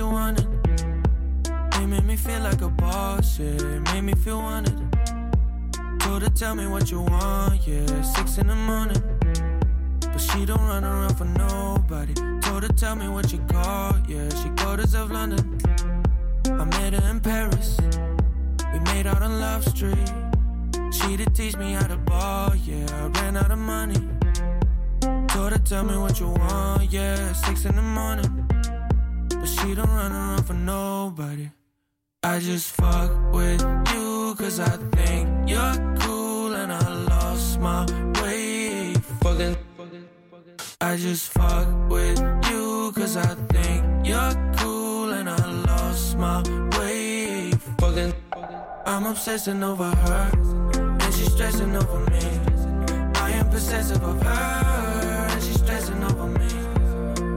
you wanted. Made me feel like a boss, yeah. Made me feel wanted. Told her, tell me what you want, yeah. Six in the morning. But she don't run around for nobody. Told her, tell me what you call, yeah. She called herself London. I met her in Paris. We made out on Love Street. She did teach me how to ball, yeah. I ran out of money. Told her, tell me what you want, yeah. Six in the morning. But she don't run around for nobody. I just fuck with you cause I think you're cool and I lost my way. Fucking. I just fuck with you cause I think you're cool and I lost my way. Fucking. I'm obsessing over her and she's stressing over me. I am possessive of her and she's stressing over me.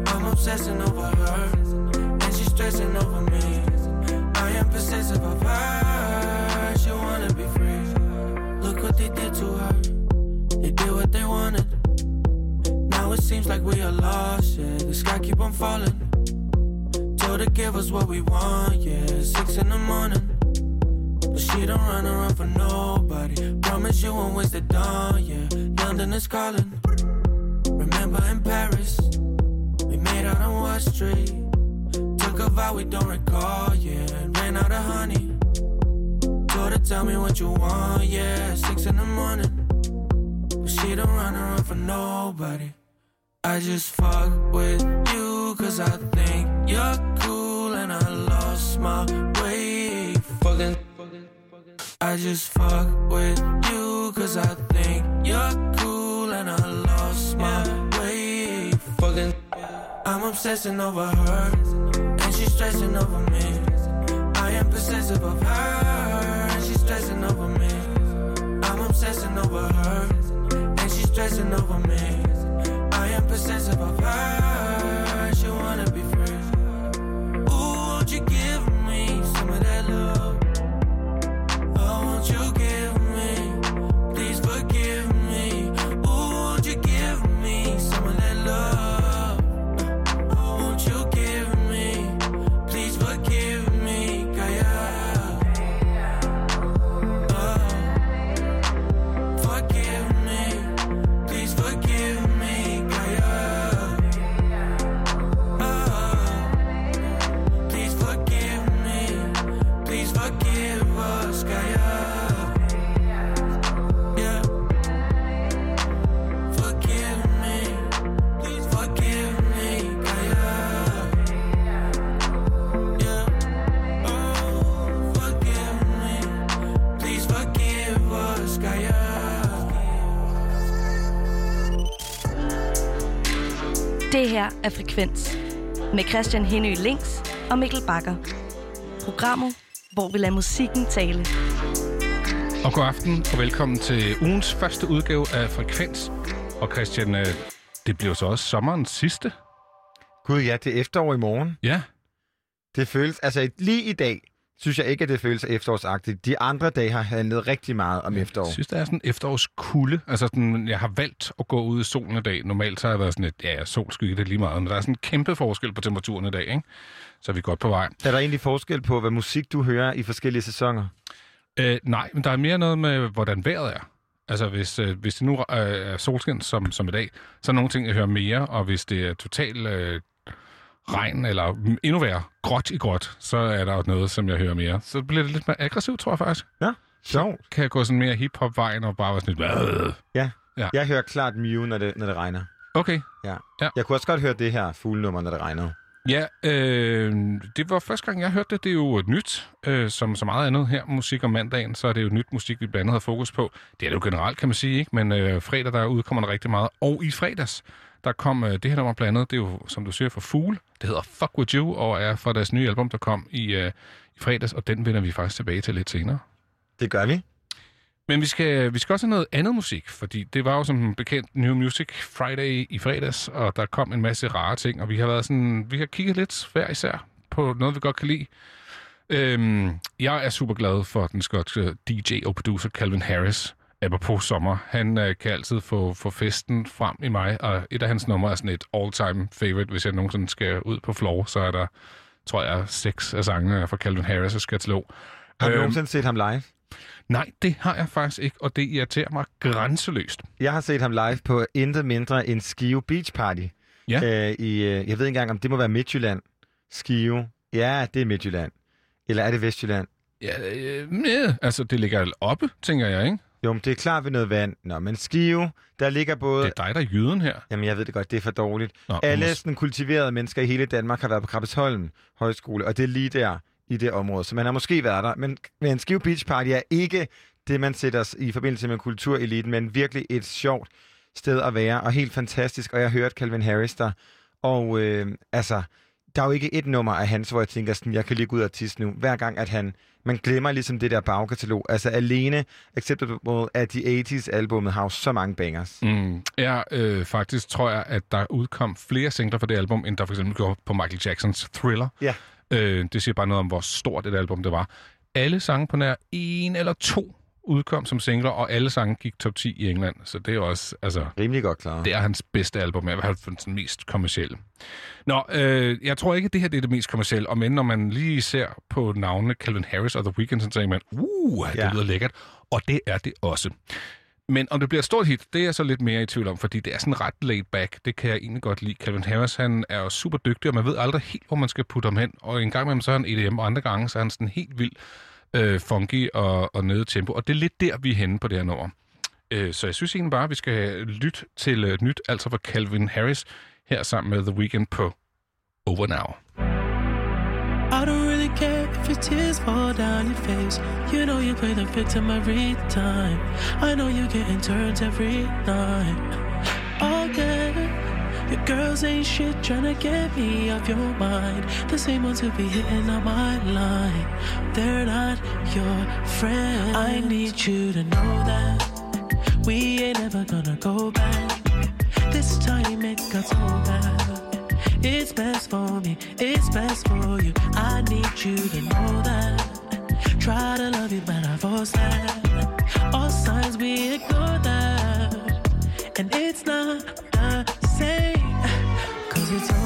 I'm obsessing over her stressing over me. I am possessive of her. She wanna be free. Look what they did to her. They did what they wanted. Now it seems like we are lost. Yeah, the sky keep on falling. Told her give us what we want. Yeah, six in the morning. But she don't run around for nobody. Promise you won't waste the dawn. Yeah, London is calling. Remember in Paris, we made out on Wall Street. Took a vow we don't recall, yeah, ran out of honey. Told her, tell me what you want, yeah, six in the morning. But she don't run around for nobody. I just fuck with you, cause I think you're cool, and I lost my way. Fucking. I just fuck with you, cause I think you're cool, and I lost my way. Fucking. I'm obsessing over her, stressing over me. I am possessive of her, and she's stressing over me. I'm obsessing over her, and she's stressing over me. I am possessive of her, she wanna be free. Ooh, won't you give her er Frekvens med Christian Henø Links og Mikkel Bakker. Programmet, hvor vi lader musikken tale. Og god aften og velkommen til ugens første udgave af Frekvens. Og Christian, øh, det bliver så også sommerens sidste. Gud ja, det er efterår i morgen. Ja, Det føles, altså lige i dag, synes jeg ikke, at det føles efterårsagtigt. De andre dage har handlet rigtig meget om efterår. jeg synes, der er sådan en efterårskulde. Altså, sådan, jeg har valgt at gå ud i solen i dag. Normalt så har jeg været sådan et, ja, sol skygge det lige meget. Men der er sådan en kæmpe forskel på temperaturen i dag, ikke? Så er vi godt på vej. Er der egentlig forskel på, hvad musik du hører i forskellige sæsoner? Øh, nej, men der er mere noget med, hvordan vejret er. Altså, hvis, øh, hvis det nu øh, er solskin som, som i dag, så er nogle ting, jeg hører mere, og hvis det er total øh, regn, eller endnu værre, gråt i gråt, så er der noget, som jeg hører mere. Så bliver det lidt mere aggressivt, tror jeg faktisk. Ja, sjovt. Kan jeg gå sådan mere hip-hop-vejen og bare være sådan lidt... Ja. Ja. Jeg hører klart Mew, når det, når det regner. Okay. Ja. Ja. Jeg kunne også godt høre det her fuglenummer, når det regner. Ja, øh, det var første gang, jeg hørte det. Det er jo et nyt, øh, som så meget andet her. Musik om mandagen, så er det jo nyt musik, vi blandt andet har fokus på. Det er det jo generelt, kan man sige, ikke? Men øh, fredag, der udkommer der rigtig meget. Og i fredags, der kom øh, det her nummer blandt andet, det er jo, som du siger, for Fugle. Det hedder Fuck With You, og er fra deres nye album, der kom i, øh, i fredags, og den vender vi faktisk tilbage til lidt senere. Det gør vi. Men vi skal, vi skal også have noget andet musik, fordi det var jo som bekendt New Music Friday i fredags, og der kom en masse rare ting, og vi har været sådan, vi har kigget lidt hver især på noget, vi godt kan lide. Øhm, jeg er super glad for den skotske DJ og producer Calvin Harris, apropos sommer. Han øh, kan altid få, få festen frem i mig, og et af hans numre er sådan et all-time favorite. Hvis jeg nogensinde skal ud på floor, så er der tror jeg, seks af sangene fra Calvin Harris' katalog. Har du Øhm, nogensinde set ham live? Nej, det har jeg faktisk ikke, og det irriterer mig grænseløst. Jeg har set ham live på intet mindre end Skive Beach Party. Ja. Øh, i, øh, jeg ved ikke engang, om det må være Midtjylland. Skive. Ja, det er Midtjylland. Eller er det Vestjylland? Ja, øh, altså det ligger oppe, tænker jeg, ikke? Jo, men det er klart ved noget vand. Nå, men Skive, der ligger både... Det er dig, der er jyden her. Jamen, jeg ved det godt, det er for dårligt. Nå, Alle mås- sådan kultiverede mennesker i hele Danmark har været på Krabbesholm Højskole, og det er lige der i det område. Så man har måske været der, men, men Skive Beach Party er ikke det, man sætter i forbindelse med kultureliten, men virkelig et sjovt sted at være, og helt fantastisk. Og jeg har hørt Calvin Harris der, og øh, altså, der er jo ikke et nummer af hans, hvor jeg tænker sådan, jeg kan lige gå ud og tisse nu. Hver gang, at han, man glemmer ligesom det der bagkatalog. Altså alene Acceptable af de 80's albumet har jo så mange bangers. Mm, ja, øh, faktisk tror jeg, at der udkom flere singler fra det album, end der for eksempel gjorde på Michael Jacksons Thriller. Ja. Øh, det siger bare noget om, hvor stort et album det var. Alle sange på nær en eller to udkom som singler, og alle sange gik top 10 i England. Så det er også, altså, Rimelig godt klaret. det er hans bedste album, i hvert fald den mest kommercielle. Nå, øh, jeg tror ikke, at det her det er det mest kommercielle, og men når man lige ser på navnene Calvin Harris og The Weeknd, så tænker man, uh, det Ja. lyder lækkert, og det er det også. Men om det bliver et stort hit, det er jeg så lidt mere i tvivl om, fordi det er sådan ret laid back. Det kan jeg egentlig godt lide. Calvin Harris, han er jo super dygtig, og man ved aldrig helt, hvor man skal putte ham hen. Og en gang imellem så er han EDM, og andre gange så er han sådan helt vild øh, funky og, og nede tempo. Og det er lidt der, vi er henne på det her nummer. Øh, så jeg synes egentlig bare, at vi skal lytte til et nyt, altså fra Calvin Harris, her sammen med The Weeknd på Over Now. I don't really care if your tears fall down your face. You know you play the victim every time. I know you getting turns every night. Again. Your girls ain't shit tryna get me off your mind. The same ones who be hitting on my line. They're not your friend. I need you to know that we ain't ever gonna go back. This time it got so bad. It's best for me, it's best for you. I need you to know that. Try to love you, but I force that. All signs we ignore that. And it's not the same. Cause it's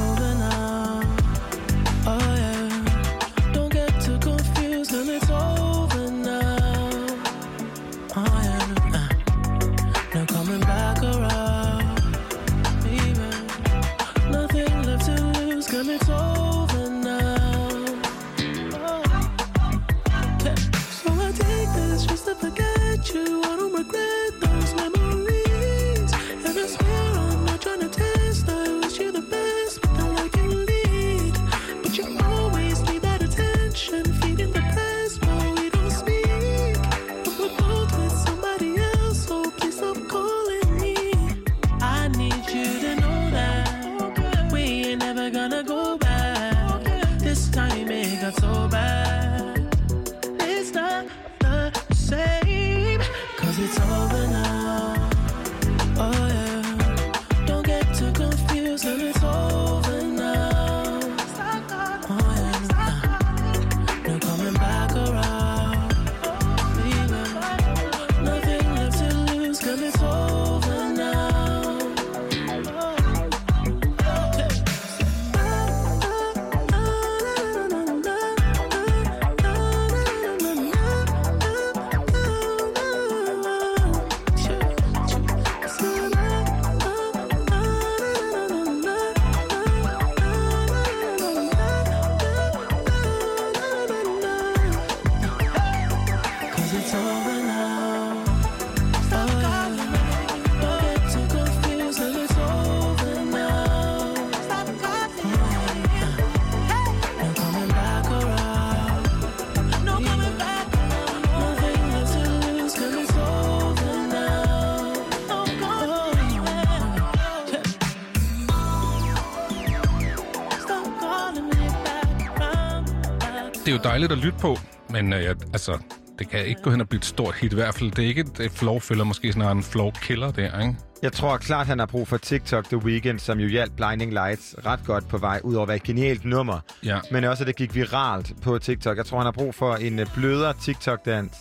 lytte på, men øh, altså, det kan ikke gå hen og blive et stort hit i hvert fald. Det er ikke et, et flow-filler, måske snarere en flow-killer der, ikke? Jeg tror klart, han har brug for TikTok The Weeknd, som jo hjalp Blinding Lights ret godt på vej, udover at være et genialt nummer. Ja. Men også, at det gik viralt på TikTok. Jeg tror, han har brug for en øh, blødere TikTok-dans.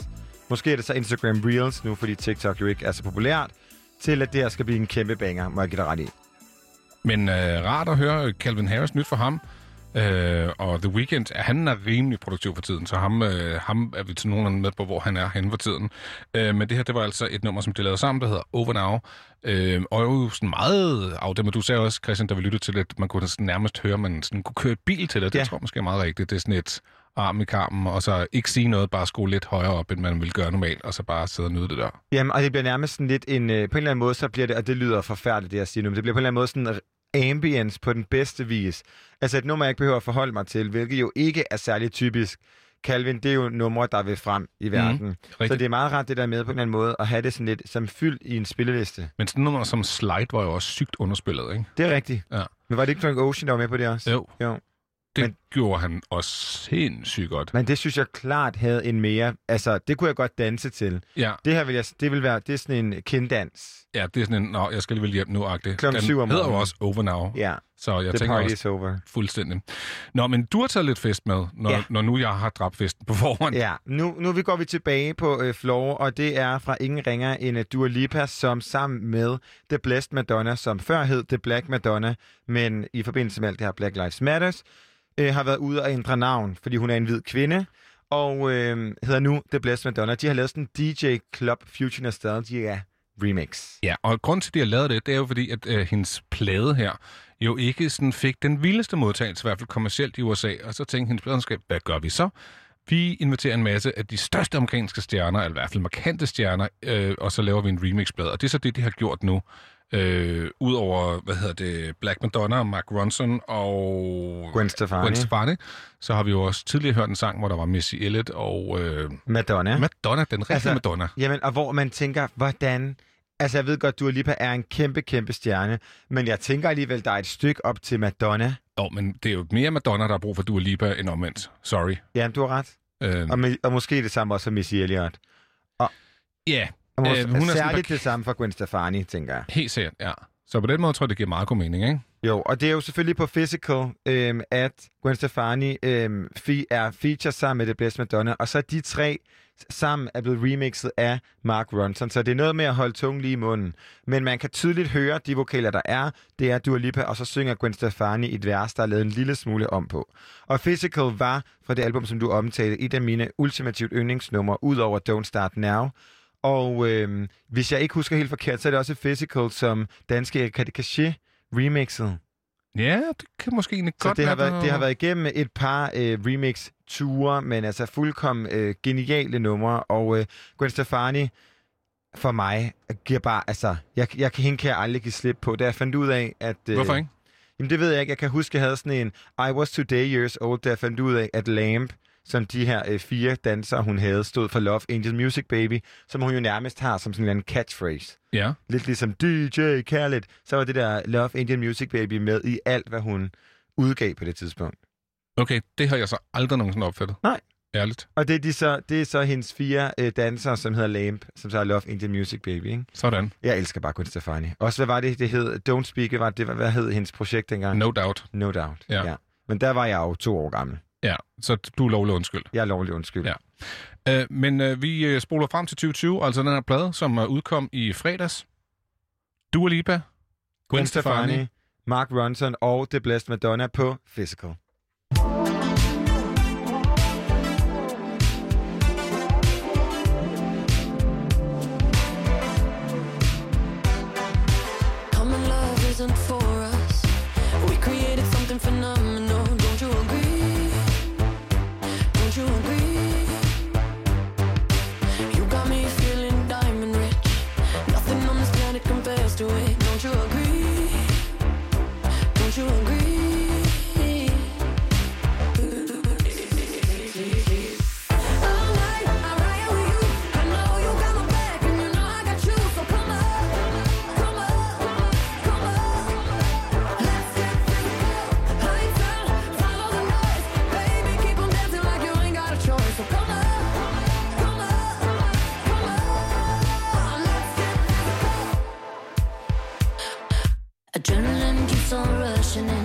Måske er det så Instagram Reels nu, fordi TikTok jo ikke er så populært, til at det her skal blive en kæmpe banger, må jeg give dig ret i. Men øh, rart at høre Calvin Harris nyt for ham. Øh, og The Weeknd, han er rimelig produktiv for tiden, så ham, øh, ham er vi til nogenlunde med på, hvor han er henne for tiden. Øh, men det her, det var altså et nummer, som de lavede sammen, der hedder Over Now. Øh, og jo sådan meget afdæmmet. Du sagde også, Christian, da vi lyttede til at man kunne sådan nærmest høre, at man sådan kunne køre et bil til det. Det Ja. tror jeg måske er meget rigtigt. Det er sådan et arm i karmen, og så ikke sige noget, bare skrue lidt højere op, end man ville gøre normalt, og så bare sidde og nyde det der. Jamen, og det bliver nærmest sådan lidt en... Øh, på en eller anden måde, så bliver det... Og det lyder forfærdeligt, det jeg siger nu, men det bliver på en eller anden måde sådan ambience på den bedste vis. Altså et nummer, jeg ikke behøver at forholde mig til, hvilket jo ikke er særlig typisk. Calvin, det er jo numre, der vil frem i verden. Mm, så det er meget rart, det der med på en eller anden måde, at have det sådan lidt som fyld i en spilleliste. Men sådan nummer som Slide var jo også sygt underspillet, ikke? Det er rigtigt. Ja. Men var det ikke Frank Ocean, der var med på det også? Jo. Jo. Det Men- gjorde han også sindssygt godt. Men det synes jeg klart havde en mere... Altså, det kunne jeg godt danse til. Ja, Det her vil jeg... Det vil være... Det er sådan en kinddans. ja, det er sådan en, nå, jeg skal alligevel hjem nu-agtigt. Klokken Den syv om hedder jo morgenen. også Over Now, Ja, så jeg the tænker party også over. fuldstændig. Nå, men du har taget lidt fest med, når, ja. når nu jeg har dræbt festen på forhånd. Ja, nu, nu vi går vi tilbage på øh, floor, og det er fra ingen ringer end uh, Dua Lipa, som sammen med The Blessed Madonna, som før hed The Black Madonna, men i forbindelse med alt det her Black Lives Matters, øh, har været ude og ændre navn, fordi hun er en hvid kvinde, og øh, hedder nu The Blessed Madonna. De har lavet sådan en DJ Club Future Nostalgia remix. Ja, og grund til, at de har lavet det, det er jo fordi, at øh, hendes plade her jo ikke sådan fik den vildeste modtagelse, i hvert fald kommercielt i USA. Og så tænkte hendes pladenskab, hvad gør vi så? Vi inviterer en masse af de største amerikanske stjerner, eller i hvert fald markante stjerner, øh, og så laver vi en remixplade. Og det er så det, de har gjort nu. Øh, Udover, hvad hedder det, Black Madonna, Mark Ronson og Gwen Stefani. Gwen Stefani, så har vi jo også tidligere hørt en sang, hvor der var Missy Elliott og øh, Madonna. Madonna, den rigtige Altså, Madonna. Jamen, og hvor man tænker, hvordan... Altså, jeg ved godt, Dua Lipa er en kæmpe, kæmpe stjerne, men jeg tænker alligevel, der er et stykke op til Madonna. Jo, men det er jo mere Madonna, der har brug for Dua Lipa end omvendt. Sorry. Jamen, du har ret. Øh, Og, med, og måske det samme også for Missy Elliott. ja, måske, Øh, hun er særligt det samme for Gwen Stefani, tænker jeg. helt sikkert, ja. Så på den måde tror jeg, det giver meget god mening, ikke? Jo, og det er jo selvfølgelig på Physical, øhm, at Gwen Stefani øhm, fi- er feature sammen med The Blessed Madonna, og så de tre sammen er blevet remixet af Mark Ronson, så det er noget med at holde tungen lige i munden. Men man kan tydeligt høre, de vokaler, der er, det er Dua Lipa, og så synger Gwen Stefani et vers, der er lavet en lille smule om på. Og Physical var fra det album, som du omtalte, et af mine ultimativt yndlingsnumre, ud over Don't Start Now. Og øhm, hvis jeg ikke husker helt forkert, så er det også Physical, som danske Erika Caché remixet. Ja, det kan måske egentlig Så godt det har, være, været, det har været igennem et par øh, remix-ture, men altså fuldkommen øh, geniale numre. Og øh, Gwen Stefani, for mig, giver bare, altså, jeg, jeg kan, hende kan jeg aldrig give slip på. Da jeg fandt ud af, at... Øh, Hvorfor ikke? Jamen det ved jeg ikke. Jeg kan huske, jeg havde sådan en I was today years old, da jeg fandt ud af, at Lamp, som de her øh, fire dansere, hun havde, stod for Love Angel Music Baby, som hun jo nærmest har som sådan en catchphrase. Ja. Lidt ligesom DJ Khaled, så var det der Love Angel Music Baby med i alt, hvad hun udgav på det tidspunkt. Okay, det har jeg så aldrig nogensinde opfattet. Nej. Ærligt. Og det er, de så, det er så hendes fire øh, dansere, som hedder Lamp, som så har Love Angel Music Baby. Ikke? Sådan. Jeg elsker bare Gwen Stefani. Også hvad var det, det hed? Don't Speak, hvad, var det, hvad hed hendes projekt dengang? No doubt. No Doubt. Ja. ja. Men der var jeg jo to år gammel. Ja, så du er lovlig undskyld. Jeg er lovlig undskyld. Ja. Uh, men uh, vi uh, spoler frem til 2020, altså den her plade, som uh, udkom i fredags. Dua Lipa, Gwen Stefani, Mark Ronson og The Blessed Madonna på Physical. Adrenaline keeps on rushing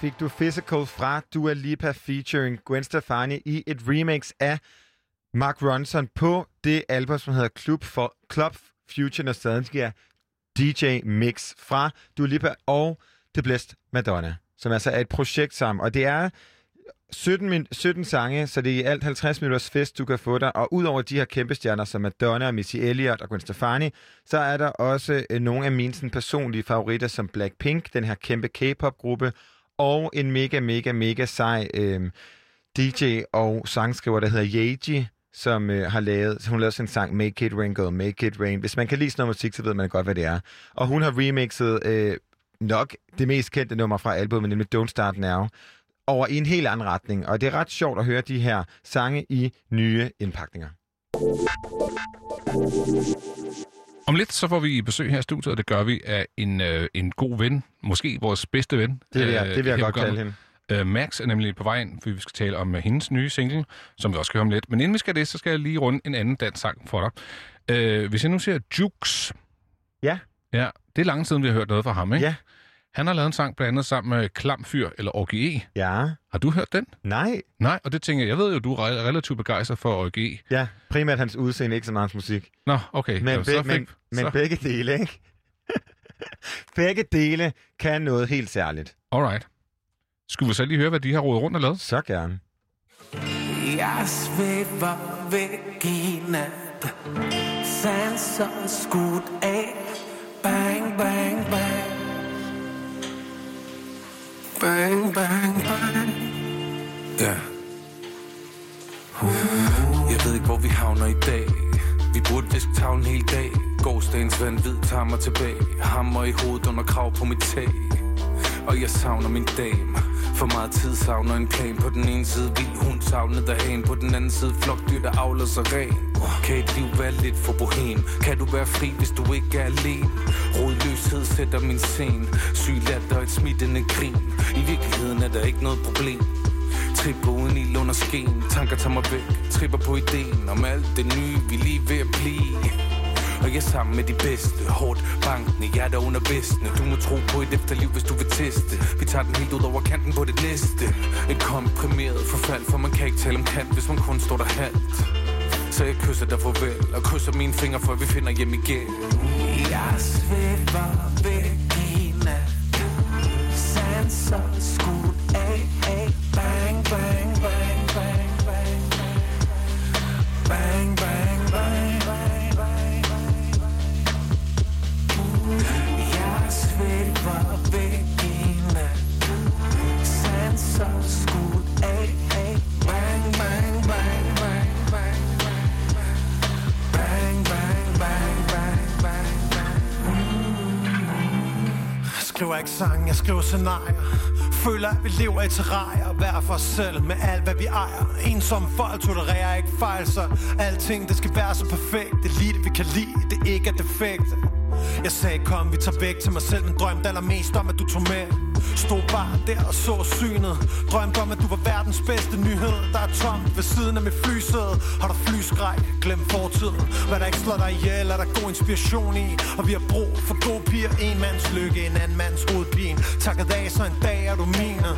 fik du Physical fra Dua Lipa featuring Gwen Stefani i et remix af Mark Ronson på det album, som hedder Club, for, Club Future Nostalgia DJ Mix fra Dua Lipa og The Blessed Madonna, som altså er et projekt sammen. Og det er 17, min, 17 sange, så det er i alt 50 minutters fest, du kan få dig. Og udover de her kæmpe stjerner som Madonna og Missy Elliott og Gwen Stefani, så er der også øh, nogle af mine sådan, personlige favoritter som Blackpink, den her kæmpe K-pop-gruppe, og en mega, mega, mega sej øh, DJ og sangskriver, der hedder Yeji, som øh, har lavet, hun har lavet sin sang Make It Rain Girl, Make It Rain. Hvis man kan lide sådan noget musik, så ved man godt, hvad det er. Og hun har remixet øh, nok det mest kendte nummer fra albumet, nemlig Don't Start Now, over i en helt anden retning. Og det er ret sjovt at høre de her sange i nye indpakninger. Om lidt så får vi besøg her i studiet, og det gør vi af en, øh, en god ven, måske vores bedste ven. Det vil jeg, øh, det vil jeg godt kalde hende. Øh, Max er nemlig på vej ind, for vi skal tale om øh, hendes nye single, som vi også skal høre om lidt. Men inden vi skal det, så skal jeg lige runde en anden dansk sang for dig. Øh, hvis jeg nu siger Jukes. Ja. Ja, det er lang siden, vi har hørt noget fra ham, ikke? Ja. Han har lavet en sang blandt andet sammen med Klam Fyr, eller OGE. Ja. Har du hørt den? Nej. Nej, og det tænker jeg, jeg ved jo, du er re- relativt begejstret for OGE. Ja, primært hans udseende, ikke så meget hans musik. Nå, okay. Men, Jamen, be- så men, men så, begge dele, ikke? begge dele kan noget helt særligt. Alright. Skulle vi så lige høre, hvad de har rodet rundt og lavet? Så gerne. Jeg svæver væk i nat Sanser skudt af Bang, bang, bang Bang, bang, bang. Ja. Uh, Jeg ved ikke, hvor vi havner i dag. Vi burde viske tavlen hele dag. Gårdsdagens vanvid tager mig tilbage. Hammer i hovedet under krav på mit tag og jeg savner min dame. For meget tid savner en plan På den ene side. Vild hun savner derhen. På den anden side flokdyr der avler sig ren. Kan et liv være lidt for bohem? Kan du være fri hvis du ikke er alene? Rodløshed sætter min scene. Syg latter og et smittende grin. I virkeligheden er der ikke noget problem. Trip uden en ild under sken Tanker tager mig væk. Tripper på ideen Om alt det nye vi lige ved at blive og jeg sammen med de bedste. Hårdt bankende, hjerter under vestene Du må tro på et efterliv, hvis du vil teste. Vi tager den helt ud over kanten på det næste. Et komprimeret forfald For man kan ikke tale om kant, hvis man kun står der halvt. Så jeg kysser dig farvel Og krydser mine fingre, for vi finder hjem igen. Jeg svæver væk i nat Sanser skudt af, af bang, bang, skriver ikke sang, jeg skriver scenarier. Føler, at vi lever i terrarier. Hver for os selv med alt, hvad vi ejer. Ensomme folk tolererer ikke fejl Så alting, det skal være så perfekt. Det er lige det, vi kan lide, det ikke er defekt Jeg sagde, kom, vi tager væk til mig selv. Men drømte allermest om, at du tog med. Stod bare der og så synet. Drømte om, at du var verdens bedste nyhed. Der er tomt ved siden af mit flysæde. Har der flyskræk, glem fortiden Hvad der ikke slår dig ihjel, er der god inspiration i. Og vi har brug for gode piger. En mands lykke, en anden mands hovedpine Takket af, så en dag er du mine.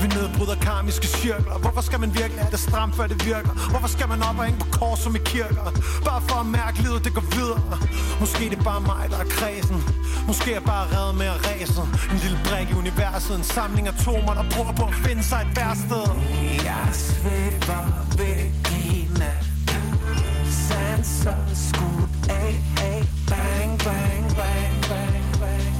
Vi nedbryder karmiske cirkler. Hvorfor skal man virkelig have det stramt, før det virker? Hvorfor skal man op og hænge på kors som i kirker? Bare for at mærke livet, det går videre. Måske det er bare mig, der er kredsen. Måske er jeg bare reddet med at ræse. En lille brik i universet universet. En samling atomer, der prøver på at finde sig et værsted Jeg svæver ved dine Sanser skudt af, af. Bang, bang, bang, bang, bang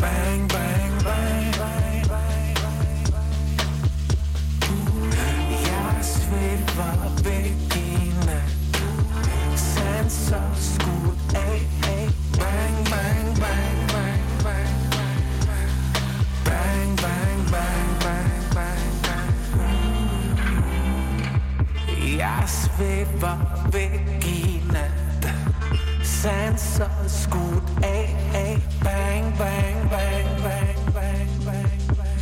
Bang, bang, bang, bang, bang, bang Jeg svæver ved dine nat Sanser skudt af, Jeg svæver væk i nat Sanser skudt af, af Bang, bang, bang, bang, bang, bang, bang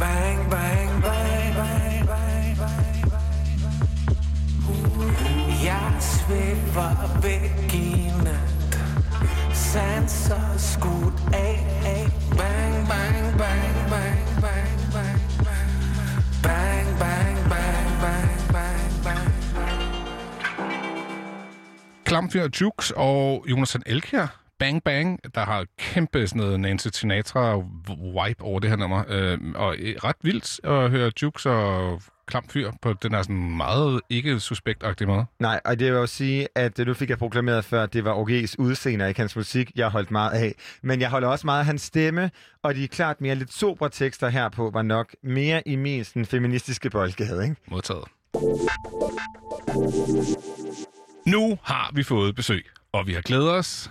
Bang, bang, bang, bang, bang, bang, bang Jeg svæver væk i nat Sanser skudt af, Klamfyr Jukes og Jonathan Elkjær. Bang Bang, der har kæmpe sådan noget Nancy Sinatra-vibe over det her nummer. Øh, og øh, ret vildt at høre Jukes og Klamfyr på den her sådan meget ikke suspektagtige måde. Nej, og det vil jo sige, at øh, nu fik jeg proklameret før, at det var OG's udseende ikke hans musik, jeg holdt meget af. Men jeg holder også meget af hans stemme, og de er klart mere lidt sobre tekster herpå var nok mere i min sådan, feministiske boldgade, ikke? Modtaget. Nu har vi fået besøg, og vi har glædet os,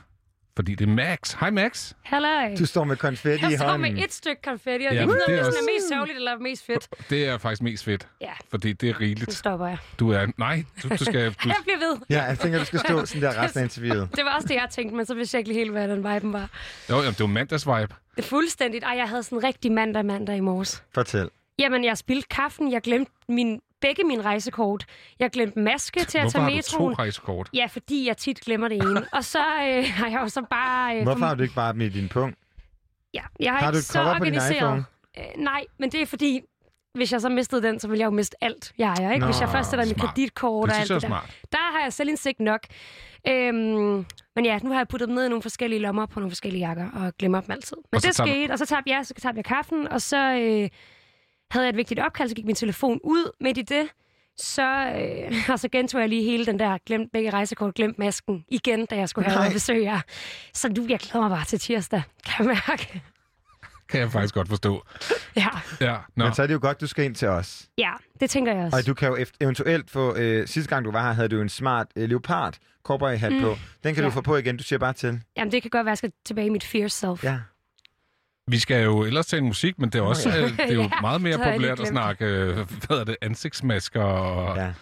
fordi det er Max. Hej Max. Halløj. Du står med konfetti i Jeg står hånden. med et stykke konfetti, og Ja, ja, men det det er sådan også- er mest sørgeligt eller mest fedt. Det er faktisk mest fedt, Ja, fordi det er nu rigeligt. stopper jeg. Du er... Nej, du, du skal... Du, Jeg bliver ved. Ja, jeg tænker, du skal stå sådan der resten af interviewet. Det var også det, jeg tænkte, men så vidste jeg ikke lige helt, hvad den viben var. jo, jamen, det var mandags-vibe. Det er fuldstændigt. Ej, jeg havde sådan en rigtig mandag mandag i morges. Fortæl. Jamen, jeg spildte kaffen. Jeg glemte min, begge mine rejsekort. Jeg glemte maske til at Hvorfor tage har du metroen. to rejsekort? Ja, fordi jeg tit glemmer det ene. Og så øh, har jeg jo så bare... Øh, Hvorfor har du ikke bare i din punkt? Ja, jeg har, Har ikke så organiseret. Øh, nej, men det er fordi, hvis jeg så mistede den, så ville jeg jo miste alt, jeg ejer. Ikke? Nå, hvis jeg først sætter mit kreditkort og alt det er der. smart. Der har jeg selvindsigt nok. Øhm, men ja, nu har jeg puttet dem ned i nogle forskellige lommer på nogle forskellige jakker, og glemmer dem altid. Men Og det skete, og så tabte jeg, så tabte jeg kaffen, og så øh, havde jeg et vigtigt opkald, så gik min telefon ud midt i det. Så, øh, og så gentog jeg lige hele den der glemt begge rejsekort, glemt masken igen, da jeg skulle have noget besøg her. Så nu, jeg glæder mig bare til tirsdag, kan jeg mærke. Kan jeg faktisk godt forstå. Ja, Ja, nå. Men så er det jo godt, du skal ind til os. ja det tænker jeg også. Og du kan jo eventuelt få... Øh, sidste gang du var her, havde du en smart øh, leopard cowboy hat mm. på. Den kan Ja. du få på igen. Du siger bare til. Jamen, det kan godt være, at jeg skal tilbage i mit fierce self. Ja. Vi skal jo ellers tale musik, men det er også øh, det er jo Ja, meget mere populært at snakke øh, hvad er det, ansigtsmasker og ja. øh,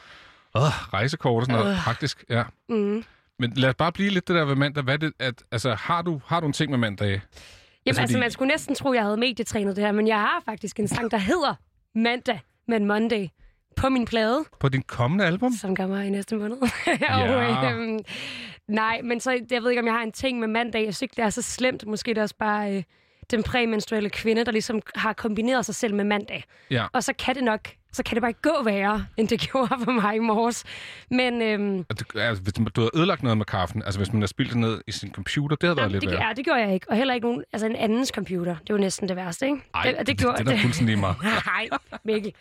rejsekort og sådan noget. Praktisk, ja. Mm. Men lad os bare blive lidt det der ved mandag. Hvad det, at, altså, har du, har du en ting med mandag? Jamen, Altså, altså, fordi- man skulle næsten tro, jeg havde medietrænet det her, men jeg har faktisk en sang, der hedder Mandag med Monday på min plade, På din kommende album? som kommer i næste måned. Ja. og, øhm, nej, men så, jeg ved ikke, om jeg har en ting med mandag. Jeg synes ikke, det er så slemt. Måske det er også bare øh, den præmenstruelle kvinde, der ligesom har kombineret sig selv med mandag. Ja. Og så kan det nok, så kan det bare ikke gå værre, end det gjorde for mig i morges. Men øhm, det- Altså, hvis du havde ødelagt noget med kaffen, altså hvis man har spildt det ned i sin computer, det havde været Jamen, lidt det, værre. ja, det gjorde jeg ikke. Og heller ikke nogen, altså en andens computer. Det var næsten det værste, ikke? Ej, det, det, gjorde det, det er da fuldstændig meget. Nej, Mikkel.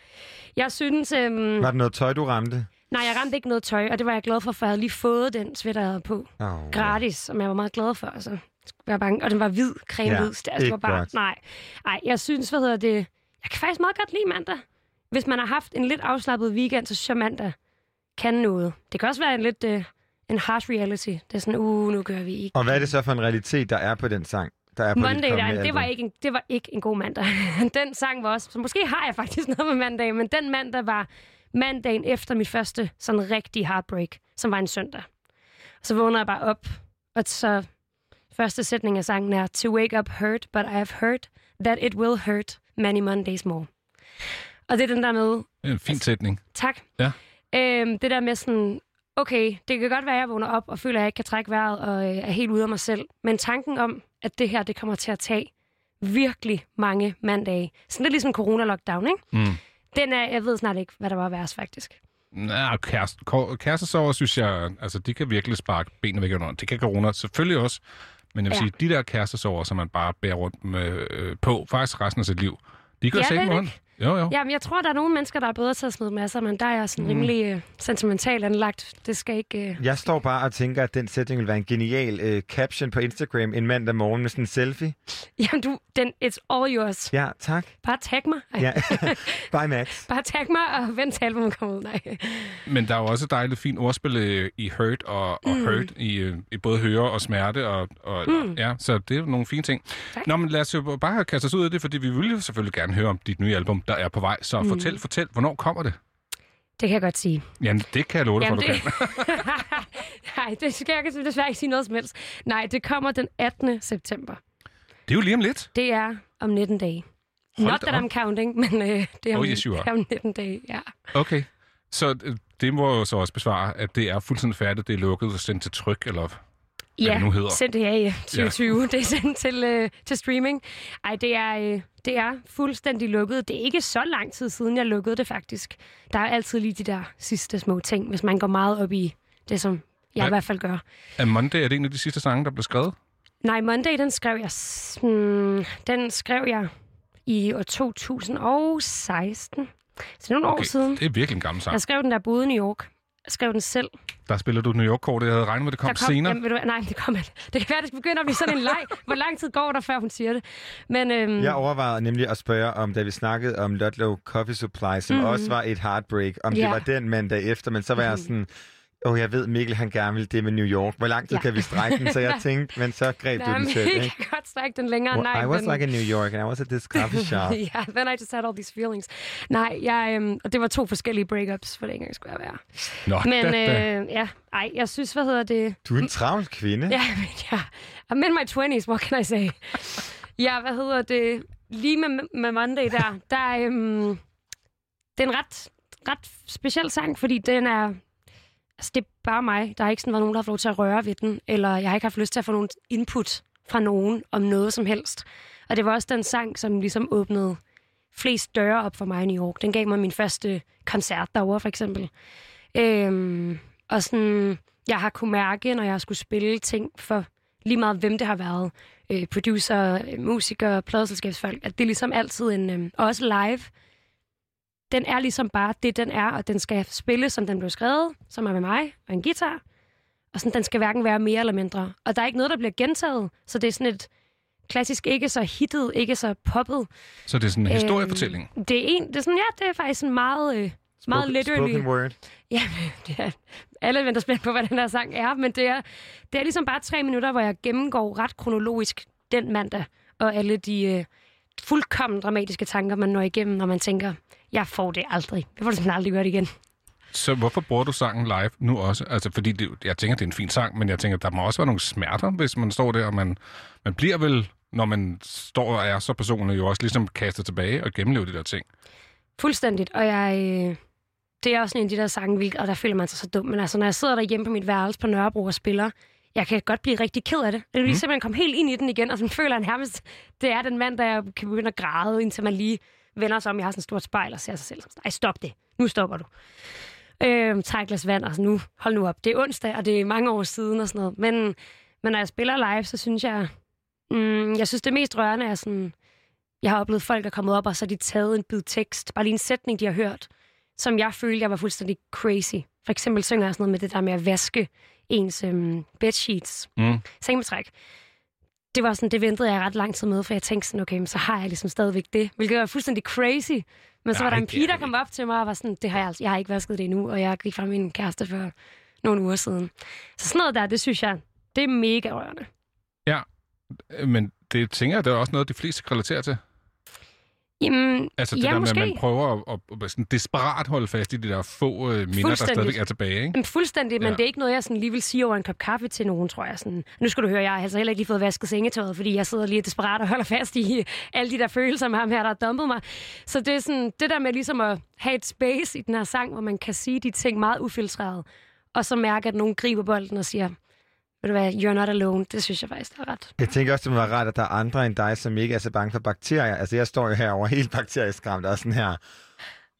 Jeg synes... Øhm, Var det noget tøj, du ramte? nej, jeg ramte ikke noget tøj, og det var jeg glad for, for jeg havde lige fået den sweater, jeg havde på. Oh. Gratis, som jeg var meget glad for. Altså. Var bange. Og den var hvid, creme Ja. Altså, det var bare, godt. nej. nej, jeg synes, hvad hedder det... Jeg kan faktisk meget godt lide mandag. Hvis man har haft en lidt afslappet weekend, så synes jeg, mandag kan noget. Det kan også være en lidt... Øh, en harsh reality. Det er sådan, uh, nu gør vi ikke. Og hvad er det så for en realitet, der er på den sang? Der er på Monday, der, det, var ikke en, det var ikke en god mandag. den sang var også... Så måske har jeg faktisk noget med mandag, men den mandag var mandagen efter mit første sådan rigtig heartbreak, som var en søndag. Så vågner jeg bare op, og så første sætning af sangen er To wake up hurt, but I have heard that it will hurt many Mondays more. Og det er den der med, Det er en fin sætning. tak. Ja. Øhm, det der med sådan, okay, det kan godt være, at jeg vågner op og føler, at jeg ikke kan trække vejret og øh, er helt ude af mig selv. Men tanken om, at det her, det kommer til at tage virkelig mange mandage. Sådan lidt ligesom corona-lockdown, ikke? Mm. Den er, jeg ved snart ikke, hvad der var værst, faktisk. Ja, kæreste, kærestesover, synes jeg, altså de kan virkelig sparke benene væk under. Det kan corona selvfølgelig også. Men jeg vil Ja. sige, de der kærestesover, som man bare bærer rundt med, øh, på, faktisk resten af sit liv, de gør Ja, sækken det rundt. Jo, jo. Jamen, jeg tror, der er nogle mennesker, der er bedre til at smide masser, men der er jeg sådan rimelig øh, sentimental anlagt. Det skal ikke... Øh... Jeg står bare og tænker, at den sætning vil være en genial øh, caption på Instagram en mandag morgen med sådan en selfie. Jamen, du, den, it's all yours. Ja, tak. Bare tag mig. Ej, Ja. Bye, Max. Bare tag mig og vent til albumet kommer ud. Nej. Men der er jo også et dejligt fint ordspil i hurt og, og mm. hurt, i, i både høre og smerte. Og, og, mm. ja, så det er nogle fine ting. Tak. Nå, men lad os jo bare kaste os ud af det, fordi vi vil jo selvfølgelig gerne høre om dit nye album, der er på vej. Så mm. fortæl, fortæl, hvornår kommer det? Det kan jeg godt sige. Jamen, det kan jeg love dig for, du det... kan. Nej, det skal jeg desværre ikke sige noget som helst. Nej, det kommer den 18. september. Det er jo lige om lidt. Det er om 19 dage. Hold Not that op. I'm counting, men øh, det, er om, Oh, yes, det er om 19 dage, ja. Okay. Så øh, det må jo så også besvare, at det er fuldstændig færdigt, det er lukket og sendt til tryk, eller Ja, det nu hedder. sendt det her i 2020. Det er sendt til, øh, til streaming. Ej, det er, øh, det er fuldstændig lukket. Det er ikke så lang tid siden, jeg lukkede det faktisk. Der er altid lige de der sidste små ting, hvis man går meget op i det, som jeg Ja. i hvert fald gør. Er Monday er det en af de sidste sange, der blev skrevet? Nej, Monday, den skrev jeg, hmm, den skrev jeg i år 2016. Så nogle år siden. det er virkelig en gammel sang. Jeg skrev den der boede i New York. Jeg skrev den selv. Der spiller du New York-kortet. Jeg havde regnet med, at det kom, der kom, senere. Jamen, ved du, nej, det kommer Det kan være, det begynder at blive sådan en leg. Hvor lang tid går der, før hun siger det? Men øhm, Jeg overvejede nemlig at spørge om, da vi snakkede om Ludlow Coffee Supply, som Mhm. også var et heartbreak, om Ja. det var den mandag efter, men så var jeg sådan, åh, oh, jeg ved, Mikkel, han gerne vil det med New York. Hvor lang tid Ja. kan vi strække den? Så jeg tænkte, men så greb du nej, den men selv, jeg ikke? kan godt strække den længere. Well, nej, I was men... like in New York, and I was at this coffee shop. yeah, then I just had all these feelings. Nej, jeg, øhm, og det var to forskellige breakups, for det ikke engang skulle jeg være. Nå, Men øh, ja, ej, jeg synes, hvad hedder det? Du er en travl kvinde. Ja, men ja, I'm in my 20s, what can I say? Ja, hvad hedder det? Lige med, med Monday der, der øhm, det er en ret, ret speciel sang, fordi den er... Altså, det er bare mig. Der har ikke sådan været nogen, der har fået lov til at røre ved den, eller jeg har ikke haft lyst til at få nogen input fra nogen om noget som helst. Og det var også den sang, som ligesom åbnede flest døre op for mig i New York. Den gav mig min første koncert derovre, for eksempel. Øhm, og sådan, jeg har kunne mærke, når jeg skulle spille ting for lige meget, hvem det har været. Øh, producer, øh, musikere, pladselskabsfolk. At det er ligesom altid en... Øh, også live. Den er ligesom bare det, den er, og den skal spille, som den blev skrevet, som er med mig, og en guitar. Og sådan, den skal hverken være mere eller mindre. Og der er ikke noget, der bliver gentaget, så det er sådan et klassisk, ikke så hittet, ikke så poppet. Så det er sådan en historiefortælling. Øhm, det er en, det er sådan, ja, det er faktisk en meget, øh, meget Spoken- literally. Spoken word. Ja, det er, alle venter spændt på, hvad den her sang er, men det er, det er ligesom bare tre minutter, hvor jeg gennemgår ret kronologisk den mandag, og alle de øh, fuldkommen dramatiske tanker, man når igennem, når man tænker, jeg får det aldrig. Jeg får det simpelthen aldrig gjort igen. Så hvorfor bruger du sangen live nu også? Altså, fordi det, jeg tænker, det er en fin sang, men jeg tænker, der må også være nogle smerter, hvis man står der, og man, man bliver vel, når man står og er så personlig, jo også ligesom kastet tilbage og gennemlever de der ting. Fuldstændigt, og jeg... Øh, det er også en af de der sange, og der føler man sig så dum. Men altså, når jeg sidder derhjemme på mit værelse på Nørrebro og spiller, jeg kan godt blive rigtig ked af det. Jeg vil lige Mm. simpelthen komme helt ind i den igen, og sådan føler jeg nærmest, det er den mand, der jeg kan begynde at græde, indtil man lige vender sig om. Jeg har sådan et stort spejl og ser sig selv. Ej, stop det. Nu stopper du. Øh, et glas vand, og så nu, hold nu op. Det er onsdag, og det er mange år siden og sådan noget. Men, men når jeg spiller live, så synes jeg, mm, jeg synes det mest rørende er sådan, jeg har oplevet folk, der er kommet op, og så har de taget en bid tekst, bare lige en sætning, de har hørt, som jeg følte, jeg var fuldstændig crazy. For eksempel synger jeg sådan noget med det der med at vaske ens øhm, bedsheets, Mm. sengebetræk. Det var sådan, det ventede jeg ret lang tid med, for jeg tænkte sådan, okay, men så har jeg ligesom stadigvæk det, hvilket var fuldstændig crazy. Men så Nej, var der en pige, er der kom op til mig og var sådan, det har jeg, altså, jeg har ikke vasket det endnu, og jeg gik fra min kæreste for nogle uger siden. Så sådan noget der, det synes jeg, det er mega rørende. Øh, Men det tænker jeg, det er også noget, de fleste kan relatere til. Jamen, Altså det ja, der måske. med, at man prøver at, at, at sådan desperat holde fast i de der få øh, minder, der stadigvæk er tilbage. Ikke? Jamen, fuldstændig, men Ja. det er ikke noget, jeg sådan lige vil sige over en kop kaffe til nogen, tror jeg. Sådan. Nu skal du høre, jeg har altså heller ikke lige fået vasket sengetøjet, fordi jeg sidder lige desperat og holder fast i alle de der følelser med ham her, der har dumpet mig. Så det er sådan, det der med ligesom at have et space i den her sang, hvor man kan sige de ting meget ufiltreret, og så mærke, at nogen griber bolden og siger, ved du hvad, you're not alone. Det synes jeg faktisk er ret. Jeg tænker også, det må være rart, at der er andre end dig, som ikke er så bange for bakterier. Altså, jeg står jo herovre helt bakterieskræmt og sådan her.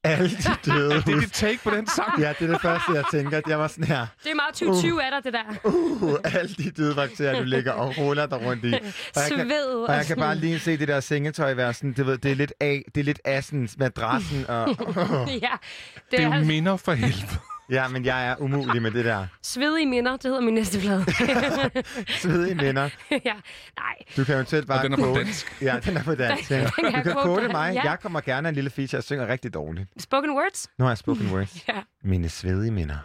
Alle de døde Det er dit take på den sang. Ja, det er det første, jeg tænker. At jeg var sådan her. Det er meget 2020 af dig, det der. Uh, alle de døde bakterier, du ligger og ruller der rundt i. Og jeg kan, Sved. og jeg kan bare lige se det der sengetøj være sådan, det, ved, det er lidt af, det er lidt assens, madrassen og... ja, Det er jo altså minder for helvede. Ja, men jeg er umulig med det der. svedige minder, det hedder min næste plade. Svedige minder. ja, nej. Du kan eventuelt bare Og den er på dansk. Ja, den er på dansk. Ja. Den Du jeg kan dig. mig. Ja. Jeg kommer gerne en lille feature. Jeg synger rigtig dårligt. Spoken words? Nu har jeg spoken words. Ja. Mine svedige minder.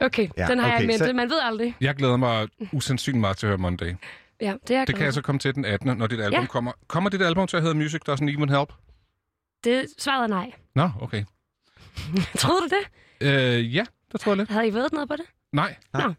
Okay, Ja, den har jeg okay, i mente. så- Man ved aldrig. Jeg glæder mig usandsynligt meget til at høre Monday. Ja, det er jeg Det kan jeg så komme til den 18., når dit album Ja. kommer. Kommer dit album til at hedde Music Doesn't Even Help? Det svaret er nej. Nå, okay. Troede du det? Øh, ja, det tror jeg lidt. Havde I ved noget på det? Nej.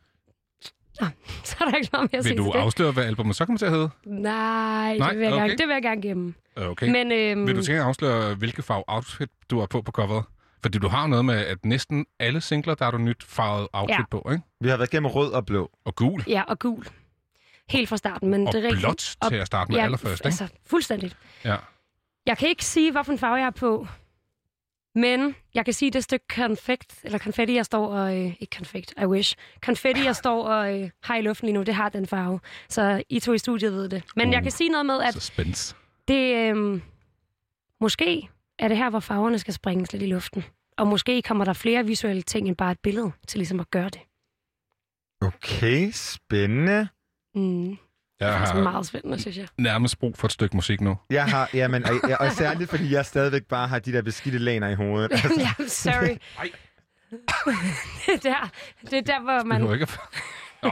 Så er der ikke noget mere at Vil du til det. afsløre, hvad albumet så kommer til at hedde? Nej, Nej, det vil jeg, okay. gerne, det vil jeg gerne gemme. Okay. Men øhm, Vil du tænke at afsløre, hvilke farve outfit du har på på coveret? Fordi du har noget med, at næsten alle singler, der har du nyt farvet outfit Ja. på, ikke? Vi har været gennem rød og blå. Og gul. ja, og gul. Helt fra starten, men Og det er rigtigt. blåt Og- til at starte med ja, allerførst, ikke? altså fuldstændigt. Ja. Jeg kan ikke sige, hvilken farve jeg har på. Men jeg kan sige, det stykke konfekt, eller konfetti, jeg står og... Øh, ikke konfekt, I wish. Konfetti, jeg står og øh, har i luften lige nu, det har den farve. Så I to i studiet ved det. Men Uh, jeg kan sige noget med, at Suspense. det... Øh, måske er det her, hvor farverne skal springes lidt i luften. Og måske kommer der flere visuelle ting end bare et billede til ligesom at gøre det. Okay, spændende. Mm. Jeg Det er har meget spændende, synes jeg. nærmest brug for et stykke musik nu. Jeg har, jamen, og, og, og særligt fordi jeg stadigvæk bare har de der beskidte laner i hovedet. Altså, ja, sorry. Det, er der, det er der, hvor Man... Behøver ikke. Nå.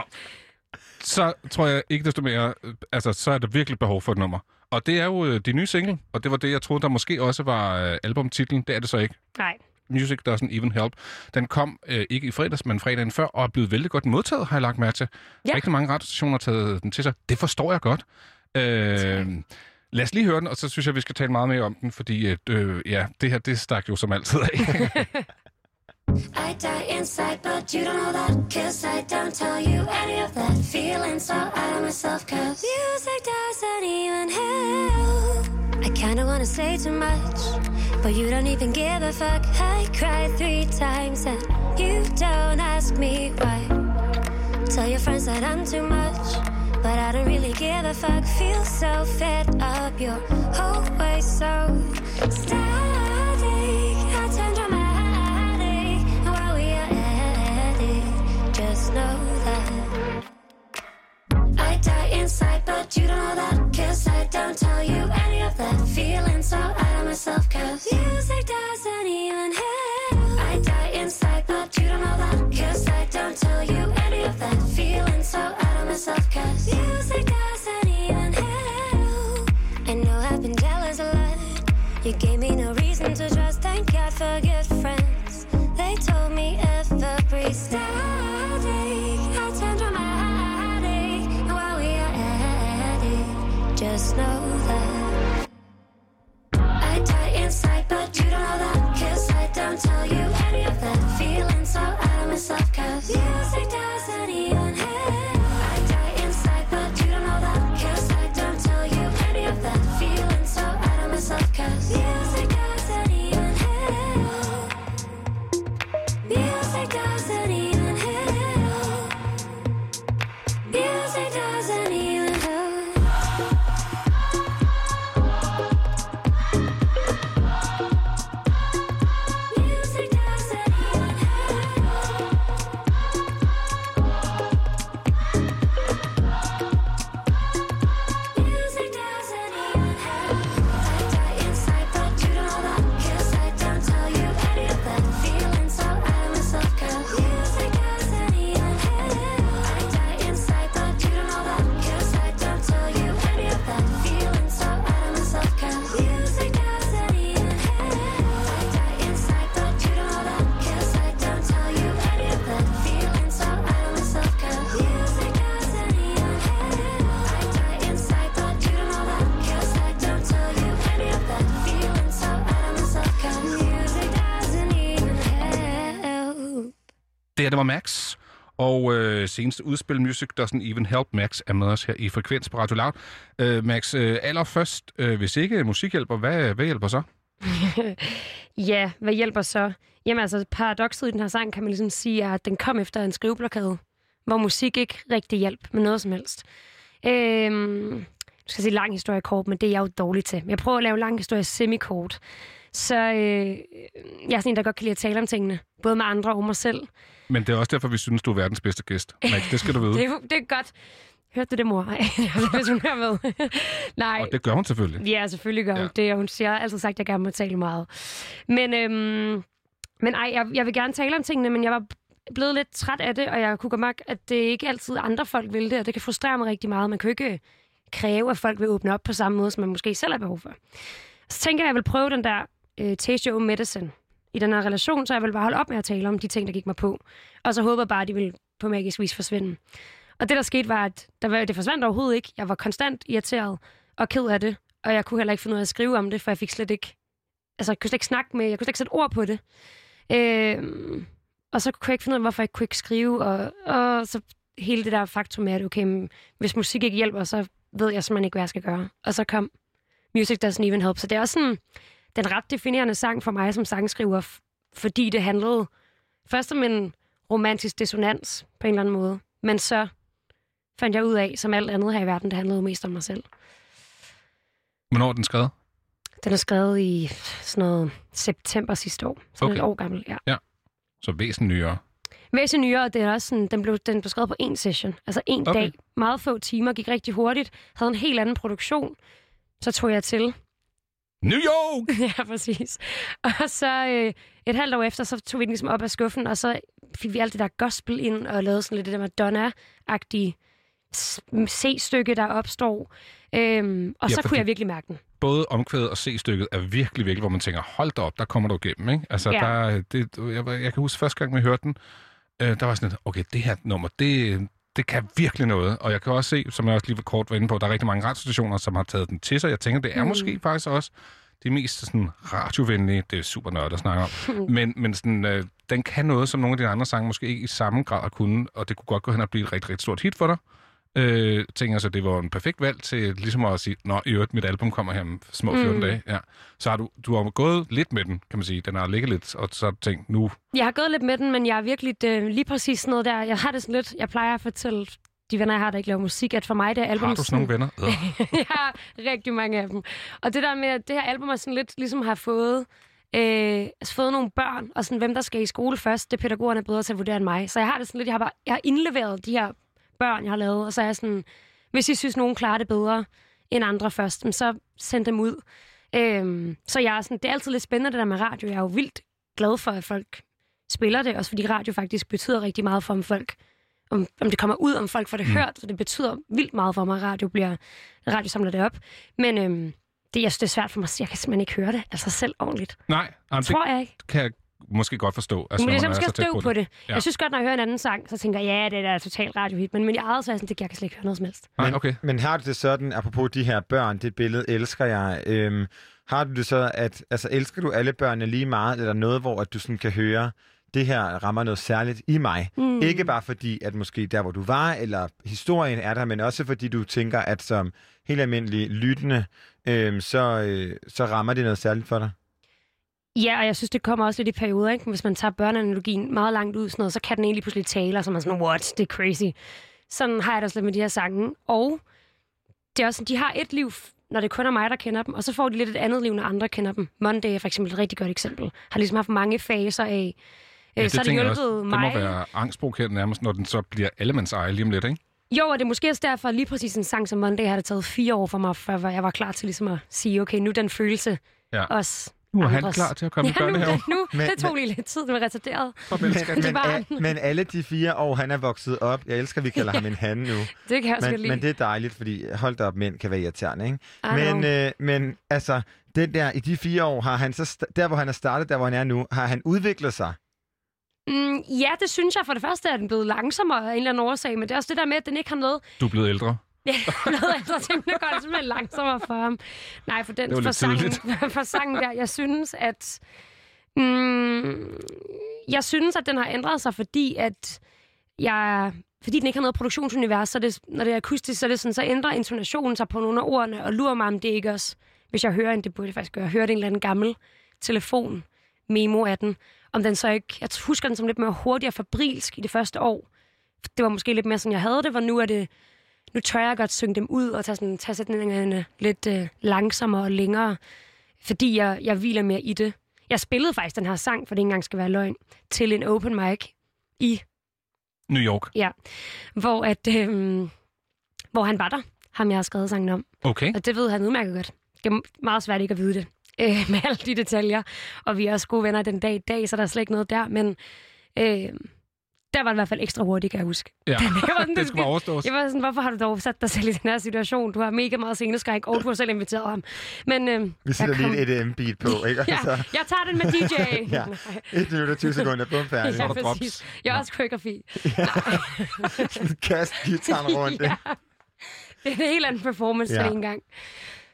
Så tror jeg ikke desto mere, øh, altså så er der virkelig behov for et nummer. Og det er jo øh, de nye single, og det var det, jeg troede, der måske også var øh, albumtitlen. Det er det så ikke. Nej. Music Doesn't Even Help. Den kom øh, ikke i fredags, men fredagen før, og er blevet vældig godt modtaget, har jeg lagt mærke til. Ja. Rigtig mange radiostationer har taget den til sig. Det forstår jeg godt. Øh, lad os lige høre den, og så synes jeg, vi skal tale meget mere om den, fordi at, øh, ja, det her, det stak jo som altid af. I die inside, but you don't know that. Cause I don't tell you any of that. Feeling so out of myself, cause music doesn't even help. I kinda wanna say too much, but you don't even give a fuck. I cried three times and you don't ask me why. Tell your friends that I'm too much, but I don't really give a fuck. Feel so fed up, you're always so static. I turn dramatic, while we are at it, just know I die inside, but you don't know that. Cause I don't tell you any of that. Feeling so out of myself, cause music doesn't even help. I die inside, but you don't know that. Cause I don't tell you any of that. Feeling so out of myself, cause music doesn't even help. I know I've been jealous a lot. You gave me no reason to trust. Thank God for good friends. They told me every static. Know that I die inside, but you don't know that. Cause I don't tell you any of that. Feeling so out of myself, cause music doesn't Det her, det var Max. Og øh, seneste udspil Music Doesn't Even Help Max er med os her i Frekvens på Radio Loud. Øh, Max, øh, allerførst, øh, hvis ikke musik hjælper, hvad, hvad hjælper så? Ja, hvad hjælper så? Jamen altså, paradokset i den her sang kan man ligesom sige, er, at den kom efter en skriveblokade, hvor musik ikke rigtig hjælp med noget som helst. Øhm, du skal sige lang historie kort, men det er jeg jo dårlig til. Jeg prøver at lave lang historie semikort. Så øh, jeg er sådan en, der godt kan lide at tale om tingene, både med andre og mig selv. Men det er også derfor, vi synes, du er verdens bedste gæst. Max, det skal du vide. Det er, det er godt. Hørte du det, mor? Ej, hvis hun hører med. Nej. Og det gør hun selvfølgelig. Ja, selvfølgelig gør hun Ja. det, og hun siger, jeg har altid sagt, at jeg gerne må tale meget. Men, øhm, men ej, jeg, jeg vil gerne tale om tingene, men jeg var blevet lidt træt af det, og jeg kunne godt mærke, at det ikke altid andre folk vil det, og det kan frustrere mig rigtig meget. Man kan jo ikke kræve, at folk vil åbne op på samme måde, som man måske selv har behov for. Så tænker jeg, at jeg vil prøve den der øh, taste your own medicine i den her relation, så jeg vil bare holde op med at tale om de ting, der gik mig på. Og så håber jeg bare, at de vil på magisk vis forsvinde. Og det, der skete, var, at der var, det forsvandt overhovedet ikke. Jeg var konstant irriteret og ked af det. Og jeg kunne heller ikke finde ud af at skrive om det, for jeg fik slet ikke... Altså, jeg kunne slet ikke snakke med... Jeg kunne slet ikke sætte ord på det. Øh, og så kunne jeg ikke finde ud af, hvorfor jeg kunne ikke skrive. Og, og så hele det der faktum med, at okay, men hvis musik ikke hjælper, så ved jeg simpelthen ikke, hvad jeg skal gøre. Og så kom Music Doesn't Even Help. Så det er også sådan den ret definerende sang for mig som sangskriver, fordi det handlede først om en romantisk dissonans på en eller anden måde, men så fandt jeg ud af, som alt andet her i verden, det handlede mest om mig selv. Hvornår er den skrevet? Den er skrevet i sådan noget september sidste år, så okay. Et år gammel, ja. Så væsentligt nyere. Væsentligt nyere, det er også sådan, den blev, den blev skrevet på en session, altså en okay. dag. Meget få timer, gik rigtig hurtigt, havde en helt anden produktion. Så tog jeg til, New York! ja, præcis. Og så øh, et halvt år efter, så tog vi den ligesom op af skuffen, og så fik vi alt det der gospel ind, og lavede sådan lidt det der Madonna-agtige C-stykke, der opstår. Øhm, og Ja, så kunne jeg virkelig mærke den. Både omkvædet og C-stykket er virkelig, virkelig, hvor man tænker, hold da op, der kommer du igennem, ikke? Altså, Ja. der, det, jeg, jeg kan huske første gang, vi hørte den, øh, der var sådan okay, det her nummer, det, det kan virkelig noget. Og jeg kan også se, som jeg også lige var kort var inde på, der er rigtig mange radiostationer, som har taget den til sig. Jeg tænker, det er mm. Måske faktisk også de mest sådan, radiovenlige, det er super nørdet at snakke om, men, men sådan, øh, den kan noget, som nogle af de andre sange måske ikke i samme grad har kunnet, og det kunne godt gå hen og blive et rigtig, rigtig stort hit for dig. Øh, tænker så, det var en perfekt valg til ligesom at sige, nå, i øvrigt, mit album kommer her om små 14 Mm. dage. Ja. Så har du, du har gået lidt med den, kan man sige. Den har ligget lidt, og så har du tænkt, nu, Jeg har gået lidt med den, men jeg er virkelig øh, lige præcis sådan noget der. Jeg har det sådan lidt, jeg plejer at fortælle de venner, jeg har, der ikke laver musik, at for mig det er album har du sådan nogle venner? Jeg har rigtig mange af dem. Og det der med, at det her album er sådan lidt ligesom har fået, øh, altså fået nogle børn, og sådan, hvem der skal i skole først, det er pædagogerne bedre til at vurdere end mig. Så jeg har det sådan lidt, jeg har, bare, jeg har indleveret de her børn, jeg har lavet, og så er jeg sådan, hvis I synes, nogen klarer det bedre end andre først, men så send dem ud. Øhm, så jeg er sådan, det er altid lidt spændende det der med radio. Jeg er jo vildt glad for, at folk spiller det, også fordi radio faktisk betyder rigtig meget for, om folk om, om det kommer ud, om folk får det mm. hørt, så det betyder vildt meget for mig, at radio, bliver, radio samler det op. Men øhm, det, jeg synes, det er svært for mig, jeg kan simpelthen ikke høre det, altså selv ordentligt. Nej, jamen, det Tror jeg ikke. kan jeg måske godt forstå. Altså, Men det er man måske så støv på det. Ja. Ja. Jeg synes godt, når jeg hører en anden sang, så tænker jeg, ja, det er da totalt radiohit. Men, men jeg eget så er jeg sådan, det jeg kan slet ikke høre noget som helst. Men- okay. Men har du det sådan, apropos de her børn, det billede elsker jeg, øhm, har du det så, at altså, elsker du alle børnene lige meget, eller noget, hvor at du sådan kan høre, det her rammer noget særligt i mig? Mm. Ikke bare fordi, at måske der, hvor du var, eller historien er der, men også fordi du tænker, at som helt almindelig lyttende, øhm, så, øh, så rammer det noget særligt for dig. Ja, og jeg synes, det kommer også lidt i perioder, ikke? Hvis man tager børneanalogien meget langt ud, sådan noget, så kan den egentlig pludselig tale, og så er man sådan, what, det er crazy. Sådan har jeg det også lidt med de her sange. Og det er også sådan, de har et liv, når det kun er mig, der kender dem, og så får de lidt et andet liv, når andre kender dem. Monday er for eksempel et rigtig godt eksempel. Har ligesom haft mange faser af, Ja, øh, det så har det hjulpet også. mig. Det må være angstprovokerende nærmest, når den så bliver allemands eje lige om lidt, ikke? Jo, og det er måske også derfor, lige præcis en sang som Monday har det taget fire år for mig, før jeg var klar til ligesom at sige, okay, nu den følelse Ja. også Nu er han andres. klar til at komme i ja, nu, børnehave. det, nu, Men- det tog lige lidt tid, det var retarderet. Men, men, a, men alle de fire år, han er vokset op, jeg elsker, at vi kalder ham en han nu. Det kan jeg Men, lide. men det er dejligt, fordi hold da op, mænd kan være irriterende, ikke? I Men, øh, men altså, det der, i de fire år, har han så, der hvor han er startet, der hvor han er nu, har han udviklet sig? Mm, ja, det synes jeg. For det første er den blevet langsommere af en eller anden årsag, men det er også det der med, at den ikke har noget... Du er blevet ældre. Ja, noget ældre ting, der går det simpelthen langsommere for ham. Nej, for, den, Det for, sangen, for sangen der, jeg synes, at... Mm, jeg synes, at den har ændret sig, fordi at jeg... Fordi den ikke har noget produktionsunivers, så det, når det er akustisk, så, er det sådan, så ændrer intonationen sig på nogle af ordene, og lurer mig, om det ikke også... Hvis jeg hører en, det burde jeg faktisk gøre, jeg hørte en eller anden gammel telefon memo af den, om den så ikke... Jeg husker den som lidt mere hurtig og fabrilsk i det første år. Det var måske lidt mere sådan, jeg havde det, hvor nu er det... Nu tør jeg godt synge dem ud og tage, sådan, tage sætningerne lidt øh, langsommere og længere, fordi jeg, jeg hviler mere i det. Jeg spillede faktisk den her sang, for det ikke engang skal være løgn, til en open mic i New York. hvor, at, øh, hvor han var der, ham jeg har skrevet sangen om. Okay. Og det ved han udmærket godt. Det er meget svært ikke at vide det øh, med alle de detaljer. Og vi er også gode venner den dag i dag, så der er slet ikke noget der. Men øh, der var det i hvert fald ekstra hurtigt, kan jeg huske. Ja, var sådan, det skal bare overstås. Jeg var sådan, hvorfor har du dog sat dig selv i den her situation? Du har mega meget sceneskræk, og du har selv inviteret ham. Men øh, Vi sætter kom- lige et EDM-beat på, ikke? Ja, så jeg tager den med DJ. Ja. 1 minut og 20 sekunder, bum, færdig. ja, der drops. præcis. Jeg er også koreografi. Kast gitaren rundt. ja. Det er en helt anden performance ja. en gang.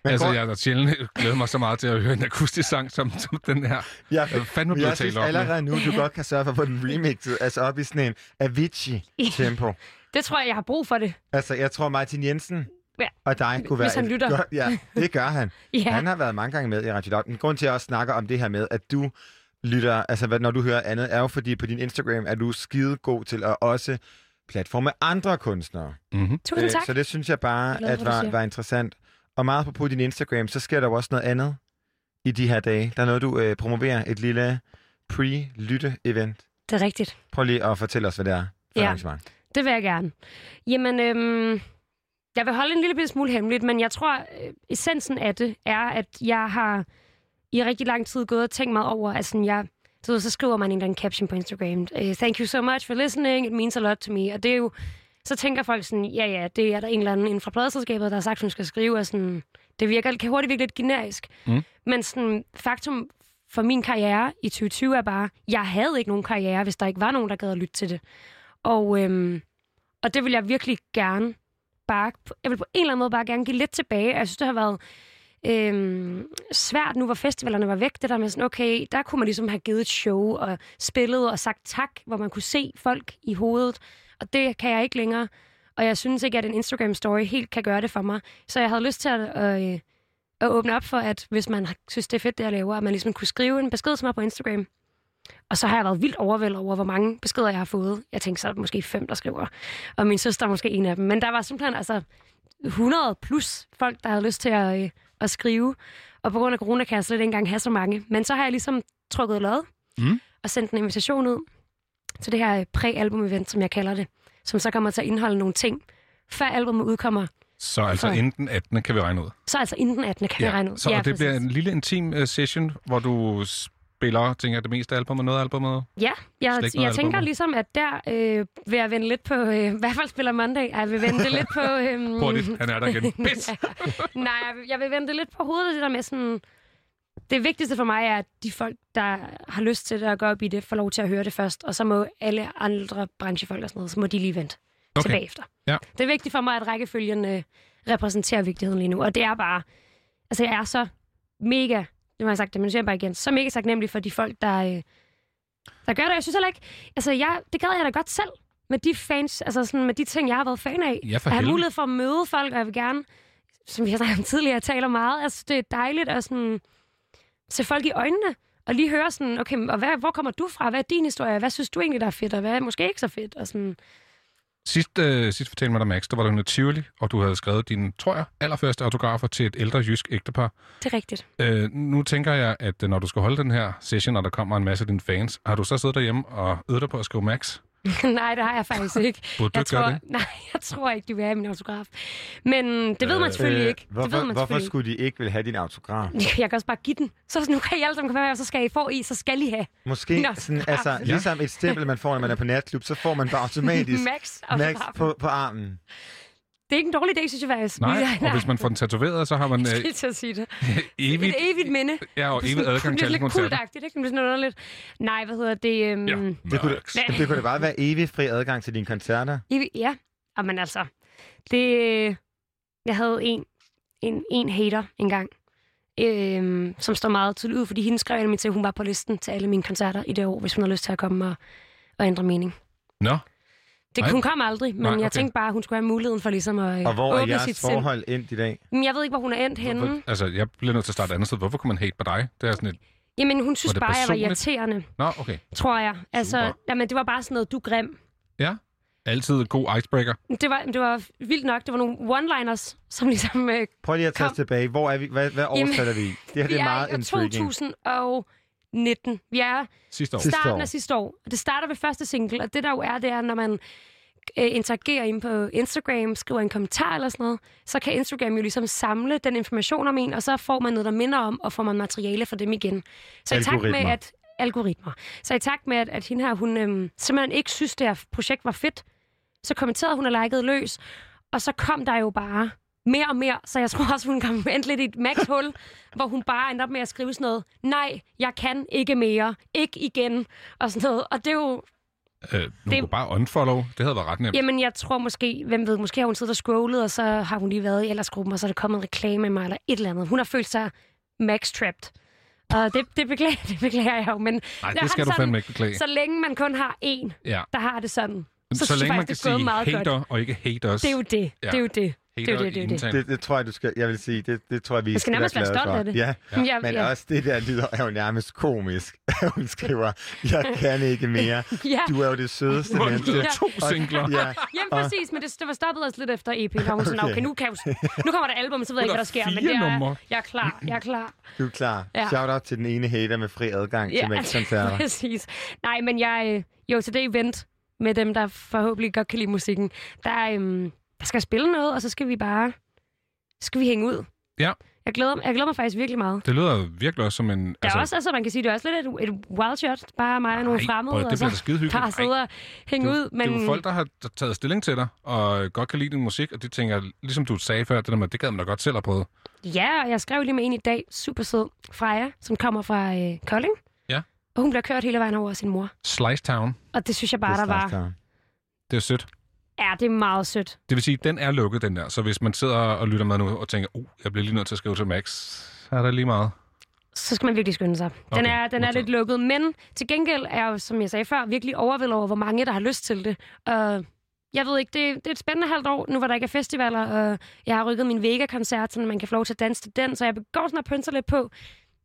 Men altså, jeg har sjældent glædet mig så meget til at høre en akustisk sang som, som den her. Ja, Jeg er fandme blevet jeg synes allerede nu, du godt kan sørge for at få den remixet, altså op i sådan en Avicii-tempo. Det tror jeg, jeg har brug for det. Altså, jeg tror, Martin Jensen, Ja, og dig kunne være hvis han lytter. Godt, ja, det gør han. Ja. Han har været mange gange med i Radio Loud. Men grund til, at jeg også snakker om det her med, at du lytter, altså hvad- når du hører andet, er jo fordi på din Instagram er du skide god til at også platforme andre kunstnere. Mm-hmm. Tusind tak. Øh, Så det synes jeg bare, Jeg glad at var, var interessant. Og meget på din Instagram, så sker der jo også noget andet i de her dage. Der er noget, du øh, promoverer, et lille pre-lytte-event. Det er rigtigt. Prøv lige at fortælle os, hvad det er for Ja. arrangement. Det vil jeg gerne. Jamen, øhm, jeg vil holde en lille smule hemmeligt, men jeg tror, øh, essensen af det er, at jeg har i rigtig lang tid gået og tænkt mig over, at sådan, jeg, så, så skriver man en eller anden caption på Instagram. Uh, Thank you so much for listening, it means a lot to me. Og det er jo, så tænker folk sådan, ja ja, det er der en eller anden inden fra pladeselskabet, der har sagt, hun skal skrive, og sådan, det virker, kan hurtigt virke lidt generisk. Mm. Men sådan, faktum for min karriere i 2020 er bare, jeg havde ikke nogen karriere, hvis der ikke var nogen, der gad at lytte til det. Og, øhm, og det vil jeg virkelig gerne bare, jeg vil på en eller anden måde bare gerne give lidt tilbage. Jeg synes, det har været øhm, svært nu, hvor festivalerne var væk. Det der med sådan, okay, der kunne man ligesom have givet et show og spillet og sagt tak, hvor man kunne se folk i hovedet. Og det kan jeg ikke længere. Og jeg synes ikke, at en Instagram-story helt kan gøre det for mig. Så jeg havde lyst til at, øh, at åbne op for, at hvis man synes, det er fedt, det jeg laver, at man ligesom kunne skrive en besked til mig på Instagram. Og så har jeg været vildt overvældet over, hvor mange beskeder jeg har fået. Jeg tænkte, så er der måske fem, der skriver. Og min søster er måske en af dem. Men der var simpelthen altså 100 plus folk, der havde lyst til at, øh, at skrive. Og på grund af corona kan jeg slet ikke engang have så mange. Men så har jeg ligesom trukket lod Mm. og sendt en invitation ud til det her præ-album-event, som jeg kalder det. Som så kommer til at indeholde nogle ting, før albumet udkommer. Så altså For- inden den 18. kan vi regne ud. Så altså inden den 18. kan jeg regne ud. Så og det præcis. bliver en lille intim uh, session, hvor du spiller, tænker jeg, det meste af albumet, noget af albumet. Ja, jeg, jeg tænker albumet. ligesom, at der øh, vil jeg vende lidt på, øh, i hvert fald spiller Monday, jeg vil vende lidt på... Øh, Hurtigt, han er der igen. Pis! Nej, jeg vil, vende det lidt på hovedet, det der med sådan... Det vigtigste for mig er, at de folk, der har lyst til det og går op i det, får lov til at høre det først, og så må alle andre branchefolk og sådan noget, så må de lige vente okay. Okay. tilbage efter. Ja. Det er vigtigt for mig, at rækkefølgen øh, repræsenterer vigtigheden lige nu, og det er bare... Altså, jeg er så mega... Nu har jeg sagt det, men jeg siger bare igen. Så mega taknemmelig for de folk, der, øh, der gør det. Jeg synes heller ikke... Altså, jeg, det gad jeg da godt selv med de fans, altså sådan med de ting, jeg har været fan af. Ja, for Jeg har mulighed for at møde folk, og jeg vil gerne, som vi har snakket om tidligere, jeg taler meget. Altså, det er dejligt at sådan, se folk i øjnene, og lige høre sådan, okay, og hvad, hvor kommer du fra? Hvad er din historie? Hvad synes du egentlig, der er fedt, og hvad er måske ikke så fedt? Og sådan, Sidst, øh, sidst fortalte mig der, Max, der var du Tivoli, og du havde skrevet dine, tror jeg, allerførste autografer til et ældre jysk ægtepar. det er rigtigt. Øh, nu tænker jeg, at øh, når du skal holde den her session, og der kommer en masse af dine fans, har du så siddet derhjemme og øvet dig på at skrive Max? nej, det har jeg faktisk ikke. Burde du Jeg ikke tror, det? nej, jeg tror ikke, de vil have min autograf. Men det ved man selvfølgelig ikke. Øh, Hvorfor, det ved man hvorfor selvfølgelig skulle de ikke vil have din autograf? ikke. Jeg kan også bare give den. Så nu kan I alle sammen komme her, og så skal I få i, så skal I have Måske sådan, ja. altså, ligesom et stempel, man får, når man er på natklub, så får man bare automatisk Max Max på, på armen. Det er ikke en dårlig idé, synes jeg faktisk. Nej, og hvis man får den tatoveret, så har man Jeg øh, skal til at sige det. evigt, Et evigt minde. ja, og Det er evigt sådan- adgang det til er alle lidt koncerter. kultagtigt, ikke? Det er sådan underligt. Nej, hvad hedder det? Øhm, Ja, Det kunne, det, det kunne da bare være evig fri adgang til dine koncerter. evigt, ja. Men altså, det... Jeg havde en, en, en hater engang, øhm, som står meget tydeligt ud, fordi hende skrev jeg mig til, at hun var på listen til alle mine koncerter i det år, hvis hun har lyst til at komme og, og ændre mening. Nå, Det, Nej. hun kom aldrig, men Nej, jeg okay. tænkte bare, at hun skulle have muligheden for ligesom at Og hvor er åbne jeres sit sind. forhold endt i dag? Men jeg ved ikke, hvor hun er endt henne. Hvor- altså, jeg bliver nødt til at starte et andet sted. Hvorfor kunne man hate på dig? Det er sådan et... Jamen, hun synes bare, jeg var personligt? irriterende, Nå, okay. tror jeg. Altså, Super. jamen, det var bare sådan noget, du er grim. Ja. Altid god icebreaker. Det var, det var vildt nok. Det var nogle one-liners, som ligesom... Øh, Prøv lige at tage os tilbage. Hvor er vi? Hvad, hvad oversætter vi? Det her det er er meget i år intriguing. 2019. Vi er Sidste år. Starten af sidste år. Og det starter ved første single, og det der jo er, det er, når man øh, interagerer ind på Instagram, skriver en kommentar eller sådan noget, så kan Instagram jo ligesom samle den information om en, og så får man noget, der minder om, og får man materiale for dem igen. Så i takt med, Algoritmer. at algoritmer. Så i takt med, at, at hende her, hun øhm, simpelthen ikke synes, det her projekt var fedt, så kommenterede hun og likede løs, og så kom der jo bare mere og mere, så jeg tror også, hun kom endte lidt i et max-hul, hvor hun bare endte op med at skrive sådan noget, nej, jeg kan ikke mere, ikke igen, og sådan noget. Og det er jo, Øh, du Det- kunne bare unfollow. Det havde været ret nemt. jamen jeg tror måske, hvem ved, måske har hun siddet og scrollet, og så har hun lige været i aldersgruppen, og så er der kommet en reklame med mig, eller et eller andet. Hun har følt sig max-trapped. Og det, det, beklager, det beklager jeg jo, men Nej, det skal du sådan, fandme ikke beklage. så længe man kun har én, Ja. der har det sådan, Så, så længe man kan sige meget godt. hater og ikke haters. det er jo det. Ja. Det er jo det. Det det, det det. Det, det tror jeg, du skal... Jeg vil sige, det, det tror jeg, vi skal nærmest være glade stolt for. af det. Ja, Ja. Ja, men ja. også det der lyder er jo nærmest komisk. Hun skriver, jeg kan ikke mere. Ja. Du er jo det sødeste er menneske. det to Og- singler? Ja, Jamen præcis, men det, det var stoppet os lidt efter EP'en, og hun sådan, Okay. okay, nu, kan jeg, nu kommer der album, så ved jeg ikke, hvad der sker, men det er, numre. jeg er klar, jeg er klar. du er klar. Ja. Shout out til den ene hater med fri adgang til Max-koncerter. præcis. Nej, men jeg, øh, jo, til det event med dem, der forhåbentlig godt kan lide musikken, der, øhm, der skal spille noget, og så skal vi bare, så skal vi hænge ud. Ja. Jeg glæder, jeg glæder mig faktisk virkelig meget. Det lyder virkelig også som en... Der er også, altså man kan sige, det er også lidt et, et wild shot, bare mig og nogle fremmede, at- det og så skide hyggeligt. bare sidde og hænge ud. Men... Det er jo folk, der har taget stilling til dig, og godt kan lide din musik, og de tænker, ligesom du sagde før, det der med, det gad man da godt selv have prøvet. Ja, og jeg skrev lige med en i dag, super sød, Freja, som kommer fra øh, Kolding. Ja. Og hun bliver kørt hele vejen over af sin mor. Slice Town, Og det synes jeg bare, der var... det er sødt. Ja, det er meget sødt. Det vil sige, den er lukket, den der. Så hvis man sidder og lytter med nu og tænker, uh, jeg bliver lige nødt til at skrive til Max, så er der lige meget. Så skal man virkelig skynde sig. Den Okay, er, den er lidt lukket, men til gengæld er jeg som jeg sagde før, virkelig overvældet over, hvor mange der har lyst til det. Og jeg ved ikke, det, det er et spændende halvt år, nu hvor der ikke er festivaler, og jeg har rykket min Vega-koncert, så man kan få lov til at danse til den, så jeg går sådan og pynser lidt på,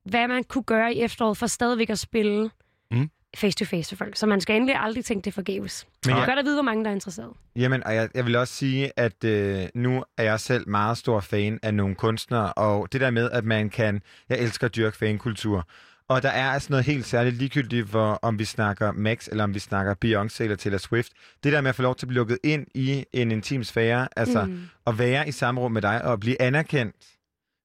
hvad man kunne gøre i efteråret for stadigvæk at spille Mm. Face-to-face for folk. Så man skal endelig aldrig tænke det forgæves. Men jeg godt at vide, hvor mange der er interesseret. Jamen, og jeg, jeg vil også sige, at øh, nu er jeg selv meget stor fan af nogle kunstnere, og det der med, at man kan... Jeg elsker at dyrke fankultur. Og der er altså noget helt særligt ligegyldigt, for, om vi snakker Max, eller om vi snakker Beyoncé eller Taylor Swift. Det der med at få lov til at blive lukket ind i en intim sfære, altså mm. at være i samme rum med dig og blive anerkendt,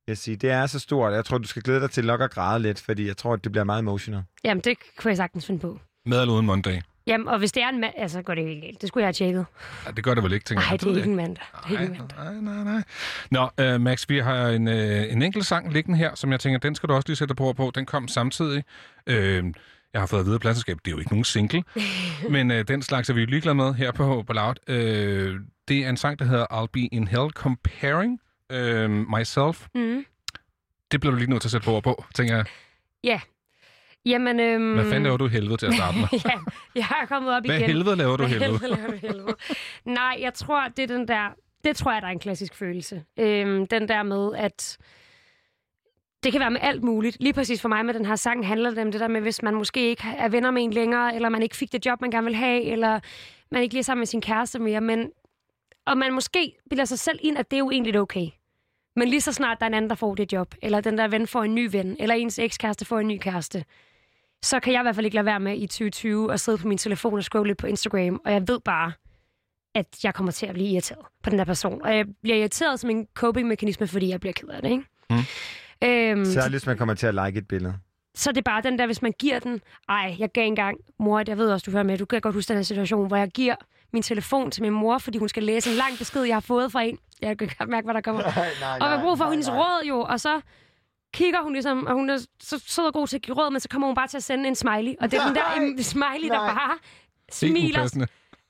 jeg sige, det er så stort. Jeg tror, du skal glæde dig til nok at græde lidt, fordi jeg tror, at det bliver meget emotional. Jamen, det kunne jeg sagtens finde på. Med eller uden Monday. Jamen, og hvis det er en mand, altså går det ikke galt. Det skulle jeg have tjekket. Ja, det gør det vel ikke, tænker Nej, jeg. det er ikke en mand. Det er ikke en mand. Nej, nej, nej. Nå, uh, Max, vi har en, uh, en enkelt sang liggende her, som jeg tænker, den skal du også lige sætte på på. Den kom samtidig. Uh, jeg har fået at vide af pladselskab, det er jo ikke nogen single, men uh, den slags er vi jo ligeglade med her på, på Loud. Uh, det er en sang, der hedder I'll Be In Hell Comparing uh, Myself. Mm. Det bliver du lige nødt til at sætte på på, tænker jeg. Jamen, øhm... Hvad fanden laver du helvede til at starte med? ja, jeg er kommet op Hvad igen. helvede laver du Hvad helvede? laver du helvede? Nej, jeg tror, det er den der... Det tror jeg, der er en klassisk følelse. Øhm, den der med, at det kan være med alt muligt. Lige præcis for mig med den her sang handler det om det der med, hvis man måske ikke er venner med en længere, eller man ikke fik det job, man gerne vil have, eller man ikke lige er sammen med sin kæreste mere, men og man måske bilder sig selv ind, at det er jo egentlig okay. Men lige så snart der er en anden, der får det job, eller den der ven får en ny ven, eller ens ekskæreste får en ny kæreste, så kan jeg i hvert fald ikke lade være med i 2020 at sidde på min telefon og scrolle lidt på Instagram, og jeg ved bare, at jeg kommer til at blive irriteret på den der person. Og jeg bliver irriteret som en coping-mekanisme, fordi jeg bliver ked af det, ikke? Mm. Øhm, Særligt, hvis man kommer til at like et billede. så det er bare den der, hvis man giver den... Ej, jeg gav engang, mor, jeg ved også, du hører med, du kan godt huske den her situation, hvor jeg giver min telefon til min mor, fordi hun skal læse en lang besked, jeg har fået fra en. Jeg kan godt mærke, hvad der kommer. Nej, nej, og jeg har brug for hendes råd jo, og så kigger hun ligesom, og hun er så sød og god til at give råd, men så kommer hun bare til at sende en smiley. Og det er den der Nej, smiley, der nej. bare smiler.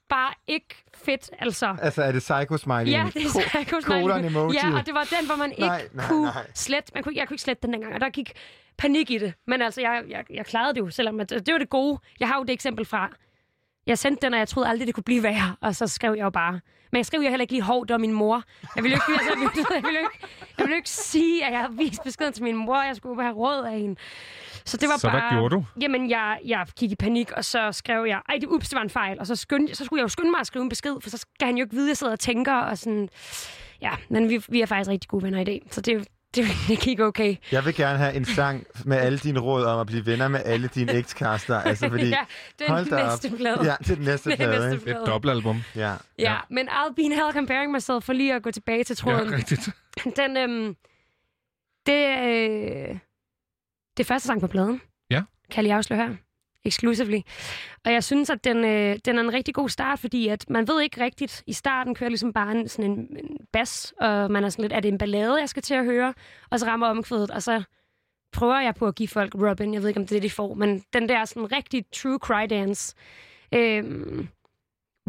Bare ikke fedt, altså. Altså, er det psycho smiley? Ja, det er emoji. Ja, og det var den, hvor man ikke Nej, nej, kunne nej. slet. Man kunne, jeg kunne ikke slette den dengang, og der gik panik i det. Men altså, jeg, jeg, jeg klarede det jo, selvom at, det var det gode. Jeg har jo det eksempel fra, jeg sendte den, og jeg troede aldrig, det kunne blive værre, og så skrev jeg jo bare. Men jeg skrev jo heller ikke lige, hov, det var min mor. Jeg ville ikke, altså, jeg ville, jeg ville ikke, jeg ville ikke sige, at jeg havde vist beskeden til min mor, jeg skulle have råd af hende. Så det var Så hvad bare... gjorde du? Jamen, jeg, jeg gik i panik, og så skrev jeg, ej, det, ups, det var en fejl. Og så, skyndte, så skulle jeg jo skynde mig at skrive en besked, for så skal han jo ikke vide, at jeg sidder og tænker, og sådan... Ja, men vi, vi er faktisk rigtig gode venner i dag, så det, det, gik okay. Jeg vil gerne have en sang med alle dine råd om at blive venner med alle dine ekskærester. Altså, fordi... ja, er hold den da op. næste plade. Ja, det er den næste Det er plade, næste ikke? Et dobbeltalbum. Ja. Ja, ja, men I'll be in hell comparing myself, for lige at gå tilbage til tråden. Ja, rigtigt. Den, øhm, det, øh, det er første sang på pladen. Ja. Kan jeg lige afsløre her. Exclusively. Og jeg synes, at den, øh, den er en rigtig god start, fordi at man ved ikke rigtigt. I starten kører ligesom bare en, sådan en, en bas, og man er sådan lidt, er det en ballade, jeg skal til at høre? Og så rammer omkvædet, og så prøver jeg på at give folk Robin. Jeg ved ikke, om det er det, de får, men den der sådan rigtig true cry dance, øh,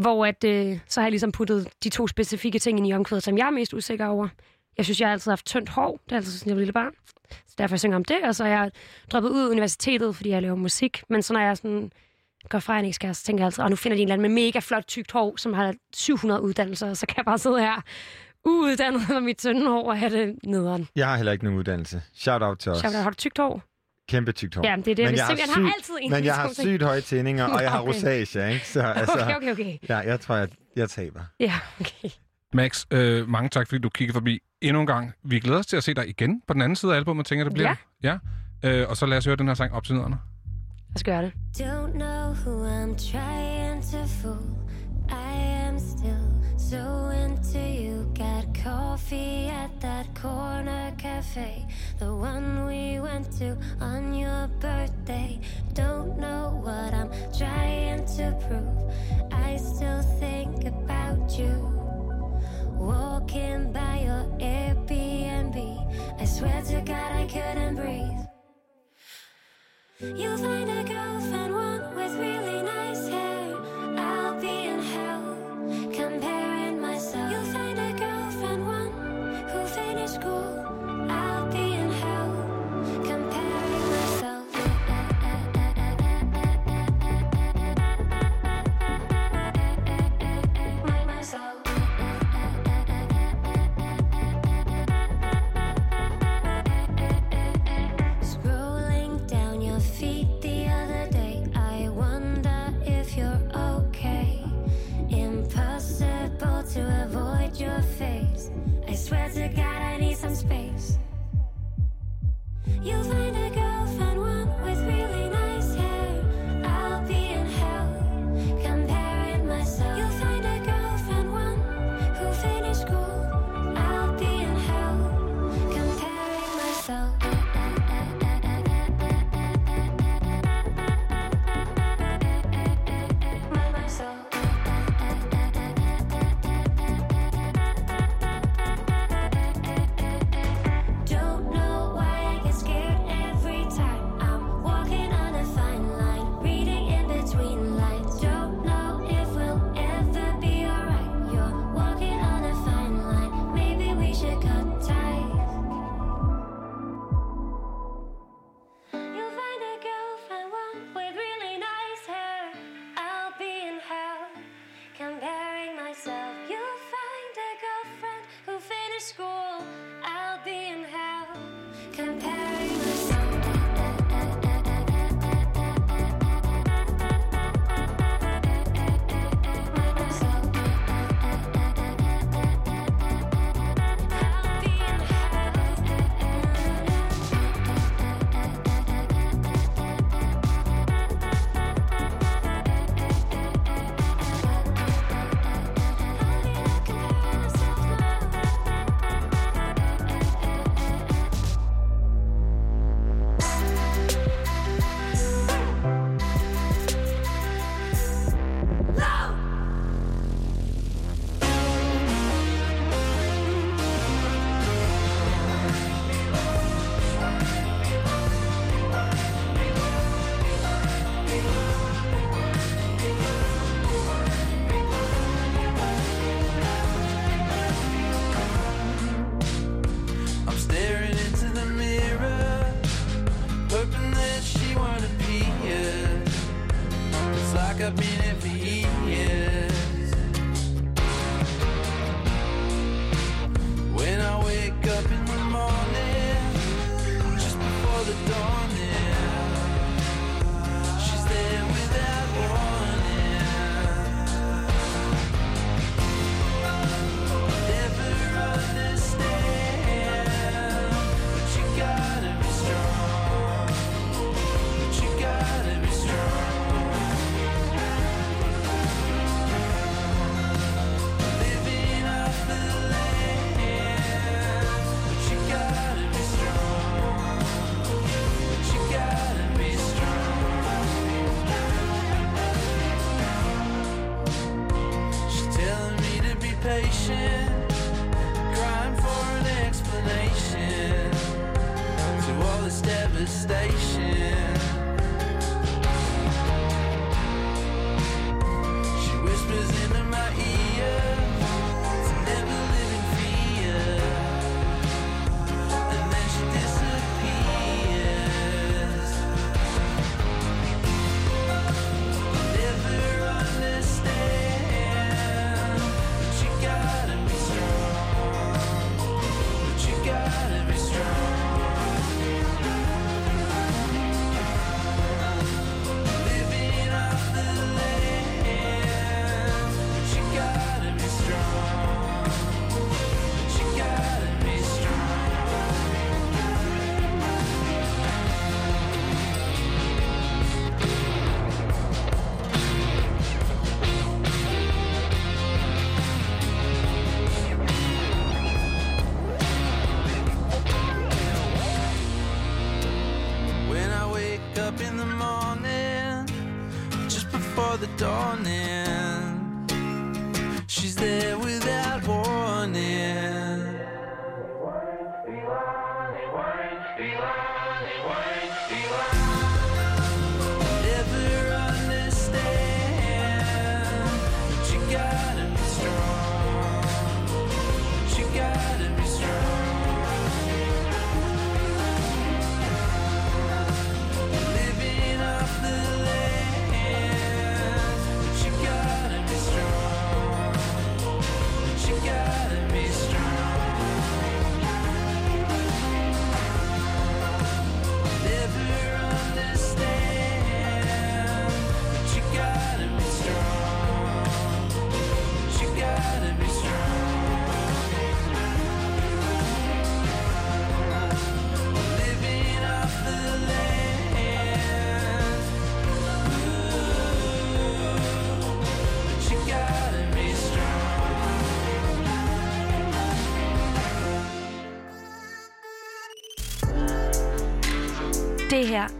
hvor at, øh, så har jeg ligesom puttet de to specifikke ting ind i omkvædet, som jeg er mest usikker over. Jeg synes, jeg har altid haft tyndt hår. Det er altid sådan, jeg var lille barn. Så derfor jeg synger om det, og så er jeg droppet ud af universitetet, fordi jeg laver musik. Men så når jeg sådan går fra en ekskæreste, så tænker jeg altid, at nu finder de en eller anden med mega flot tykt hår, som har 700 uddannelser, og så kan jeg bare sidde her uuddannet med mit tynde hår og have det nederen. Jeg har heller ikke nogen uddannelse. Shout out til os. Shout out, har du tykt hår? Kæmpe tykt hår. Ja, det er det, Men jeg jeg har. Han har altid en Men jeg har sygt høje tændinger, og jeg har Okay. rosacea, ikke? Så altså, Okay, okay, okay. ja, jeg tror, jeg, jeg taber. Ja, okay. Max, øh, mange tak, fordi du kiggede forbi endnu en gang. Vi glæder os til at se dig igen på den anden side af albumet, tænker det bliver. Ja. ja. Øh, og så lad os høre den her sang op til nederne. Jeg skal gøre det. Don't know who I'm trying to fool. I am still so into you. Got coffee at that corner cafe, the one we went to on your birthday. Don't know what I'm trying to prove. I still think about you. Walking by your Airbnb, I swear to God I couldn't breathe. You'll find a girlfriend, one with really nice hair. I'll be in hell, comparing myself. You'll find a girlfriend, one who finished school.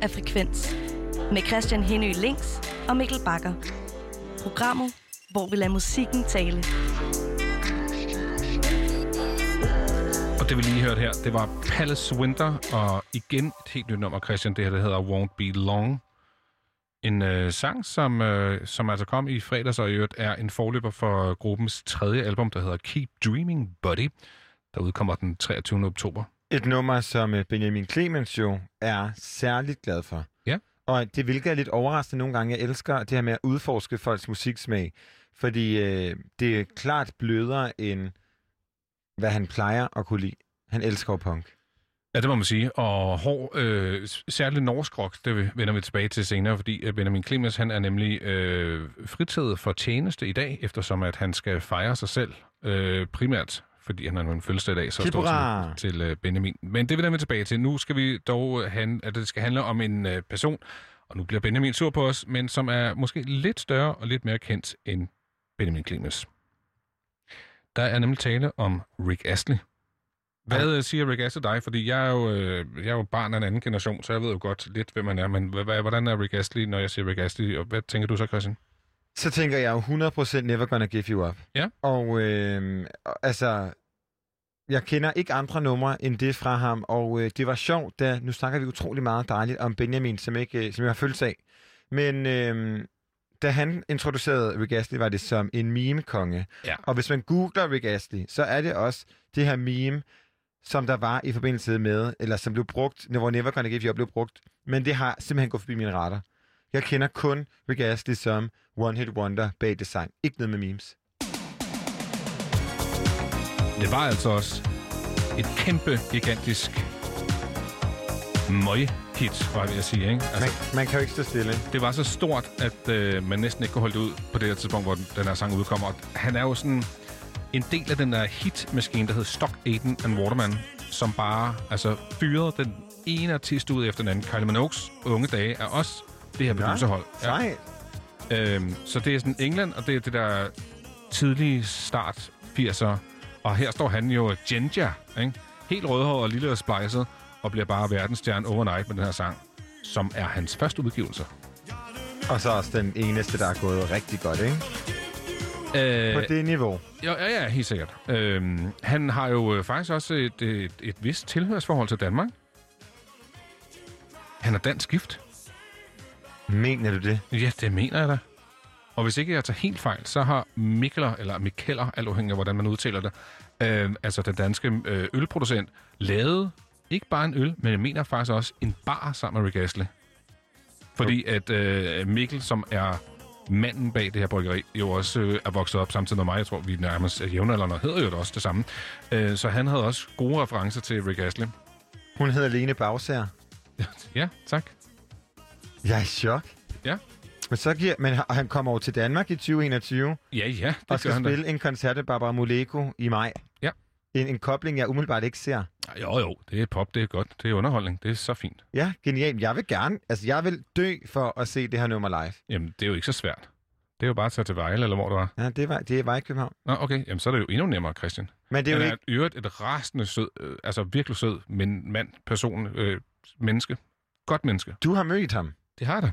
Af Frekvens med Christian Henø Links og Mikkel Bakker. Programmet, hvor vi lader musikken tale. Og det vi lige hørte her, det var Palace Winter, og igen et helt nyt nummer, Christian. Det her, det hedder Won't Be Long. En øh, sang, som, øh, som altså kom i fredags, og i øvrigt er en forløber for gruppens tredje album, der hedder Keep Dreaming Buddy, der udkommer den 23. oktober. Et nummer, som øh, Benjamin Clemens jo er særligt glad for. Ja. Og det hvilket er lidt overraskende nogle gange. Jeg elsker det her med at udforske folks musiksmag. Fordi øh, det er klart blødere end hvad han plejer at kunne lide. Han elsker punk. Ja, det må man sige. Og hård, øh, særligt norsk rock, det vender vi tilbage til senere, fordi øh, Benjamin Clemens, han er nemlig øh, fritaget for tjeneste i dag, eftersom at han skal fejre sig selv, øh, primært fordi han har en fødselsdag i dag, så står Kibra! til, til øh, Benjamin. Men det vender vi tilbage til. Nu skal vi dog han, at det skal handle om en øh, person, og nu bliver Benjamin sur på os, men som er måske lidt større og lidt mere kendt end Benjamin Clemens. Der er nemlig tale om Rick Astley. Hvad ja. siger Rick Astley dig? Fordi jeg er, jo, øh, jeg er jo barn af en anden generation, så jeg ved jo godt lidt, hvem man er. Men hvordan er Rick Astley, når jeg siger Rick Astley? Og hvad tænker du så, Christian? Så tænker jeg jo 100% Never Gonna Give You Up. Ja. Og øh, altså, jeg kender ikke andre numre end det fra ham, og øh, det var sjovt, da nu snakker vi utrolig meget dejligt om Benjamin, som, ikke, øh, som jeg har følt af. Men øh, da han introducerede Rick Astley, var det som en meme-konge. Ja. Og hvis man googler Rick Astley, så er det også det her meme, som der var i forbindelse med, eller som blev brugt, hvor Never Gonna Give You Up blev brugt. Men det har simpelthen gået forbi mine radar. Jeg kender kun Rick Astley som One Hit Wonder bag design. Ikke noget med memes. Det var altså også et kæmpe, gigantisk møg-hit, var jeg ved at sige. Ikke? Altså, Man, man kan jo ikke stå stille. det var så stort, at øh, man næsten ikke kunne holde det ud på det her tidspunkt, hvor den, den her sang udkommer. Og Han er jo sådan en del af den der hitmaskine, der hedder Stock Aiden and Waterman, som bare altså, fyrede den ene artist ud efter den anden. Kylie Minogue's unge dage er også det her producerhold. Sejt. Øhm, så det er sådan England, og det er det der tidlige start 80'er. Og her står han jo Ginger, ikke? helt rødhåret og lille og splejset, og bliver bare verdensstjerne overnight med den her sang, som er hans første udgivelse. Og så også den eneste, der er gået rigtig godt, ikke? Øh, På det niveau. Ja, ja, ja, helt sikkert. Øhm, han har jo øh, faktisk også et, et, et vist tilhørsforhold til Danmark. Han er dansk gift. Mener du det? Ja, det mener jeg da. Og hvis ikke jeg tager helt fejl, så har Mikkeler, eller Mikkeller, alt afhængig af, hvordan man udtaler det, øh, altså den danske øh, ølproducent, lavet ikke bare en øl, men jeg mener faktisk også en bar sammen med Rick Astley. Fordi at øh, Mikkel, som er manden bag det her bryggeri, jo også øh, er vokset op samtidig med mig. Jeg tror, vi nærmest er jævnaldrende og hedder jo det også det samme. Øh, så han havde også gode referencer til Rick Astley. Hun hedder Lene Bagsær. Ja, tak. Jeg er i chok. Ja. Men, så giver, men han kommer over til Danmark i 2021 Ja, ja, det og skal han da. spille en koncert med Barbara Moleko i maj. Ja. En, en kobling, jeg umiddelbart ikke ser. Jo, jo, det er pop, det er godt. Det er underholdning, det er så fint. Ja, genialt. Jeg vil gerne, altså jeg vil dø for at se det her nummer live. Jamen, det er jo ikke så svært. Det er jo bare at tage til Vejle, eller hvor det var. Ja, det var, det var i København. Nå, okay. Jamen, så er det jo endnu nemmere, Christian. Men det er jo Han ikke... er i øvrigt et rasende sød, øh, altså virkelig sød, men mand, person, øh, menneske. Godt menneske. Du har mødt ham. Det har da.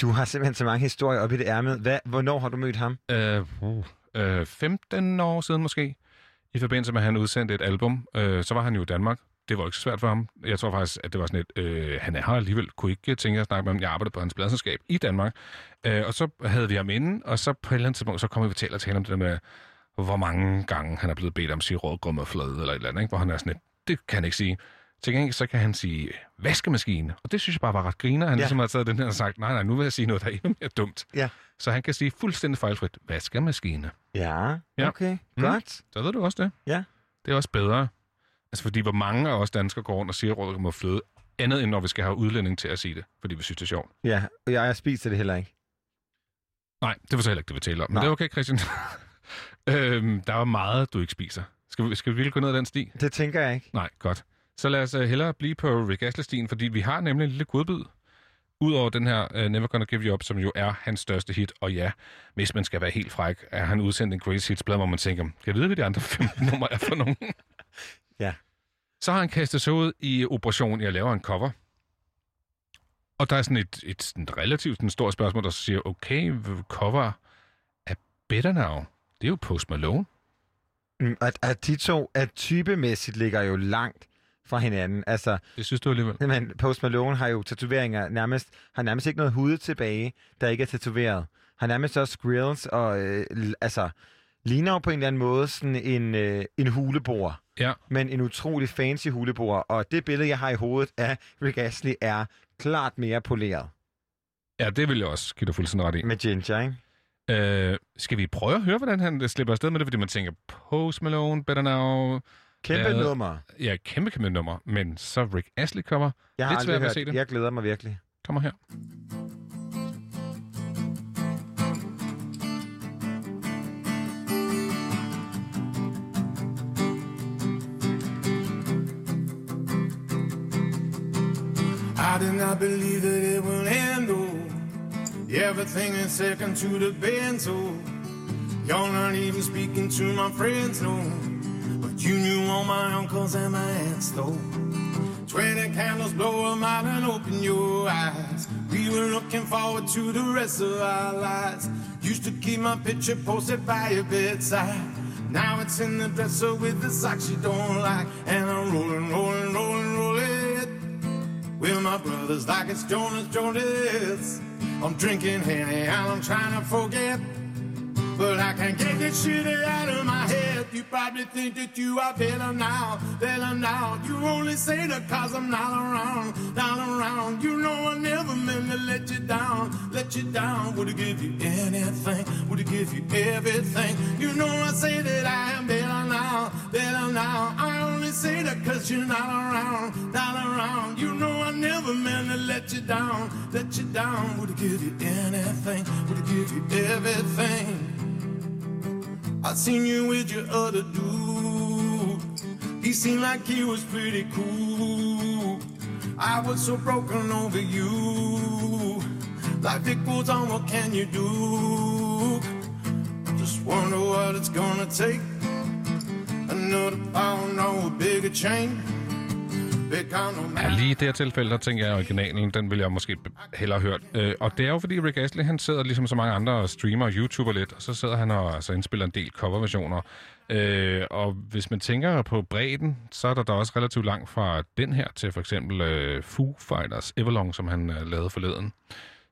Du har simpelthen så mange historier op i det ærmet. Hvad, hvornår har du mødt ham? Øh, uh, øh, 15 år siden måske, i forbindelse med, at han udsendte et album. Øh, så var han jo i Danmark. Det var ikke så svært for ham. Jeg tror faktisk, at det var sådan et, øh, han er her alligevel, kunne ikke tænke at snakke med ham. Jeg arbejdede på hans pladselskab i Danmark. Øh, og så havde vi ham inde, og så på et eller andet tidspunkt, så kom vi til at tale om det der med, hvor mange gange han er blevet bedt om at sige rådgrum og flade eller et eller andet, ikke? hvor han er sådan et, det kan han ikke sige. Til gengæld så kan han sige vaskemaskine, og det synes jeg bare var ret griner. Han Ja. ligesom har taget den her og sagt, nej, nej, nu vil jeg sige noget, der er endnu mere dumt. Ja. Så han kan sige fuldstændig fejlfrit, vaskemaskine. Ja, Ja. okay. Mm. Godt. Så ved du også det. Ja. Det er også bedre. Altså fordi, hvor mange af os danskere går rundt og siger, rådgrum og fløde, andet end når vi skal have udlænding til at sige det, fordi vi synes, det er sjovt. Ja, og jeg, spiser det heller ikke. Nej, det var så heller ikke det, vi taler om. Men Nej. det er okay, Christian. øhm, der er meget, du ikke spiser. Skal vi, skal vi virkelig gå ned ad den sti? Det tænker jeg ikke. Nej, godt. Så lad os uh, hellere blive på Rick Astley-stien, fordi vi har nemlig en lille godbid. Udover den her uh, Never Gonna Give You Up, som jo er hans største hit. Og ja, hvis man skal være helt fræk, er han udsendt en Greatest Hits-blad, hvor man tænker, kan jeg vide, hvad de andre 15 numre er for nogen? Ja. Så har han kastet sig ud i Operation, jeg laver en cover. Og der er sådan et, et sådan relativt sådan stort spørgsmål, der siger, okay, cover af Better Now, det er jo Post Malone. Mm, At, at de to, at typemæssigt ligger jo langt fra hinanden. Altså, Det synes du alligevel? Men Post Malone har jo tatoveringer nærmest, har nærmest ikke noget hud tilbage, der ikke er tatoveret. Har nærmest også grills og øh, altså ligner jo på en eller anden måde sådan en, øh, en hulebor. Ja. Men en utrolig fancy hulebor. Og det billede, jeg har i hovedet af Rick Astley, er klart mere poleret Ja, det vil jeg også give dig fuldstændig ret i. med Ginger, ikke? Øh, skal vi prøve at høre, hvordan han slipper afsted med det? Fordi man tænker, Post Malone, Better Now... Kæmpe Ja. nummer. Ja, kæmpe, kæmpe nummer. Men så Rick Astley kommer. Jeg har Lidt aldrig svært at hørt se det. Jeg glæder mig virkelig. Kommer her. I did not believe that it would end, oh. Everything is second to the bend, so you're not even speaking to my friends, no. You knew all my uncles and my aunts, though. Twenty candles, blow blow 'em out and open your eyes. We were looking forward to the rest of our lives. Used to keep my picture posted by your bedside. Now it's in the dresser with the socks you don't like. And I'm rolling, rolling, rolling, rolling. With my brothers like it's Jonas Jonas. I'm drinking Henny and I'm trying to forget. But I can't get this shit out of my head. You probably think that you are better now, better now. You only say that cause I'm not around, not around. You know I never meant to let you down, let you down. Would have give you anything, would have give you everything. You know I say that I am better now, better now. I only say that cause you're not around, not around. You know I never meant to let you down, let you down. Would have give you anything, would have give you everything. I seen you with your other dude. He seemed like he was pretty cool. I was so broken over you. Life it on, what can you do? Just wonder what it's gonna take. Another pound or a bigger chain. Ja, lige i det her tilfælde, der tænker jeg, at originalen, den vil jeg måske hellere høre. Øh, og det er jo fordi Rick Astley, han sidder ligesom så mange andre streamer og YouTuber lidt, og så sidder han og altså, indspiller en del coverversioner. Øh, og hvis man tænker på bredden, så er der da også relativt langt fra den her til for eksempel øh, Foo Fighters Everlong, som han øh, lavede forleden.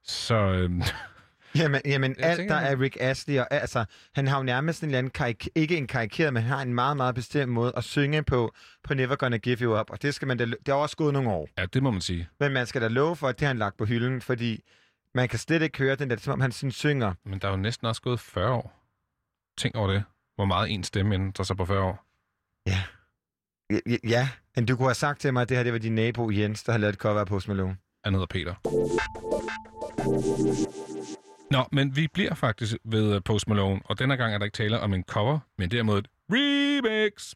Så øh, Jamen, jamen Jeg alt, tænker, der er Rick Astley, og altså, han har jo nærmest en eller anden, karik- ikke en karikeret, men han har en meget, meget bestemt måde at synge på, på Never Gonna Give You Up, og det skal man da, det er også gået nogle år. ja, det må man sige. Men man skal da love for, at det har han lagt på hylden, fordi man kan slet ikke høre den der, det er som om han sådan synger. Men der er jo næsten også gået 40 år. Tænk over det. Hvor meget en stemme ændrer sig på 40 år. Ja, ja, ja. men du kunne have sagt til mig, at det her det var din nabo Jens, der har lavet et cover af Post Malone. Han hedder Peter. Nå, men vi bliver faktisk ved øh, Post Malone, og denne gang er der ikke tale om en cover, men derimod et remix.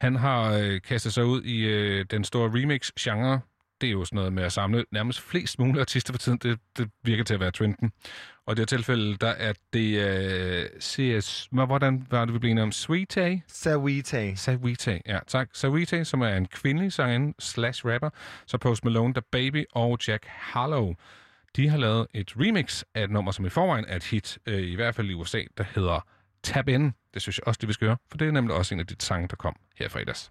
Han har øh, kastet sig ud i øh, den store remix-genre. Det er jo sådan noget med at samle nærmest flest mulige artister for tiden. Det, det virker til at være trenden. Og i det her tilfælde, der er det øh, CS... Hvordan var det, vi blev enige om? Sweetie? Sawite. Sawite, ja tak. Sawite, som er en kvindelig sangerinde slash rapper, så Post Malone, The Baby og Jack Harlow. De har lavet et remix af et nummer, som i forvejen er et hit, øh, i hvert fald i USA, der hedder Tap In. Det synes jeg også, de vil skal høre, for det er nemlig også en af de sange, der kom her i fredags.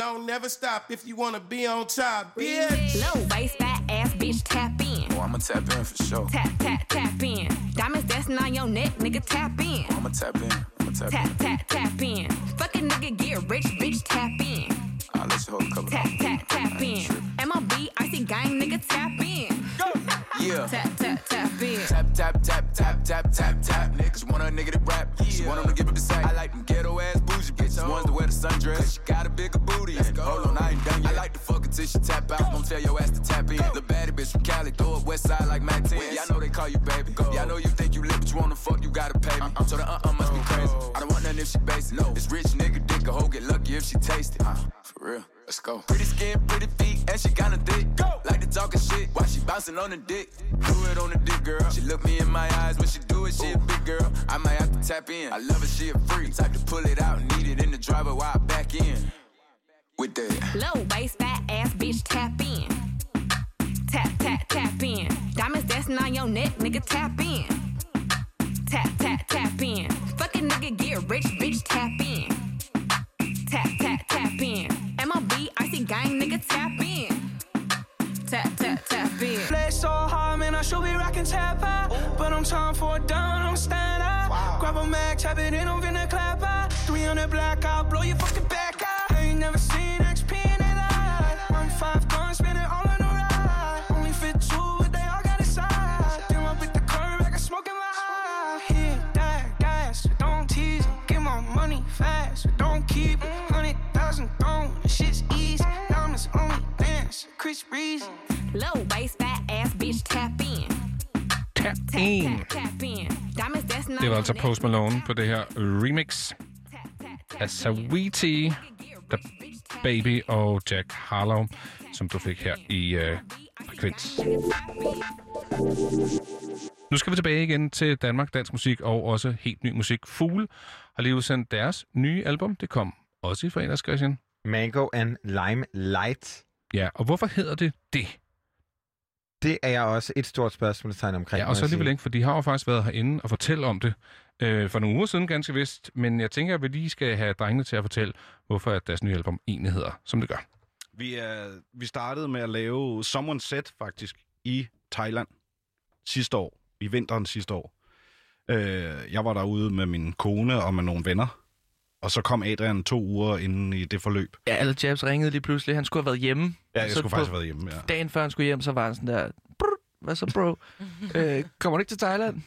Don't never stop if you wanna be on top, bitch. Low waist, fat ass bitch, tap in. Oh, I'ma tap in for sure. Tap, tap, tap in. Diamonds dancing on your neck, nigga, tap in. I'ma tap in. I'ma tap, Tap, in. tap, tap in. Fuck a nigga, get rich, bitch, tap in. I'll let you hold a couple. Tap, tap, tap in. MLB, icy gang, nigga, tap in. Yeah. Tap, tap, tap in. Tap, tap, tap, tap, tap, tap, tap. Niggas want a nigga to rap. She want him to give up the sack. I like them ghetto ass bougie bitches. Ones that wear the sundress. Cause she got a bigger booty. go Hold on, I ain't done yet. I like to fuck till she tap out. Don't tell your ass to tap in. The baddie bitch from Cali, throw up west side like Mac 10. Yeah, I know they call you baby. Yeah, I know you think you lit, but you wanna fuck, you gotta pay me. So the uh-uh must be crazy. I don't want nothing if she basic. No, it's rich nigga dick. A hoe get lucky if she taste it. Uh. Let's go. Pretty skin, pretty feet, and she kinda thick. Go. Like the talking shit while she bouncing on the dick. Do it on the dick, girl. She look me in my eyes when she do it. She a big girl. I might have to tap in. I love her, she a freak. Type to pull it out, need it in the driver while I back in. With that. Low waist, fat ass bitch, tap in. Tap, tap, tap in. Diamonds dancing on your neck, nigga, tap in. Tap, tap, tap in. Fuck a nigga, get rich, bitch, tap in. Tap in. Tap, tap, tap in. Play so hard, man, I should be rocking tap out. But I'm time for a down, I'm stand out. Grab a mag, tap it in, I'm finna clap out. 300 black out, blow your fucking back out. I ain't never seen XP only dance, Chris Breezy. Low waist, fat ass bitch, tap in. Tap Tap, In. tap, tap in. Det var altså Post Malone på det her remix af Saweetie, The Baby og Jack Harlow, som du fik her i uh, Frekvens. Nu skal vi tilbage igen til Danmark, dansk musik og også helt ny musik. Fugle har lige udsendt deres nye album. Det kom også i fredags, Christian. Mango and Lime Light. Ja, og hvorfor hedder det det? Det er jeg også et stort spørgsmålstegn omkring. Ja, og så alligevel ikke, for de har jo faktisk været herinde og fortælle om det øh, for nogle uger siden ganske vist. Men jeg tænker, at vi lige skal have drengene til at fortælle, hvorfor at deres nye album egentlig hedder, som det gør. Vi, er, vi startede med at lave Someone Set faktisk i Thailand sidste år, i vinteren sidste år. Øh, jeg var derude med min kone og med nogle venner, og så kom Adrian to uger inden i det forløb. Ja, alle Jabs ringede lige pludselig. Han skulle have været hjemme. Ja, jeg Så skulle faktisk have været hjemme, ja. Dagen før han skulle hjem, så var han sådan der... "Brr, Hvad så, bro? øh, kommer du ikke til Thailand?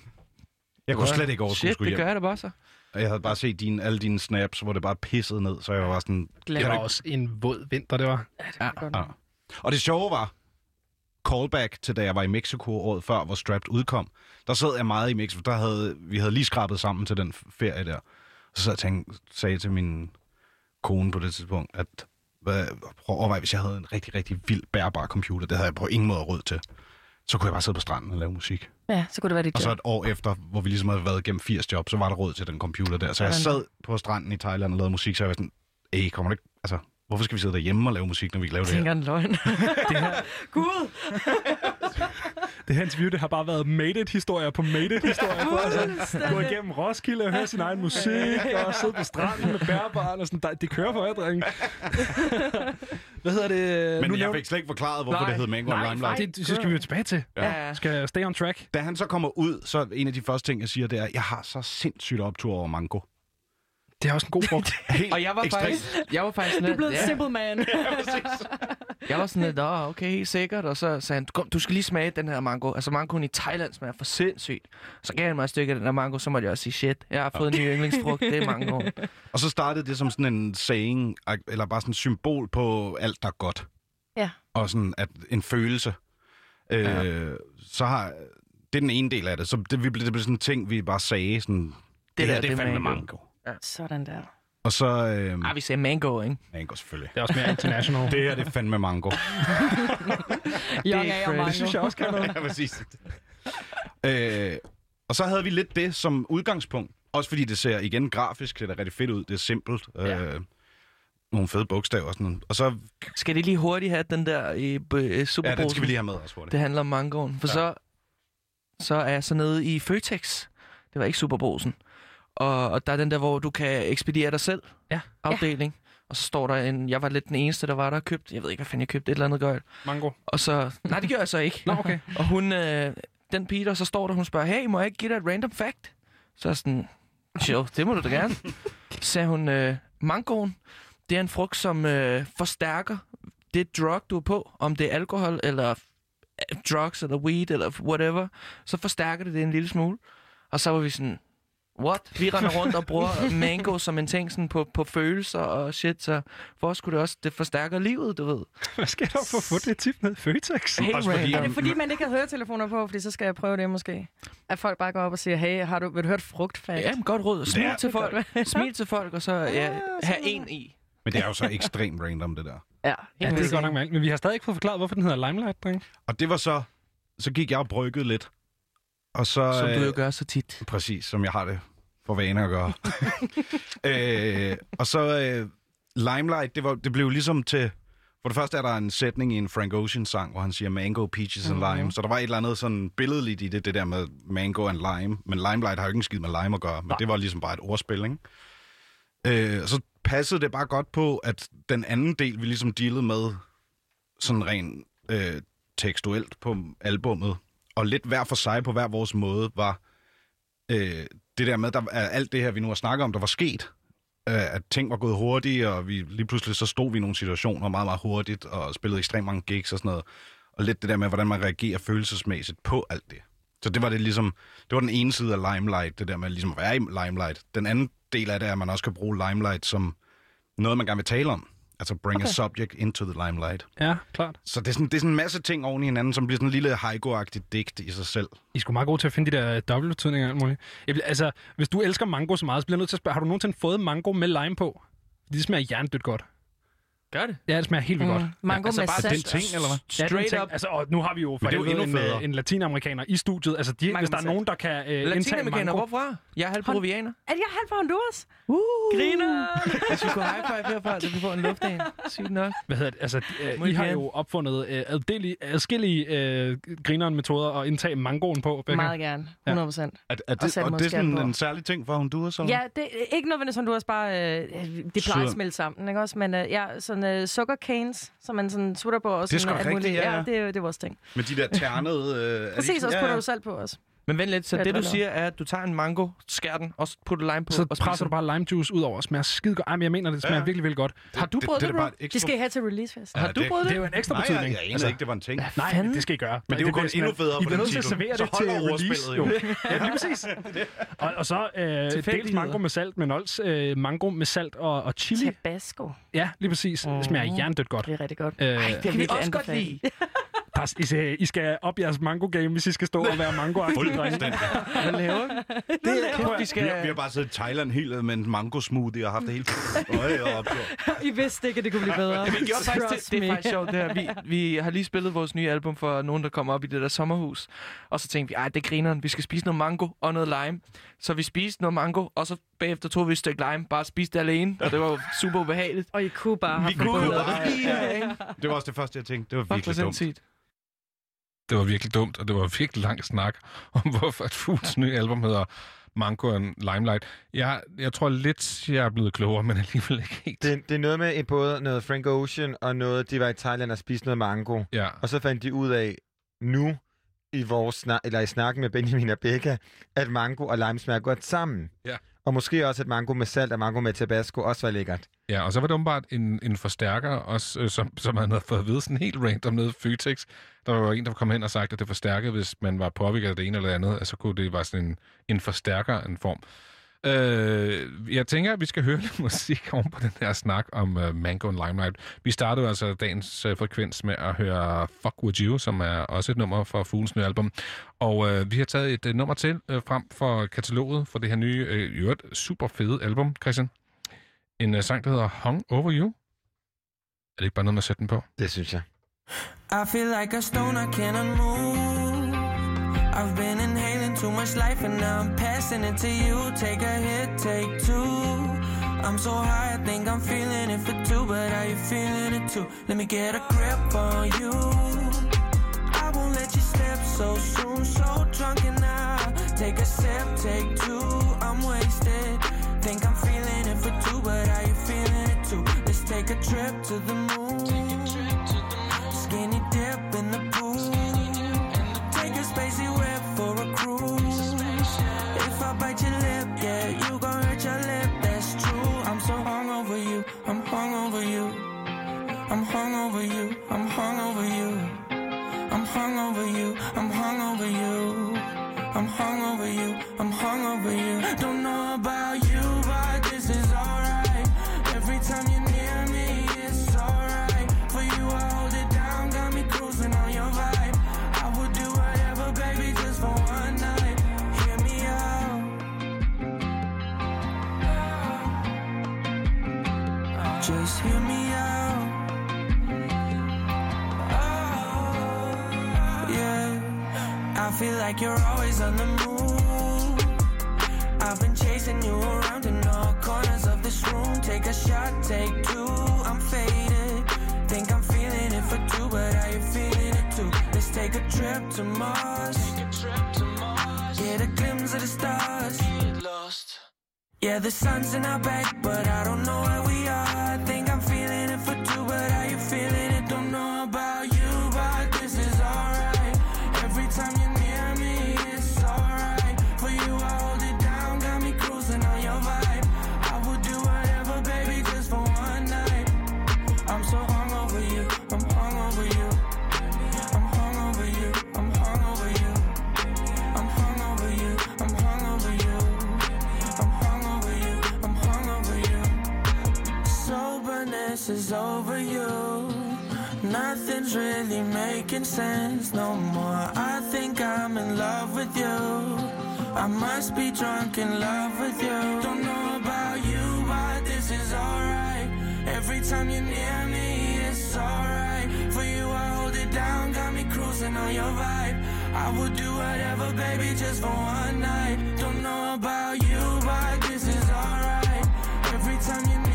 Jeg kunne slet ikke overskue Shit, skulle det hjem. gør jeg da bare så. Og jeg havde bare set dine, alle dine snaps, hvor det bare pissede ned, så jeg var sådan... Det var også en våd vinter, det var. Ja, Ja. Og det sjove var, callback til da jeg var i Mexico året før, hvor Strapped udkom, der sad jeg meget i Mexico, der havde, vi havde lige skrabet sammen til den ferie der. Så sad jeg tænkte, sagde til min kone på det tidspunkt, at prøv at overveje, hvis jeg havde en rigtig, rigtig vild bærbar computer, det havde jeg på ingen måde råd til, så kunne jeg bare sidde på stranden og lave musik. Ja, så kunne det være dit Og så et år efter, hvor vi ligesom havde været igennem 80 job, så var der råd til den computer der. Så jeg sad på stranden i Thailand og lavede musik, så jeg var sådan, Ey, kommer du ikke, altså, hvorfor skal vi sidde derhjemme og lave musik, når vi kan lave det her? tænker en løgn. Det her, Gud! Det her interview, det har bare været made it-historier på made it-historier. For altså, gå igennem Roskilde og høre sin egen musik, og sidde på stranden med bærbaren og sådan. Der, det kører for jer, drenge. Hvad hedder det? Men nu jeg fik slet ikke forklaret, hvorfor Nej, det hed Mango nej, Limelight. det, det, så skal vi jo tilbage til. Ja. Skal stay on track? Da han så kommer ud, så en af de første ting, jeg siger, det er, jeg har så sindssygt optur over mango. Det er også en god frugt. Helt Og jeg var ekstremt. faktisk... Jeg var faktisk sådan Du er blevet ja. simple man. Jeg var sådan lidt, "Nå, okay, helt sikkert. Og så sagde han, Kom, du skal lige smage den her mango. Altså mangoen i Thailand smager for sindssygt. Så gav han mig et stykke af den her mango, så måtte jeg også sige, shit, jeg har fået en ny yndlingsfrugt, det er mangoen. Og så startede det som sådan en saying, eller bare sådan en symbol på alt, der er godt. Ja. Og sådan at en følelse. Øh, så har... Det er den ene del af det. Så det, vi blev, det blev sådan en ting, vi bare sagde sådan... Det, det der, her, det er det er fandme mango. mango. Sådan der. Og så... Øh, Ah, vi sagde mango, ikke? mango selvfølgelig. Det er også mere international. Det her, det er fandme mango. Young er crazy. Mango. Det synes jeg også kan noget. ja, præcis. øh, og så havde vi lidt det som udgangspunkt. Også fordi det ser igen grafisk, det er rigtig fedt ud. Det er simpelt. Ja. Øh, nogle fede bogstaver og sådan noget. Og så, Skal det lige hurtigt have den der i øh, ja, den skal vi lige have med også hurtigt. Det handler om mangoen. For ja. så så er jeg så nede i Føtex. Det var ikke Superbrosen. Og, og der er den der, hvor du kan ekspedere dig selv. Ja. Afdeling. Og så står der en... Jeg var lidt den eneste, der var der og købt. Jeg ved ikke, hvad fanden jeg købte. Et eller andet gøjl. Mango. Og så... Nej, det gør jeg så ikke. Nå, okay. Og hun... Øh, den pige, der så står der, hun spørger, hey, må jeg ikke give dig et random fact? Så er jeg sådan, chill, det må du da gerne. Så sagde hun, øh, mangoen, det er en frugt, som øh, forstærker det drug, du er på. Om det er alkohol, eller øh, drugs, eller weed, eller whatever. Så forstærker det det en lille smule. Og så var vi sådan, what? Vi render rundt og bruger mango som en ting sådan på, på følelser og shit, så hvor skulle det også, det forstærker livet, du ved. Hvad sker der for at få det tip med Føtex? Helt Også fordi-. Er det fordi, man ikke har høretelefoner på? Fordi så skal jeg prøve det måske. At folk bare går op og siger, hey, har du, vil du høre et frugtfakt? Ja, men godt råd. Smil er- til folk. Smil til folk, og så ja, have en i. Men det er jo så ekstremt random, det der. Ja, Ja, det er godt nok mærkeligt. Men vi har stadig ikke fået forklaret, hvorfor den hedder Limelight, dreng. Og det var så... Så gik jeg og bryggede lidt. Og så... Som du øh, jo gør så tit. Præcis, som jeg har det for vane at gøre. øh, og så øh, Limelight, det, var, det blev ligesom til... For det første er der en sætning i en Frank Ocean-sang, hvor han siger mango, peaches and lime. Så der var et eller andet sådan billedligt i det, det der med mango and lime. Men Limelight har jo ikke en skid med lime at gøre, men det var ligesom bare et ordspil, ikke? Øh, og så passede det bare godt på, at den anden del, vi ligesom dealede med, sådan rent øh, tekstuelt på albummet, og lidt hver for sig på hver vores måde, var øh, det der med, der er alt det her, vi nu har snakket om, der var sket. Øh, at ting var gået hurtigt, og vi lige pludselig så stod vi i nogle situationer meget, meget hurtigt, og spillede ekstremt mange gigs og sådan noget. Og lidt det der med, hvordan man reagerer følelsesmæssigt på alt det. Så det var det ligesom, det var den ene side af Limelight, det der med ligesom at være i Limelight. Den anden del af det er, at man også kan bruge Limelight som noget, man gerne vil tale om. Altså bring okay. a subject into the limelight. Ja, klart. Så det er, sådan, det er sådan en masse ting oven i hinanden, som bliver sådan en lille haiku-agtigt digt i sig selv. I er sgu meget gode til at finde de der dobbeltbetydninger og alt muligt. Jeg vil, altså, hvis du elsker mango så meget, så bliver jeg nødt til at spørge, har du nogensinde fået mango med lime på? Det smager hjernedødt godt. Gør det? Ja, det smager helt vildt Mm. godt. Mango altså med bare den ting, eller hvad? Ja, en Straight ting. up. Altså, og nu har vi jo for det er jo en, øh, en latinamerikaner i studiet. Altså, de, Mango hvis der er nogen, der kan øh, indtage Latinamerikaner, mango... hvorfra? Jeg er halv peruvianer. Er jeg halv fra Honduras? Uh. Griner! Hvis vi kunne high five herfra, så vi får en luftdag. Sygt nok. Hvad hedder det? Altså, øh, Muy I har jo opfundet øh, addelige- adskillige øh, grineren metoder at indtage mangoen på. Becca. Meget gerne. 100 procent. Er, er Og det, og det er sådan en særlig ting for Honduras? Eller? Ja, det er ikke nødvendigvis Honduras, bare øh, det plejer at smelte sammen, ikke også? Men øh, ja, sådan øh, sugar canes, som man sådan sutter på. Og Det er sådan, sgu rigtigt, ja, ja. det, er- det er vores ting. Med de der ternede... Øh, er Præcis, de, også putter du salt på os. Men vent lidt, så Ja, det du siger er, at du tager en mango, skærer den, og putter lime på, Så og presser du bare lime juice ud over og smager skide godt. Ej, men jeg mener, det smager Ja. ja. virkelig, virkelig godt. Har du prøvet det, det, bro? er bare et De ekstra... skal I have til releasefest. Har du prøvet Det det? er jo en ekstra Nej, betydning. jeg, jeg anede ikke, det var en ting. Nej, fanden? det skal I gøre. Men det er jo kun endnu federe I på bliver nødt til at servere det til holder release. jo. ja, lige præcis. Og, og så øh, dels mango med salt, men også øh, mango med salt og, og chili. Tabasco. Ja, lige præcis. Det smager hjernedødt godt. Det er rigtig godt. Øh, Det Det kan vi virkelig også godt lide. der, er- I, skal, I skal op jeres mango-game, hvis I skal stå og være mango Fuldstændig. Hvad laver vi? Det er, Kæft, vi Vi, skal... har, vi har bare siddet i Thailand helt med en mango smoothie og haft det hele. Øj, og opgjort. I vidste ikke, at det kunne blive bedre. Vi gjorde faktisk, Trust det, det er me. faktisk sjovt, det her. Vi, vi har lige spillet vores nye album for nogen, der kommer op i det der sommerhus. Og så tænkte vi, ej, det er grineren. Vi skal spise noget mango og noget lime. Så vi spiste noget mango, og så bagefter tog vi et stykke lime. Bare spiste det alene, og det var jo super ubehageligt. Og I kunne bare have Vi kunne forbundet jo det. bare have Det var også det første, jeg tænkte. Det var Fuck, hvor virkelig dumt. sindssygt. Det var virkelig dumt, og det var virkelig lang snak om, hvorfor et Foods nye album hedder Mango and Limelight. Jeg, jeg tror lidt, jeg er blevet klogere, men alligevel ikke helt. Det, det er noget med både noget Frank Ocean og noget, de var i Thailand og spiste noget mango. Ja, Og så fandt de ud af nu i vores snak, eller i snakken med Benjamin og Becca, at mango og lime smager godt sammen. Ja. Og måske også, at mango med salt og mango med tabasco også var lækkert. ja, og så var det åbenbart en, en forstærker, også, øh, som, som han havde fået at vide sådan helt random nede i Føtex. Der var en, der kom hen og sagt, at det forstærkede, hvis man var påvirket af det ene eller det andet. Altså kunne det være sådan en, en forstærker, en form. Øh, jeg tænker, at vi skal høre lidt musik oven på den her snak om uh, Mango and Limelight. Vi startede altså dagens uh, frekvens med at høre Fuck With You, som er også et nummer fra Fuglens nye album. Og uh, vi har taget et uh, nummer til uh, frem for kataloget for det her nye, uh, i øvrigt super fede album, Christian. En uh, sang, der hedder Hung Over You. Er det ikke bare noget med at sætte den på? Det synes jeg. I feel like a stone, I cannot move. I've been inhaling too much life and now I'm passing it to you. Take a hit, take two. I'm so high, I think I'm feeling it for two, but are you feeling it too? Let me get a grip on you. I won't let you slip so soon, so drunk and I take a sip, take two, I'm wasted. Think I'm feeling it for two, but are you feeling it too? Let's take a trip to the moon. Skinny dip in the pool. Take a spacey whip cruise. If I bite your lip, yeah, you gon' hurt your lip. That's true. I'm so hung over you. I'm hung over you. I'm hung over you. I'm hung over you. I'm hung over you. I'm hung over you. I'm hung over you. I'm hung over you. Don't know about you, Just hear me out. Oh, yeah. I feel like you're always on the move. I've been chasing you around in all corners of this room. Take a shot, take two. I'm faded. Think I'm feeling it for two, but are you feeling it too? Let's take a trip to Mars. Get a glimpse of the stars. Yeah, the sun's in our back, but I don't know where we are. I think I'm feeling it for two, but are Is over you. Nothing's really making sense no more. I think I'm in love with you. I must be drunk in love with you. Don't know about you, but this is alright. Every time you're near me, it's alright. For you, I hold it down, got me cruising on your vibe. I would do whatever, baby, just for one night. Don't know about you, but this is alright. Every time you're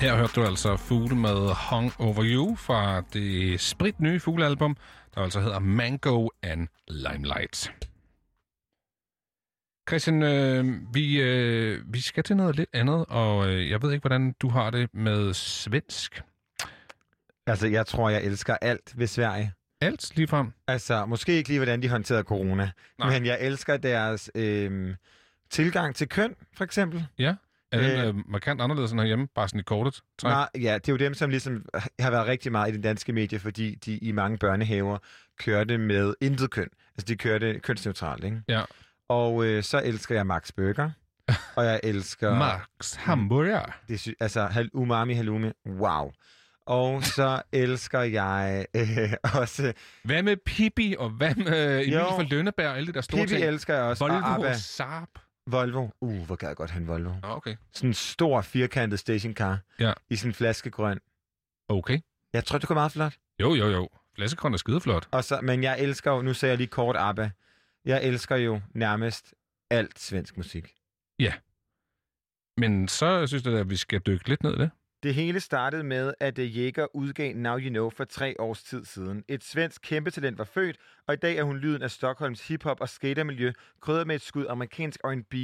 Her hørte du altså Fugle med Hung Over You fra det sprit nye fuglealbum, der altså hedder Mango and Limelight. Christian, øh, vi, øh, vi skal til noget lidt andet, og øh, jeg ved ikke, hvordan du har det med svensk. Altså, jeg tror, jeg elsker alt ved Sverige. Alt ligefrem? Altså, måske ikke lige, hvordan de håndterede corona, Nej. men jeg elsker deres øh, tilgang til køn, for eksempel. Ja, er den Øh. øh, markant anderledes end herhjemme, bare sådan i kortet? træk? Nej, ja, det er jo dem, som ligesom har været rigtig meget i den danske medie, fordi de i mange børnehaver kørte med intet køn. Altså, de kørte kønsneutralt, ikke? Ja. Og øh, så elsker jeg Max Burger, og jeg elsker... Max Hamburger. Det sy- altså, hal- umami halloumi, wow. Og så elsker jeg øh, også... Hvad med Pippi, og hvad med Emil Jo. fra Lønneberg, og alle de der store Pippi ting? elsker jeg også, og Volvo ABBA. og Saab. Volvo. Uh, hvor gad jeg godt have en Volvo. Ah, Okay. Sådan en stor, firkantet stationcar Ja. i sådan en flaskegrøn. Okay. Jeg tror, det kunne meget flot. Jo, jo, jo. Flaskegrøn er skideflot. Og så, men jeg elsker jo, nu sagde jeg lige kort ABBA, jeg elsker jo nærmest alt svensk musik. Ja. Men så synes jeg, at vi skal dykke lidt ned i det. Det hele startede med, at øh, Jäger udgav Now You Know for tre års tid siden. Et svensk kæmpetalent var født, og i dag er hun lyden af Stockholms hiphop- og skatermiljø, krydret med et skud amerikansk R&B,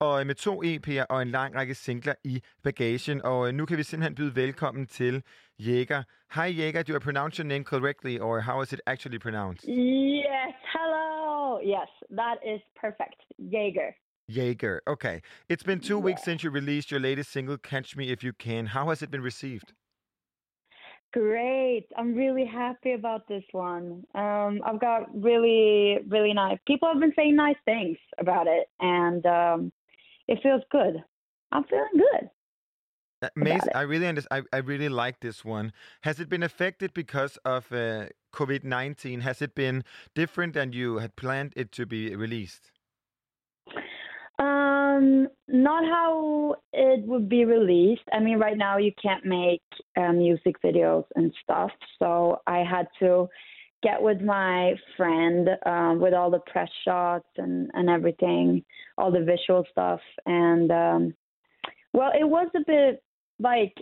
og øh, med to EP'er og en lang række singler i bagagen. Og øh, nu kan vi simpelthen byde velkommen til Jäger. Hi Jäger, do I pronounce your name correctly, or how is it actually pronounced? Yes, hello. Yes, that is perfect. Jäger. Jaeger. Okay. It's been two weeks since you released your latest single, Catch Me If You Can. How has it been received? Great. I'm really happy about this one. Um, I've got really, really nice. People have been saying nice things about it, and um, it feels good. I'm feeling good. Mace, I really understand. I, I really like this one. Has it been affected because of uh, COVID nineteen? Has it been different than you had planned it to be released? Um, not how it would be released. I mean, right now you can't make uh, music videos and stuff, so I had to get with my friend um, with all the press shots and and everything, all the visual stuff, and um, well, it was a bit like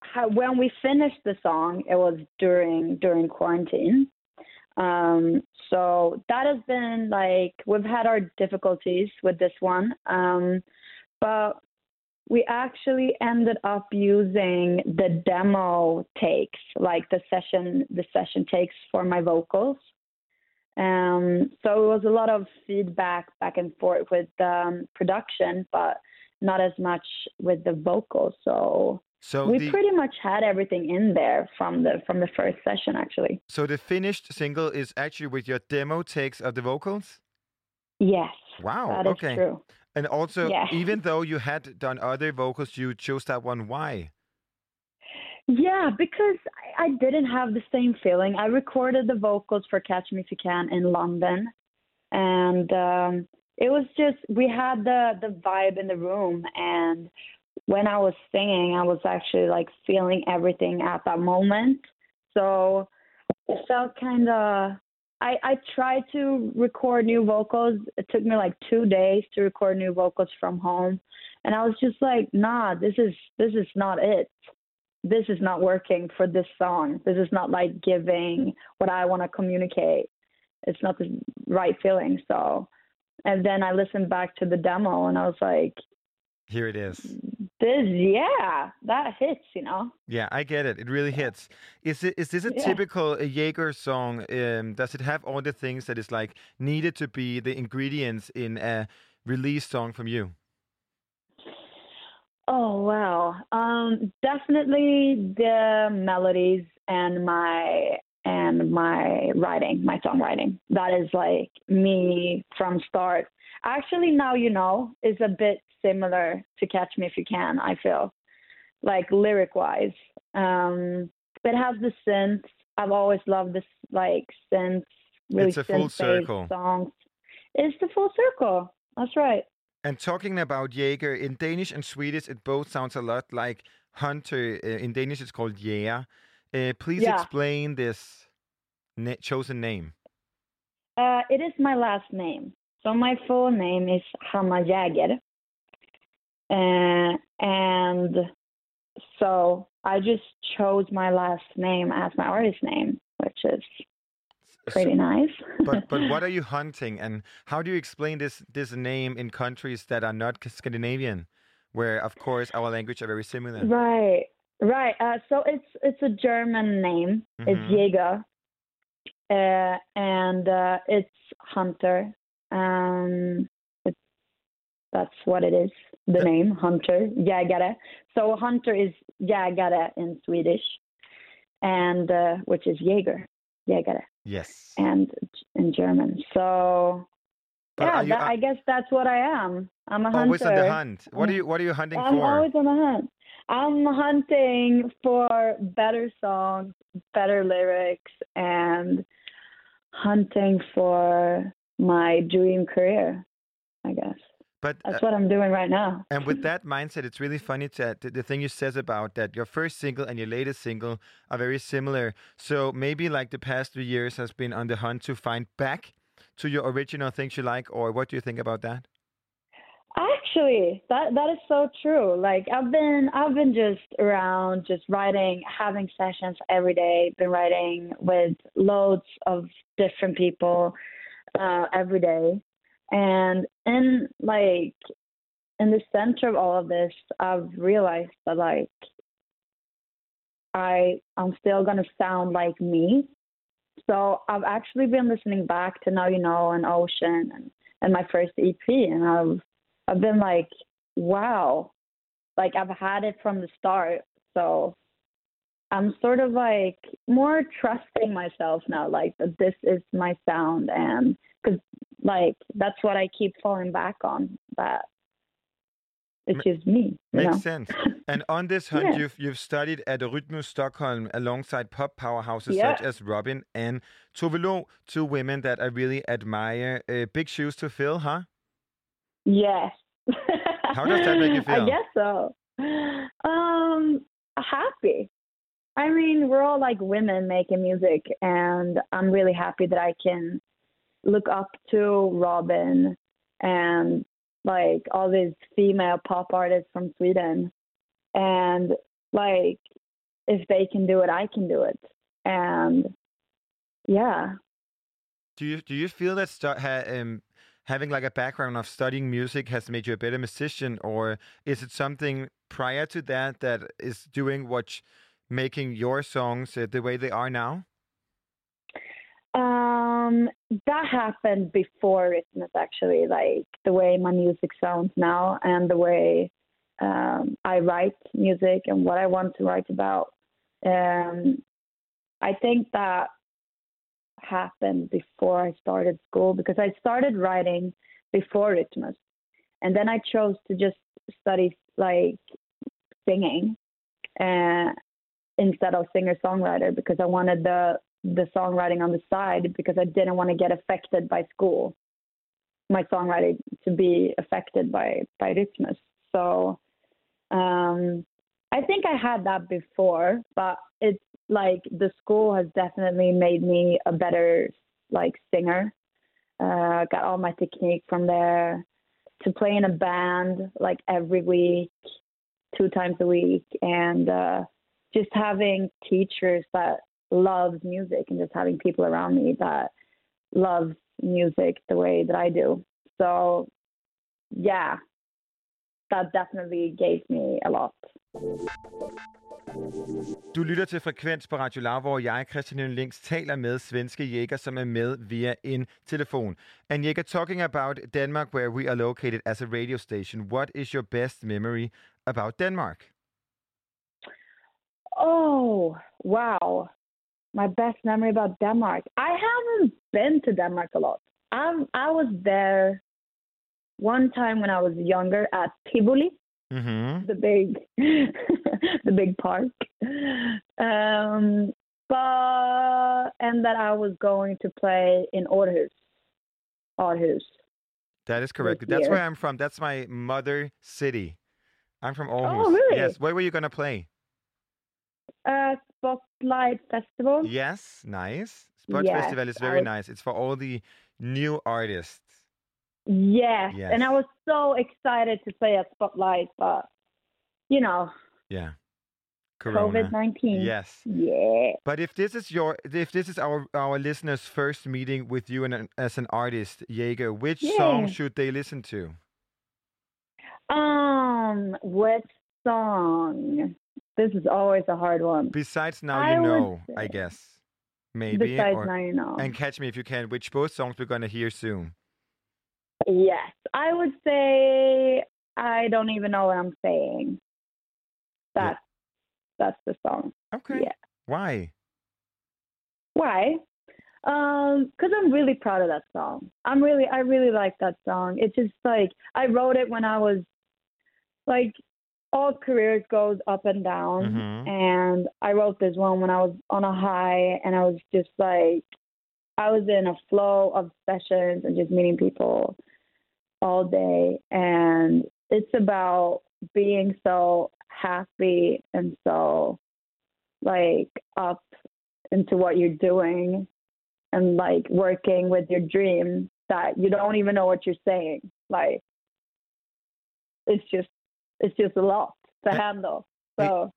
how, when we finished the song, it was during during quarantine. Um, so that has been like we've had our difficulties with this one, um, but we actually ended up using the demo takes, like the session the session takes for my vocals. Um, so it was a lot of feedback back and forth with um, production, but not as much with the vocals. So So we the- pretty much had everything in there from the from the first session actually. So the finished single is actually with your demo takes of the vocals. Yes. Wow. that is okay. true. And also, even though you had done other vocals, you chose that one. Why? Yeah, because I, I didn't have the same feeling. I recorded the vocals for Catch Me If You Can in London, and um, it was just we had the the vibe in the room, and when I was singing, I was actually like feeling everything at that moment. So it felt kind of. I, I tried to record new vocals. It took me like two days to record new vocals from home, and I was just like, "Nah, this is this is not it. This is not working for this song. This is not like giving what I want to communicate. It's not the right feeling." So, and then I listened back to the demo, and I was like, Here it is. "This, yeah, that hits," you know. Yeah, I get it. It really hits. Is it is this a Yeah. typical Jaeger song? Um, does it have all the things that is like needed to be the ingredients in a release song from you? Oh wow. Um definitely the melodies and my and my writing, my songwriting. That is like me from start. Actually now you know is a bit similar to Catch Me If You Can, I feel. Like lyric wise. Um it has the synth. I've always loved this like synth really It's a full circle. songs. It's the full circle. That's right. And talking about Jaeger, in Danish and Swedish, it both sounds a lot like hunter. Uh, in Danish, it's called Jæger. Uh, please Yeah. explain this na- chosen name. Uh, it is my last name. So my full name is Hanna Jäger. Uh, and so I just chose my last name as my artist name, which is pretty nice. But but what are you hunting, and how do you explain this this name in countries that are not Scandinavian, where of course our language are very similar? Right, right. Uh, so it's it's a German name. It's Mhm. Jäger, uh, and uh, it's hunter. Um, it's, that's what it is. The name hunter, jägare. So hunter is jägare in Swedish, and uh, which is Jäger, jägare, Yes. and in German. So But yeah, you that, I guess that's what I am. I'm a hunter. always on the hunt? What are you What are you hunting for? I'm always on the hunt. I'm hunting for better songs, better lyrics, and hunting for my dream career. I guess But that's uh, what I'm doing right now. And with that mindset, it's really funny that the, the thing you says about that your first single and your latest single are very similar. So maybe like the past three years has been on the hunt to find back to your original things you like, or what do you think about that? Actually, that that is so true. Like I've been I've been just around just writing, having sessions every day, been writing with loads of different people uh every day. And in like in the center of all of this, I've realized that like I I'm still gonna sound like me. So I've actually been listening back to Now You Know and Ocean and, and my first EP and I've I've been like, wow. Like I've had it from the start. So I'm sort of like more trusting myself now, like that this is my sound and because like that's what I keep falling back on that It's just me. Makes know? sense. And on this hunt, Yeah. you've you've studied at Rytmus Stockholm alongside pop powerhouses Yeah. such as Robin and Tove Lo, two women that I really admire. Uh, big shoes to fill, huh? Yes. How does that make you feel? I guess so. Um, happy. I mean, we're all like women making music, and I'm really happy that I can look up to Robin and like all these female pop artists from Sweden, and like if they can do it, I can do it, and yeah. Do you do you feel that stu- ha, um, having like a background of studying music has made you a better musician, or is it something prior to that that is doing what making your songs uh, the way they are now? Um, that happened before Rhythmus, actually, like the way my music sounds now and the way um, I write music and what I want to write about. Um, I think that happened before I started school because I started writing before Rhythmus. And then I chose to just study like singing uh, instead of singer songwriter because I wanted the the songwriting on the side because I didn't want to get affected by school. My songwriting to be affected by by Rhythmus. So um, I think I had that before, but it's like the school has definitely made me a better like singer. Uh, got all my technique from there. To play in a band like every week, two times a week, and uh, just having teachers that loves music and just having people around me that love music the way that I do. So, yeah, that definitely gave me a lot. Du lytter til Frekvens på Radio Lav, hvor jeg, Christian Links, taler med svenske jæger, som er med via en telefon. And Jæger, talking about Denmark, where we are located as a radio station, what is your best memory about Denmark? Oh, wow. My best memory about Denmark. I haven't been to Denmark a lot. I'm, I was there one time when I was younger at Tivoli, Mm-hmm. the big, the big park. Um, but and that I was going to play in Aarhus. Aarhus. That is correct. That's year. where I'm from. That's my mother city. I'm from Aarhus. Oh, really? Yes. Where were you going to play? Uh, Spotlight Festival. Yes, nice. Spot Yes, Festival is very was- nice. It's for all the new artists. Yes. Yes. And I was so excited to play at Spotlight, but you know, Yeah. COVID nineteen. Yes. Yeah. But if this is your, if this is our our listeners' first meeting with you and as an artist, Jaeger, which song should they listen to? Um, what song? This is always a hard one. Besides Now I You Know, I guess. Maybe. Besides or- Now You Know. And Catch Me If You Can, which both songs we're gonna hear soon. Yes, I would say I don't even know what I'm saying. That's that's the song. Okay. Yeah. Why? Why? Um, because I'm really proud of that song. I'm really, I really like that song. It's just like I wrote it when I was like all careers goes up and down, Mhm. and I wrote this one when I was on a high, and I was just like, I was in a flow of sessions and just meeting people all day, and it's about being so happy and so like up into what you're doing and like working with your dream that you don't even know what you're saying. Like it's just it's just a lot to handle. So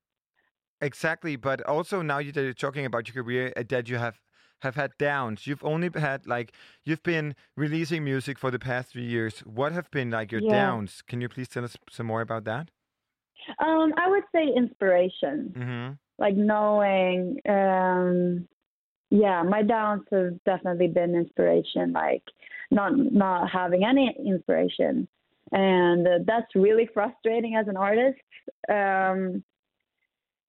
Exactly, but also now that you're talking about your career, uh, that you have have had downs. You've only had like you've been releasing music for the past three years. What have been like your Yeah. downs? Can you please tell us some more about that? um I would say inspiration. Mm-hmm. Like knowing um yeah, my downs have definitely been inspiration, like not not having any inspiration. And uh, that's really frustrating as an artist. Um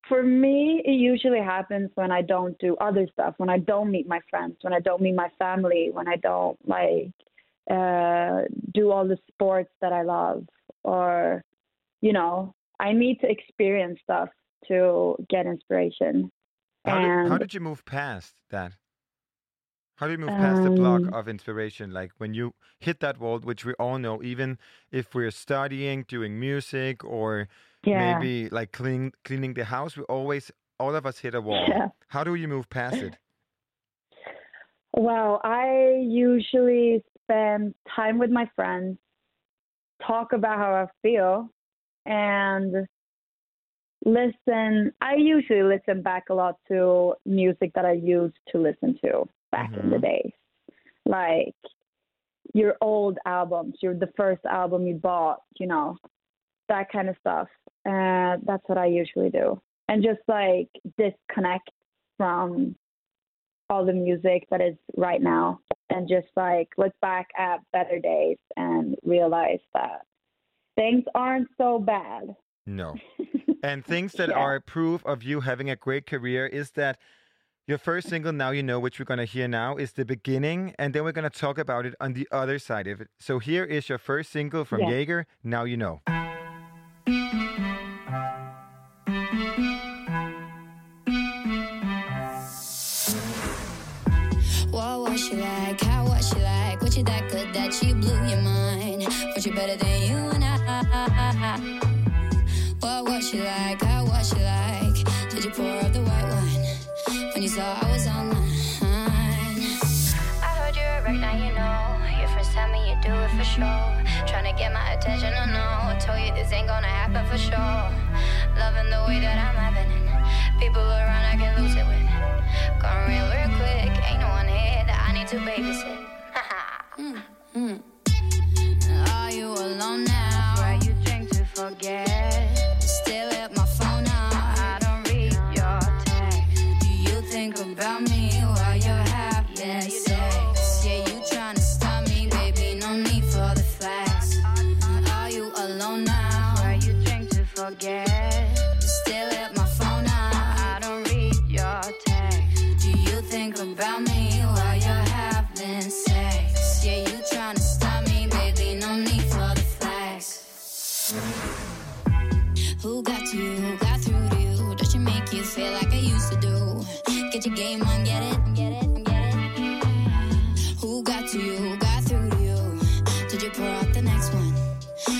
for me, it usually happens when I don't do other stuff, when I don't meet my friends, when I don't meet my family, when I don't like uh, do all the sports that I love, or you know, I need to experience stuff to get inspiration. How did, how did you move past that? How do you move past the block Um, of inspiration? Like when you hit that wall, which we all know, even if we're studying, doing music, or Yeah. maybe like cleaning cleaning the house, we always all of us hit a wall. Yeah. How do you move past it? Well, I usually spend time with my friends, talk about how I feel, and listen. I usually listen back a lot to music that I used to listen to back in the Mhm. days, like your old albums, your the first album you bought, you know, that kind of stuff. Uh, that's what I usually do, and just like disconnect from all the music that is right now and just like look back at better days and realize that things aren't so bad. No. and things that Yeah. are proof of you having a great career is that your first single, Now You Know, which we're going to hear now, is the beginning, and then we're going to talk about it on the other side of it. So here is your first single from Yeah. Jaeger, Now You Know. What was she like? How was she like? Was she that good that she blew your mind? Was she better than you and I? What was she like? When you saw I was online? I heard you're a wreck, now you know. Your friends tell me you do it for sure. Trying to get my attention, I know. I told you this ain't gonna happen for sure. Loving the way that I'm having it. People around I can lose it with. Gonna real real quick. Ain't no one here that I need to babysit. Mm. Are you alone now? Where you drink to forget. Get your game on, get it, get it, get it. Who got to you? Who got through to you? Did you pour out the next one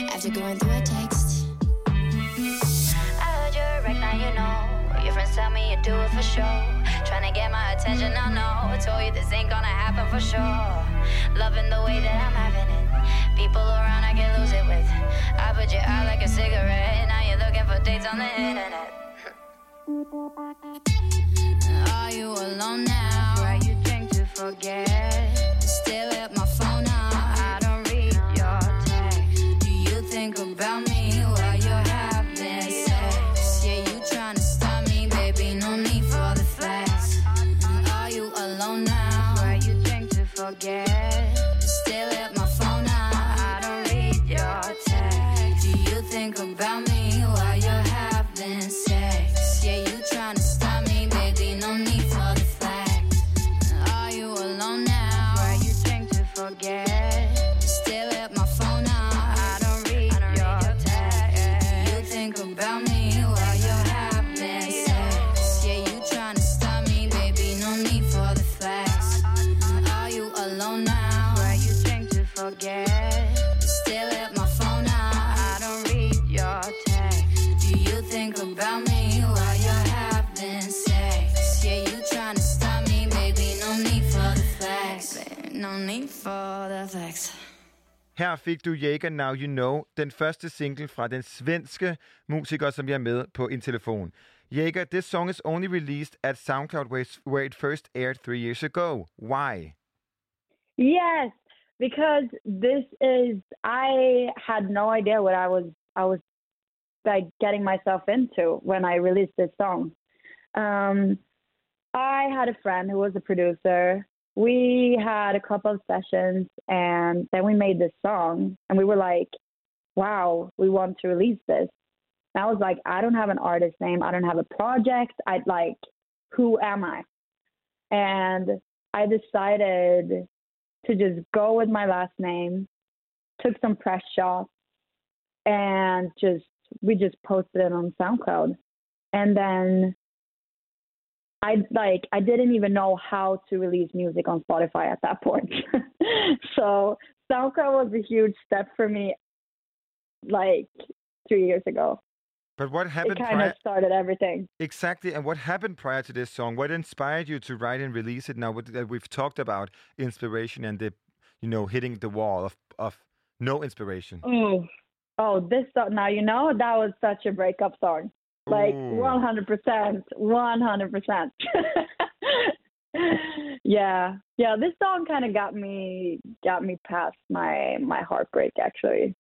after going through a text? I heard you're wreck, now you know. Your friends tell me you do it for sure. Trying to get my attention, I know. I told you this ain't gonna happen for sure. Loving the way that I'm having it. People around I can lose it with. I put you out like a cigarette. Now you're looking for dates on the internet. fik du Jaeger Now You Know, den første single fra den svenske musiker, som jeg er med på en telefon. Jaeger, this song is only released at SoundCloud where, where it first aired three years ago. Why? Yes, because this is I had no idea what I was I was like getting myself into when I released this song. Um, I had a friend who was a producer. We had a couple of sessions and then we made this song and we were like, wow, we want to release this. And I was like, I don't have an artist name. I don't have a project. I'd like, who am I? And I decided to just go with my last name, took some press shots, and just we just posted it on SoundCloud, and then I like I didn't even know how to release music on Spotify at that point. so SoundCloud was a huge step for me, like three years ago. But what happened it kind prior? of started everything. Exactly, and what happened prior to this song? What inspired you to write and release it? Now that we've talked about inspiration and the, you know, hitting the wall of of no inspiration. Oh, oh, this song. Now you know that was such a breakup song. Like one hundred percent, one hundred percent. Yeah, yeah. This song kind of got me got me past my my heartbreak actually.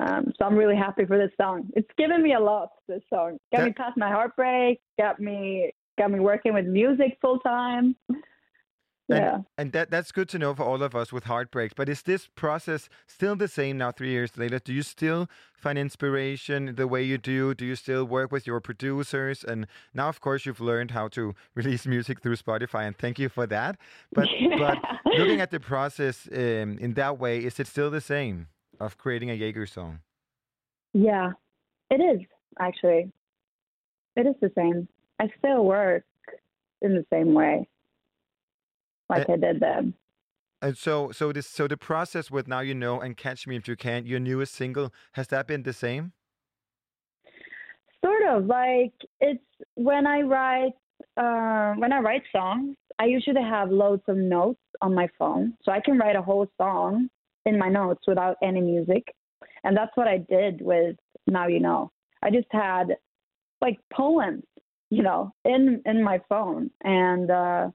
Um, so I'm really happy for this song. It's given me a lot. This song got me past my heartbreak. Got me got me working with music full time. Yeah. And, and that that's good to know for all of us with heartbreaks. But is this process still the same now, three years later? Do you still find inspiration the way you do? Do you still work with your producers? And now, of course, you've learned how to release music through Spotify, and thank you for that. But but looking at the process um, in that way, is it still the same of creating a Jaeger song? Yeah, it is actually. It is the same. I still work in the same way, like I did then. And so, so this, so the process with now you know and catch me if you can, your newest single, has that been the same? Sort of like it's when I write uh, when I write songs, I usually have loads of notes on my phone, so I can write a whole song in my notes without any music, and that's what I did with Now You Know. I just had like poems, you know, in in my phone, and uh,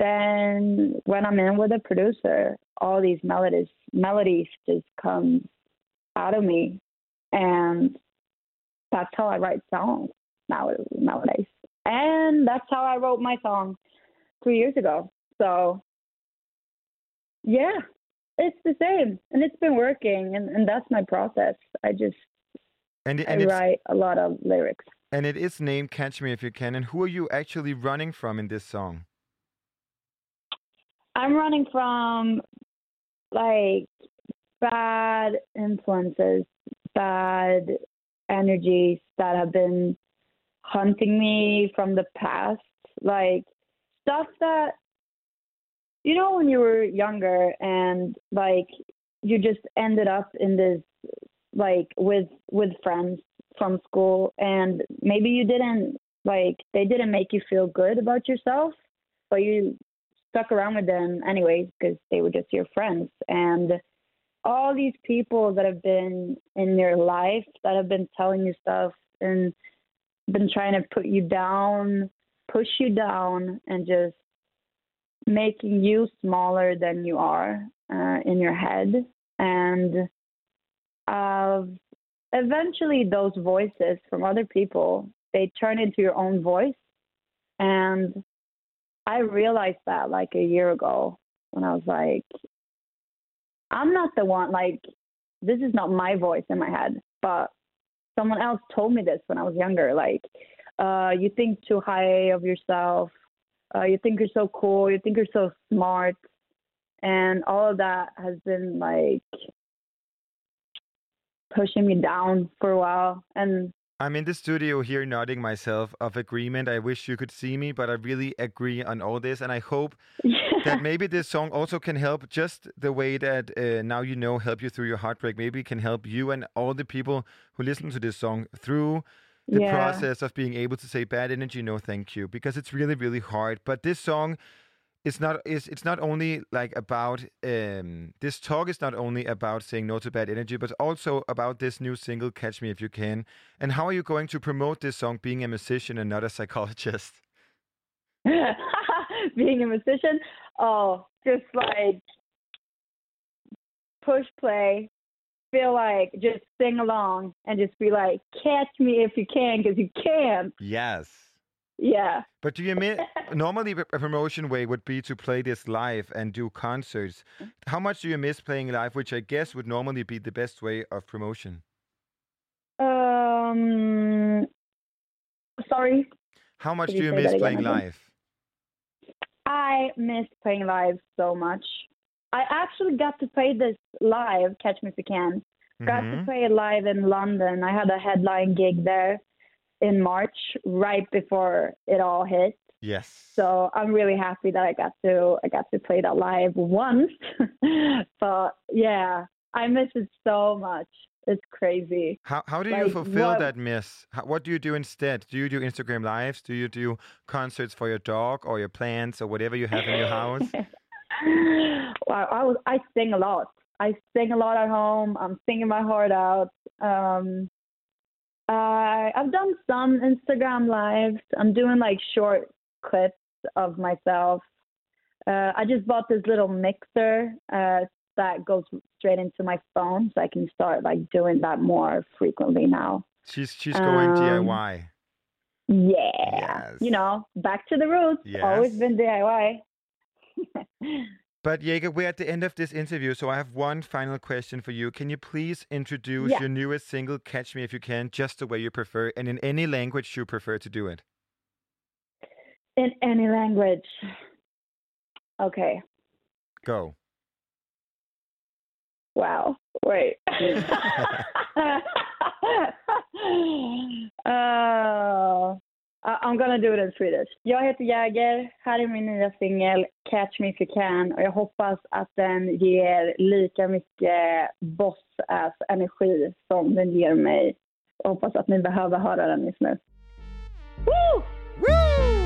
then when I'm in with a producer, all these melodies melodies just come out of me, and that's how I write songs now nowadays. And that's how I wrote my song three years ago. So yeah, it's the same, and it's been working, and, and that's my process. I just And, it- I write a lot of lyrics. and it is named "Catch Me If You Can." And who are you actually running from in this song? I'm running from like bad influences, bad energies that have been hunting me from the past, like stuff that you know when you were younger and like you just ended up in this like with with friends from school and maybe you didn't like they didn't make you feel good about yourself but you stuck around with them anyways because they were just your friends. And all these people that have been in your life that have been telling you stuff and been trying to put you down push you down and just making you smaller than you are uh, in your head. And uh, eventually those voices from other people they turn into your own voice. And i realized that like a year ago when i was like i'm not the one like this is not my voice in my head but someone else told me this when i was younger like uh you think too high of yourself uh, you think you're so cool you think you're so smart and all of that has been like pushing me down for a while and I'm in the studio here nodding myself of agreement. I wish you could see me, but I really agree on all this. And I hope that maybe this song also can help just the way that uh, Now You Know help you through your heartbreak. Maybe it can help you and all the people who listen to this song through the Yeah. process of being able to say bad energy, no thank you, because it's really, really hard. But this song is not is it's not only like about um this talk is not only about saying no to bad energy but also about this new single catch me if you can. And how are you going to promote this song being a musician and not a psychologist? Being a musician? Oh just like push play feel like just sing along and just be like catch me if you can because you can. Yes yeah. But do you mean normally a promotion way would be to play this live and do concerts. How much do you miss playing live which i guess would normally be the best way of promotion? Um sorry? How much Could do you you miss playing again? live? I miss playing live so much. I actually got to play this live, Catch Me If You Can, Got to play it live in London. I had a headline gig there in March, right before it all hit. Yes. So I'm really happy that I got to I got to play that live once. but yeah, I miss it so much. It's crazy. How, how do you fulfill what- that miss? How, what do you do instead? Do you do Instagram lives? Do you do concerts for your dog or your plants or whatever you have in your house? Wow, I was I sing a lot. I sing a lot at home. I'm singing my heart out. Um, I I've done some Instagram lives. I'm doing like short clips of myself. Uh, I just bought this little mixer uh, that goes straight into my phone, so I can start like doing that more frequently now. She's she's going Um, DIY. Yeah, you know, back to the roots. Always been DIY. But Jaeger, we're at the end of this interview, so I have one final question for you. Can you please introduce Yeah. your newest single, Catch Me If You Can, just the way you prefer, and in any language you prefer to do it? In any language. Okay. Go. Wow. Wait. uh, I- Uh, I'm gonna do it in Swedish. Jag heter Jäger. Här är min nya singel Catch Me If You Can och jag hoppas att den ger lika mycket boss-ass-energi som den ger mig. Jag hoppas att ni behöver höra den just nu. Woo! Woo!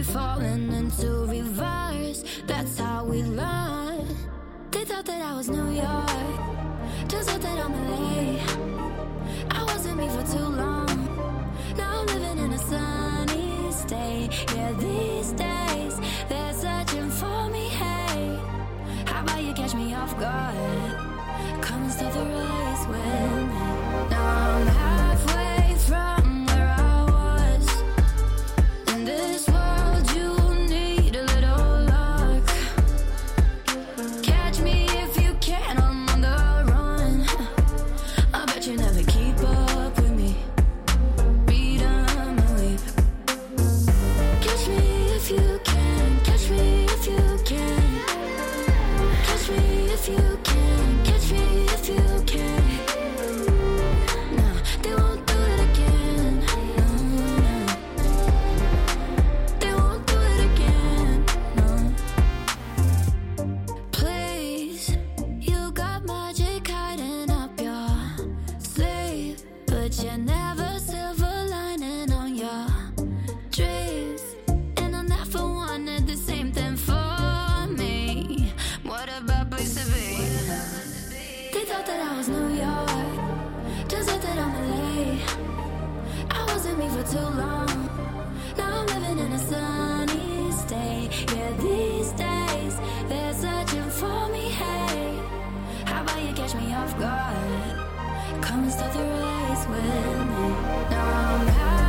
Me falling into reverse. That's how we learn. They thought that I was New York, just thought that I'm LA. I wasn't me for too long. Now I'm living in a sunny state. Yeah, these days they're searching for me. Hey, how about you catch me off guard? Come and start the race with me. Now I'm but you're never silver lining on your dreams. And I never wanted the same thing for me. What about to be? They thought that I was New York, just thought that I'm. I wasn't me for too long. Now I'm living in a sunny state. Yeah, these days they're searching for me. Hey, how about you catch me off guard? Come and start the race with me. Now I'm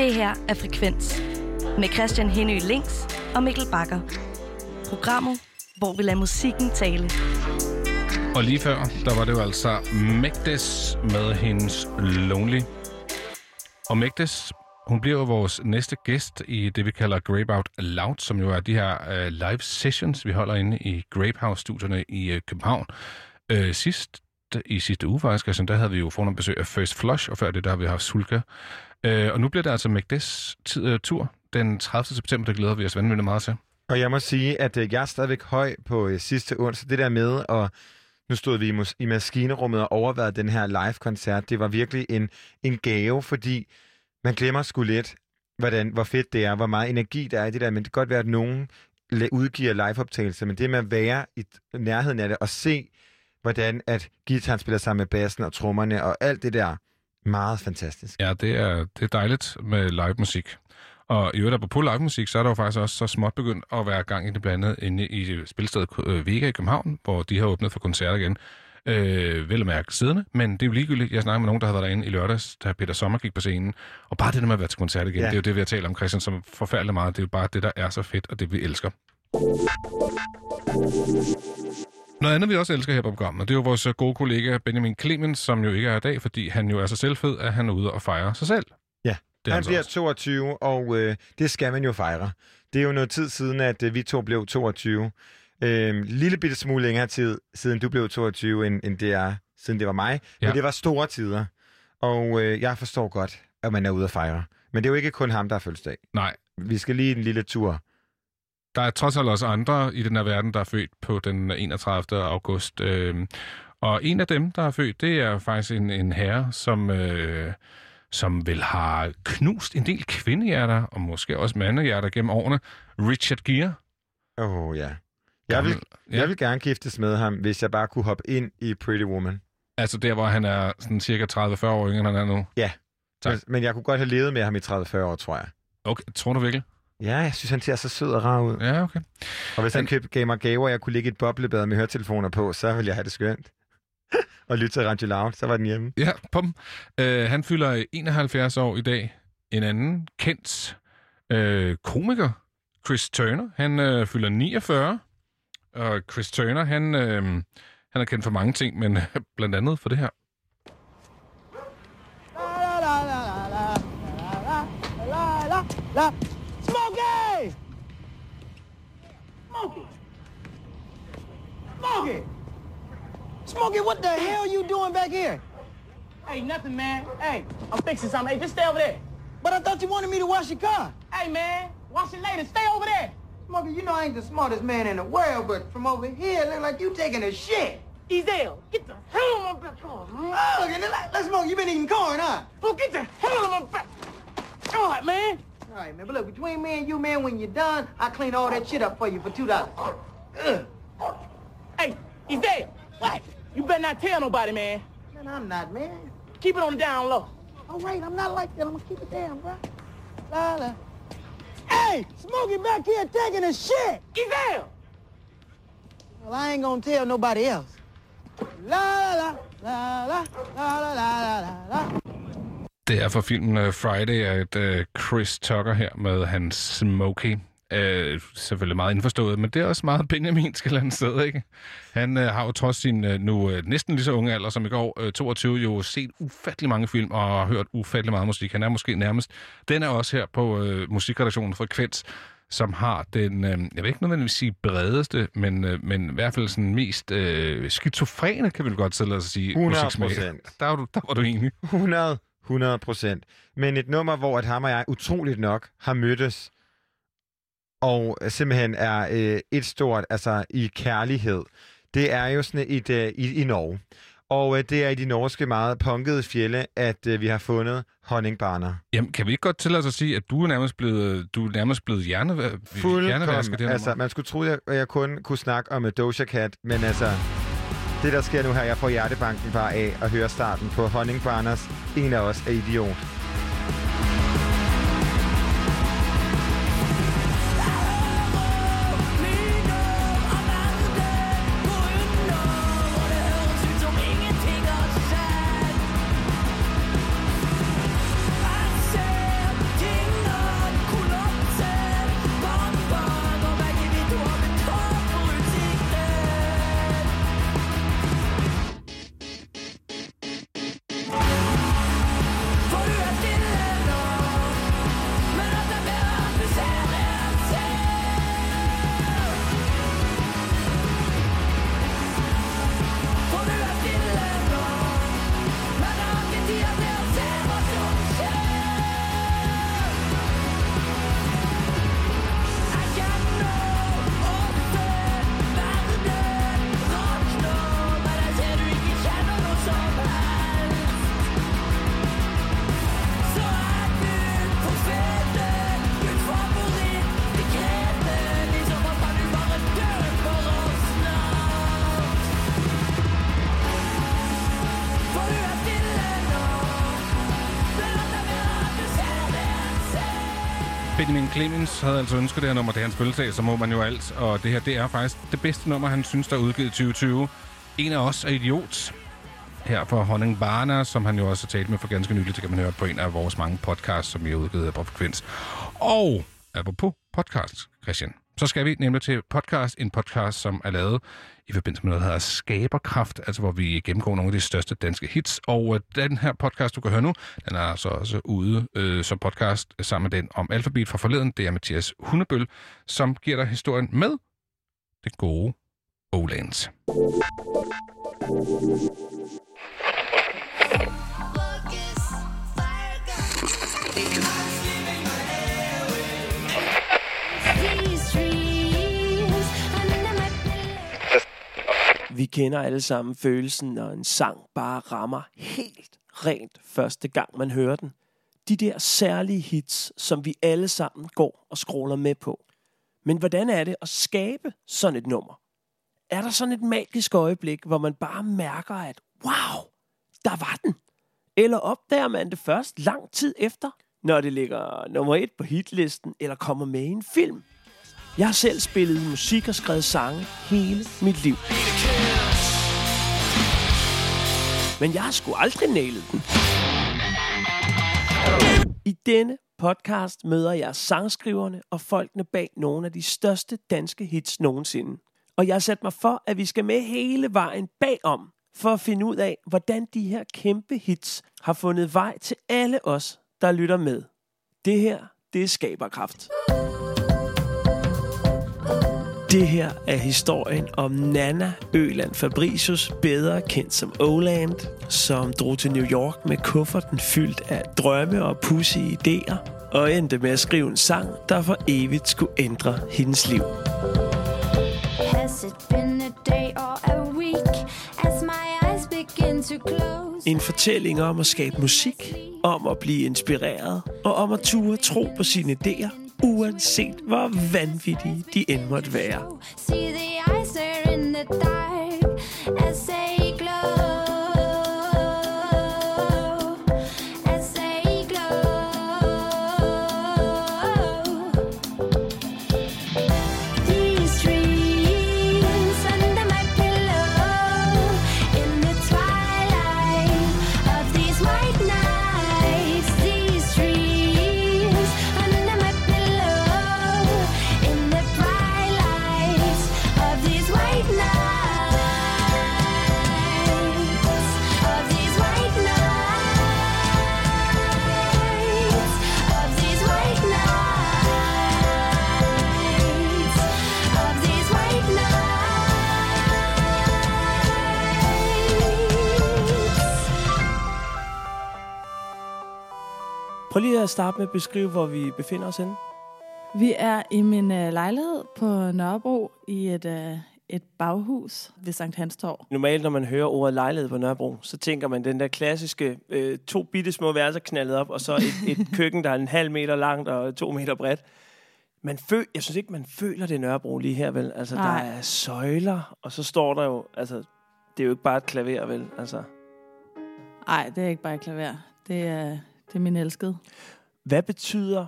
Det her er Frekvens med Christian Henø Links og Mikkel Bakker. Programmet, hvor vi lader musikken tale. Og lige før, der var det jo altså Megdes med hendes Lonely. Og Megdes, hun bliver jo vores næste gæst i det, vi kalder Grape Out Loud, som jo er de her uh, live sessions, vi holder inde i Grape House-studierne i uh, København. Uh, sidst, i sidste uge faktisk, altså, der havde vi jo fornemt besøg af First Flush, og før det, der har vi haft Sulka. Øh, og nu bliver det altså Megdes tid, uh, tur den 30. september, der glæder vi os vanvittigt meget til. Og jeg må sige, at øh, jeg er stadigvæk høj på øh, sidste onsdag. Det der med, og nu stod vi i, mus- i maskinerummet og overvejede den her live-koncert. Det var virkelig en, en gave, fordi man glemmer sgu lidt, hvordan, hvor fedt det er, hvor meget energi der er i det der. Men det kan godt være, at nogen la- udgiver liveoptagelser, men det med at være i nærheden af det og se, hvordan at gitaren spiller sammen med bassen og trommerne og alt det der, meget fantastisk. Ja, det er, det er dejligt med live musik. Og i øvrigt, apropos live musik, så er der jo faktisk også så småt begyndt at være gang i det blandt andet inde i spilstedet øh, Vega i København, hvor de har åbnet for koncerter igen. Øh, vel at mærke siddende, men det er jo ligegyldigt. Jeg snakker med nogen, der har været derinde i lørdags, da Peter Sommer gik på scenen. Og bare det der med at være til koncert igen, ja. det er jo det, vi har talt om, Christian, som forfærdeligt meget. Det er jo bare det, der er så fedt, og det vi elsker. Noget andet, vi også elsker her på programmet, det er jo vores øh, gode kollega Benjamin Clemens, som jo ikke er i dag, fordi han jo er så selvfed, at han er ude og fejre sig selv. Ja, Det er han han bliver også. 22, og øh, det skal man jo fejre. Det er jo noget tid siden, at øh, vi to blev 22. Øh, lille bitte smule længere tid, siden du blev 22, end, end det er, siden det var mig. Ja. Men det var store tider. Og øh, jeg forstår godt, at man er ude at fejre. Men det er jo ikke kun ham, der har fødselsdag. Nej. Vi skal lige en lille tur der er trods alt også andre i den her verden, der er født på den 31. august. Øh, og en af dem, der er født, det er faktisk en, en herre, som, øh, som vel har knust en del kvindehjerter, og måske også mandehjerter gennem årene. Richard Gere. Åh, oh, ja. Jeg vil, ja. jeg vil gerne giftes med ham, hvis jeg bare kunne hoppe ind i Pretty Woman. Altså der, hvor han er sådan cirka 30-40 år yngre, end han er nu. Ja. Tak. Men, men jeg kunne godt have levet med ham i 30-40 år, tror jeg. Okay, tror du virkelig? Ja, jeg synes, han ser så sød og rar ud. Ja, okay. Og hvis han købte, gav mig gaver, og jeg kunne ligge et boblebad med høretelefoner på, så ville jeg have det skønt. og lytte til Radio Loud, så var den hjemme. Ja, pum. Uh, han fylder 71 år i dag. En anden kendt uh, komiker, Chris Turner, han uh, fylder 49. Og Chris Turner, han, uh, han er kendt for mange ting, men blandt andet for det her. La. Smokey! Smokey! Smokey, what the hell you doing back here? Hey, nothing, man. Hey, I'm fixing something. Hey, just stay over there. But I thought you wanted me to wash your car. Hey, man, wash it later. Stay over there. Smokey, you know I ain't the smartest man in the world, but from over here, it look like you taking a shit. Ezel, get the hell on my back. Oh, look, let- let's smoke. You been eating corn, huh? Well, get the hell on my back. All right, man. All right, man. But look, between me and you, man, when you're done, I clean all that shit up for you for two dollars. Hey, he's there. What? You better not tell nobody, man. Man, I'm not, man. Keep it on the down low. All right, I'm not like that. I'm gonna keep it down, bro. La la. Hey, Smokey back here taking a shit. He's. Well, I ain't gonna tell nobody else. La la la la la la la la la. Det er fra filmen uh, Friday, at uh, Chris Tucker her med hans Smokey. Uh, selvfølgelig meget indforstået, men det er også meget benjaminsk et eller andet sted, ikke? Han uh, har jo trods sin uh, nu uh, næsten lige så unge alder som i går, uh, 22, jo set ufattelig mange film og har hørt ufattelig meget musik. Han er måske nærmest... Den er også her på uh, musikredaktionen Frekvens, som har den, øh, jeg vil ikke nødvendigvis sige bredeste, men, øh, men i hvert fald sådan mest øh, skizofrene, kan vi godt os at sige, 100 musiksmag. procent. Der, var du, der var du enig. 100, 100 procent. Men et nummer, hvor at ham og jeg utroligt nok har mødtes, og simpelthen er øh, et stort, altså i kærlighed, det er jo sådan et øh, i, i Norge. Og øh, det er i de norske meget punkede fjelle, at øh, vi har fundet honningbarner. Jamen, kan vi ikke godt tillade os at sige, at du er nærmest blevet, du er nærmest blevet hjerne, hjernevasket? Det her Altså, man skulle tro, at jeg, at jeg kun kunne snakke om uh, Doja Cat, men altså, det der sker nu her, jeg får hjertebanken bare af at høre starten på Honningbarners. En af os er idiot. Clemens havde altså ønsket det her nummer, det er hans fødselsdag, så må man jo alt. Og det her, det er faktisk det bedste nummer, han synes, der er udgivet i 2020. En af os er idiot. Her på Honning Barna, som han jo også har talt med for ganske nylig, det kan man høre på en af vores mange podcasts, som vi har udgivet på Frekvens. Og apropos podcast, Christian, så skal vi nemlig til podcast, en podcast, som er lavet i forbindelse med noget, der hedder Skaberkraft, altså hvor vi gennemgår nogle af de største danske hits. Og øh, den her podcast, du kan høre nu, den er så også ude øh, som podcast sammen med den om Alfabet fra forleden. Det er Mathias Hundebøl, som giver dig historien med det gode Olands. Thank you. Vi kender alle sammen følelsen, når en sang bare rammer helt rent første gang, man hører den. De der særlige hits, som vi alle sammen går og scroller med på. Men hvordan er det at skabe sådan et nummer? Er der sådan et magisk øjeblik, hvor man bare mærker, at wow, der var den? Eller opdager man det først lang tid efter, når det ligger nummer et på hitlisten eller kommer med i en film? Jeg har selv spillet musik og skrevet sange hele mit liv. Men jeg har sgu aldrig nailet den. I denne podcast møder jeg sangskriverne og folkene bag nogle af de største danske hits nogensinde. Og jeg har sat mig for, at vi skal med hele vejen bagom, for at finde ud af, hvordan de her kæmpe hits har fundet vej til alle os, der lytter med. Det her, det er skaberkraft. Det her er historien om Nana Øland Fabricius, bedre kendt som Oland, som drog til New York med kufferten fyldt af drømme og pussy idéer, og endte med at skrive en sang, der for evigt skulle ændre hendes liv. Has it been a day or a week as my eyes begin to close? En fortælling om at skabe musik, om at blive inspireret, og om at ture tro på sine idéer, uanset hvor vanvittige de end måtte være. See the eyes there in the dark Prøv lige at starte med at beskrive, hvor vi befinder os henne. Vi er i min øh, lejlighed på Nørrebro i et, øh, et baghus ved Sankt Hans Torv. Normalt, når man hører ordet lejlighed på Nørrebro, så tænker man den der klassiske øh, to bitte små værelser knaldet op, og så et, et køkken, der er en halv meter langt og to meter bredt. Man føl, jeg synes ikke, man føler det Nørrebro lige her, vel? Altså, Nej. der er søjler, og så står der jo, altså, det er jo ikke bare et klaver, vel? Altså, Nej, det er ikke bare et klaver. Det er, det er min elskede. hvad betyder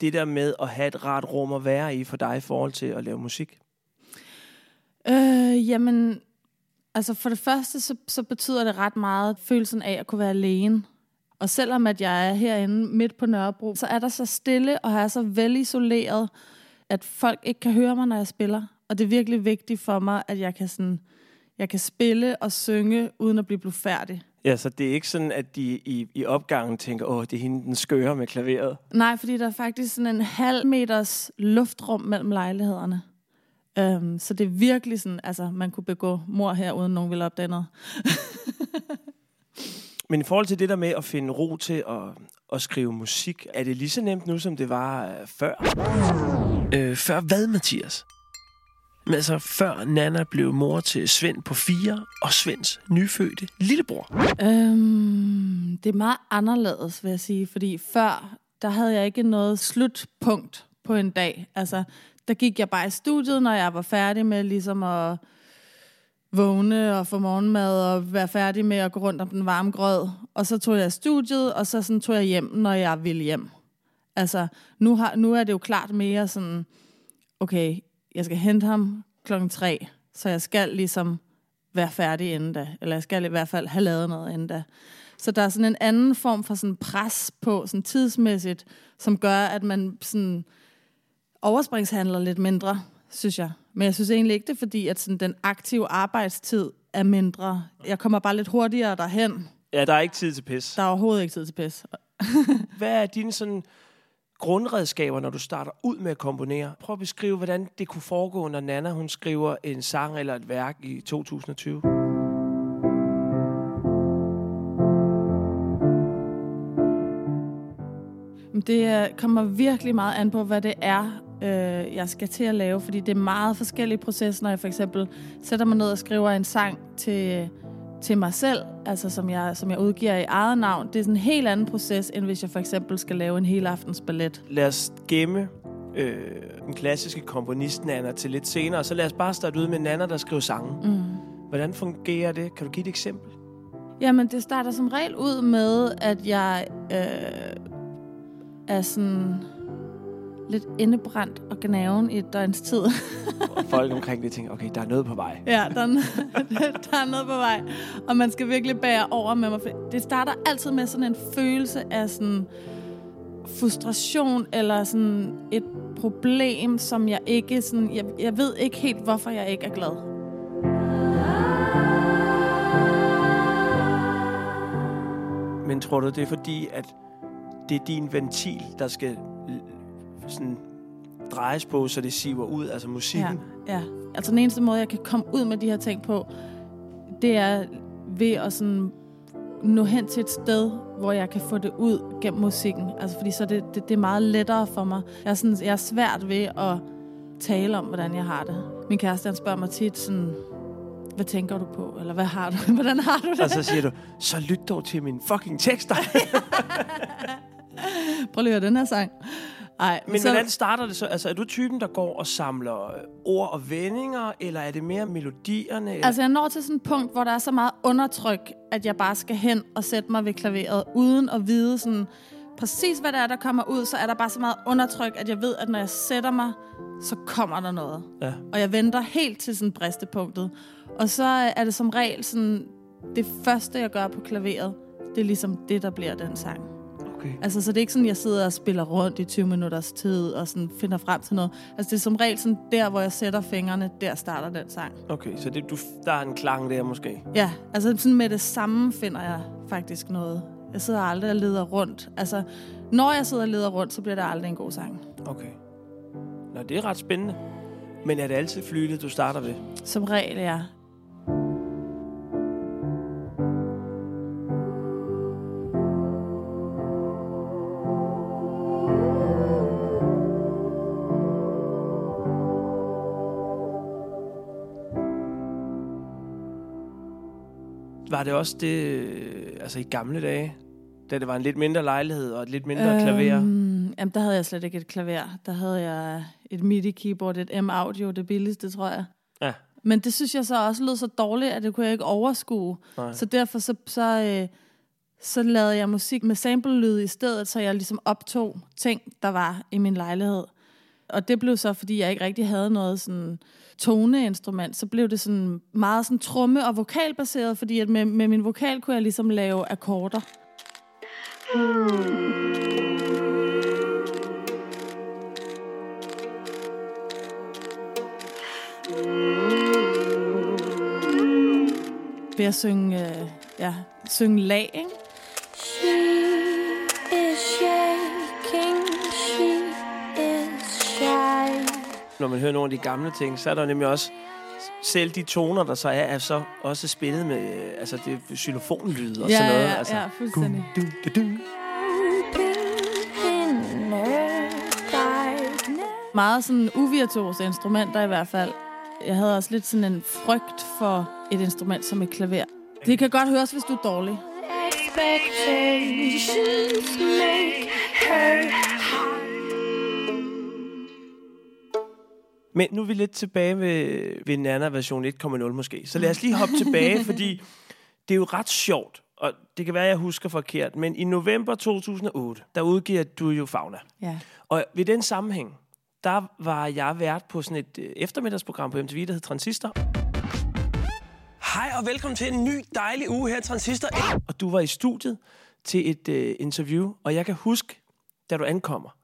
det der med at have et rart rum at være i for dig i forhold til at lave musik? Øh, jamen, altså for det første, så, så betyder det ret meget følelsen af at kunne være alene. Og selvom at jeg er herinde midt på Nørrebro, så er der så stille og er så velisoleret, at folk ikke kan høre mig, når jeg spiller. Og det er virkelig vigtigt for mig, at jeg kan, sådan, jeg kan spille og synge, uden at blive blufærdig. Ja, så det er ikke sådan, at de i, i opgangen tænker, åh, det er hende, den skøre med klaveret. Nej, fordi der er faktisk sådan en halv meters luftrum mellem lejlighederne. Um, så det er virkelig sådan, altså man kunne begå mor her, uden nogen ville opdage noget. Men i forhold til det der med at finde ro til at, at skrive musik, er det lige så nemt nu, som det var øh, før? Øh, før hvad, Mathias? Men altså, før Nana blev mor til Svend på fire, og Svends nyfødte lillebror. Øhm, det er meget anderledes, vil jeg sige, fordi før, der havde jeg ikke noget slutpunkt på en dag. Altså, der gik jeg bare i studiet, når jeg var færdig med ligesom at vågne og få morgenmad og være færdig med at gå rundt om den varme grød. Og så tog jeg studiet, og så sådan tog jeg hjem, når jeg ville hjem. Altså, nu, har, nu er det jo klart mere sådan, okay, jeg skal hente ham klokken tre, så jeg skal ligesom være færdig inden da. Eller jeg skal i hvert fald have lavet noget inden da. Så der er sådan en anden form for sådan pres på sådan tidsmæssigt, som gør, at man sådan overspringshandler lidt mindre, synes jeg. Men jeg synes egentlig ikke det, er fordi at sådan den aktive arbejdstid er mindre. Jeg kommer bare lidt hurtigere derhen. Ja, der er ikke tid til pis. Der er overhovedet ikke tid til pis. Hvad er dine sådan grundredskaber, når du starter ud med at komponere? Prøv at beskrive, hvordan det kunne foregå, når Nana hun skriver en sang eller et værk i 2020. Det øh, kommer virkelig meget an på, hvad det er, øh, jeg skal til at lave, fordi det er meget forskellige processer, når jeg for eksempel sætter mig ned og skriver en sang til, til mig selv, altså som jeg, som jeg udgiver i eget navn. Det er sådan en helt anden proces, end hvis jeg for eksempel skal lave en hel aftens ballet. Lad os gemme øh, den klassiske komponist Nana til lidt senere, så lad os bare starte ud med Nana, der skriver sange. Mm. Hvordan fungerer det? Kan du give et eksempel? Jamen, det starter som regel ud med, at jeg øh, er sådan lidt indebrændt og gnaven i et døgns tid. Og folk omkring det tænker, okay, der er noget på vej. ja, der er, der er noget på vej. Og man skal virkelig bære over med mig. Det starter altid med sådan en følelse af sådan frustration eller sådan et problem, som jeg ikke sådan... Jeg, jeg ved ikke helt, hvorfor jeg ikke er glad. Men tror du, det er fordi, at det er din ventil, der skal sådan drejes på, så det siver ud, altså musikken? Ja, ja. Altså den eneste måde, jeg kan komme ud med de her ting på, det er ved at sådan nå hen til et sted, hvor jeg kan få det ud gennem musikken. Altså fordi så det, det, det er meget lettere for mig. Jeg er, sådan, jeg er svært ved at tale om, hvordan jeg har det. Min kæreste, han spørger mig tit sådan, hvad tænker du på? Eller hvad har du? Hvordan har du det? Og så siger du, så lyt dog til min fucking tekster. Prøv lige at høre den her sang. Ej, Men så... hvordan starter det så? Altså, er du typen, der går og samler øh, ord og vendinger, eller er det mere melodierne? Eller? Altså, jeg når til sådan et punkt, hvor der er så meget undertryk, at jeg bare skal hen og sætte mig ved klaveret, uden at vide sådan præcis, hvad det er, der kommer ud, så er der bare så meget undertryk, at jeg ved, at når jeg sætter mig, så kommer der noget. Ja. Og jeg venter helt til sådan bristepunktet. Og så er det som regel sådan, det første, jeg gør på klaveret, det er ligesom det, der bliver den sang. Okay. Altså, så det er ikke sådan, jeg sidder og spiller rundt i 20 minutters tid og sådan finder frem til noget. Altså, det er som regel sådan, der, hvor jeg sætter fingrene, der starter den sang. Okay, så det, du, der er en klang der måske? Ja, altså sådan med det samme finder jeg faktisk noget. Jeg sidder aldrig og leder rundt. Altså, når jeg sidder og leder rundt, så bliver det aldrig en god sang. Okay. Nå, det er ret spændende. Men er det altid flylet, du starter ved? Som regel, ja. Det også det, øh, altså i gamle dage, da det var en lidt mindre lejlighed og et lidt mindre øhm, klaver? Jamen, der havde jeg slet ikke et klaver. Der havde jeg et MIDI-keyboard, et M-Audio, det billigste, tror jeg. Ja. Men det synes jeg så også lød så dårligt, at det kunne jeg ikke overskue. Nej. Så derfor så, så, øh, så lavede jeg musik med sample-lyd i stedet, så jeg ligesom optog ting, der var i min lejlighed. Og det blev så, fordi jeg ikke rigtig havde noget sådan toneinstrument, så blev det sådan meget sådan tromme- og vokalbaseret, fordi at med, med min vokal kunne jeg ligesom lave akkorder. Ved at synge, øh, ja, synge lag, ikke? Når man hører nogle af de gamle ting, så er der nemlig også selv de toner, der så er, er så også spillet med øh, altså det er xylofonlyd og Ja, sådan noget. ja, altså. ja, fuldstændig. Du, du, du. Meget sådan uvirtuose instrumenter i hvert fald. Jeg havde også lidt sådan en frygt for et instrument som et klaver. Det kan godt høres, hvis du er dårlig. Expectations make her Men nu er vi lidt tilbage ved, ved Nana version 1.0 måske. Så lad os lige hoppe tilbage, fordi det er jo ret sjovt. Og det kan være, at jeg husker forkert. Men i november 2008, der udgiver du jo Fauna. Ja. Og ved den sammenhæng, der var jeg vært på sådan et øh, eftermiddagsprogram på MTV, der hed Transistor. Hej og velkommen til en ny dejlig uge her i Transistor. Og du var i studiet til et øh, interview, og jeg kan huske, da du ankommer,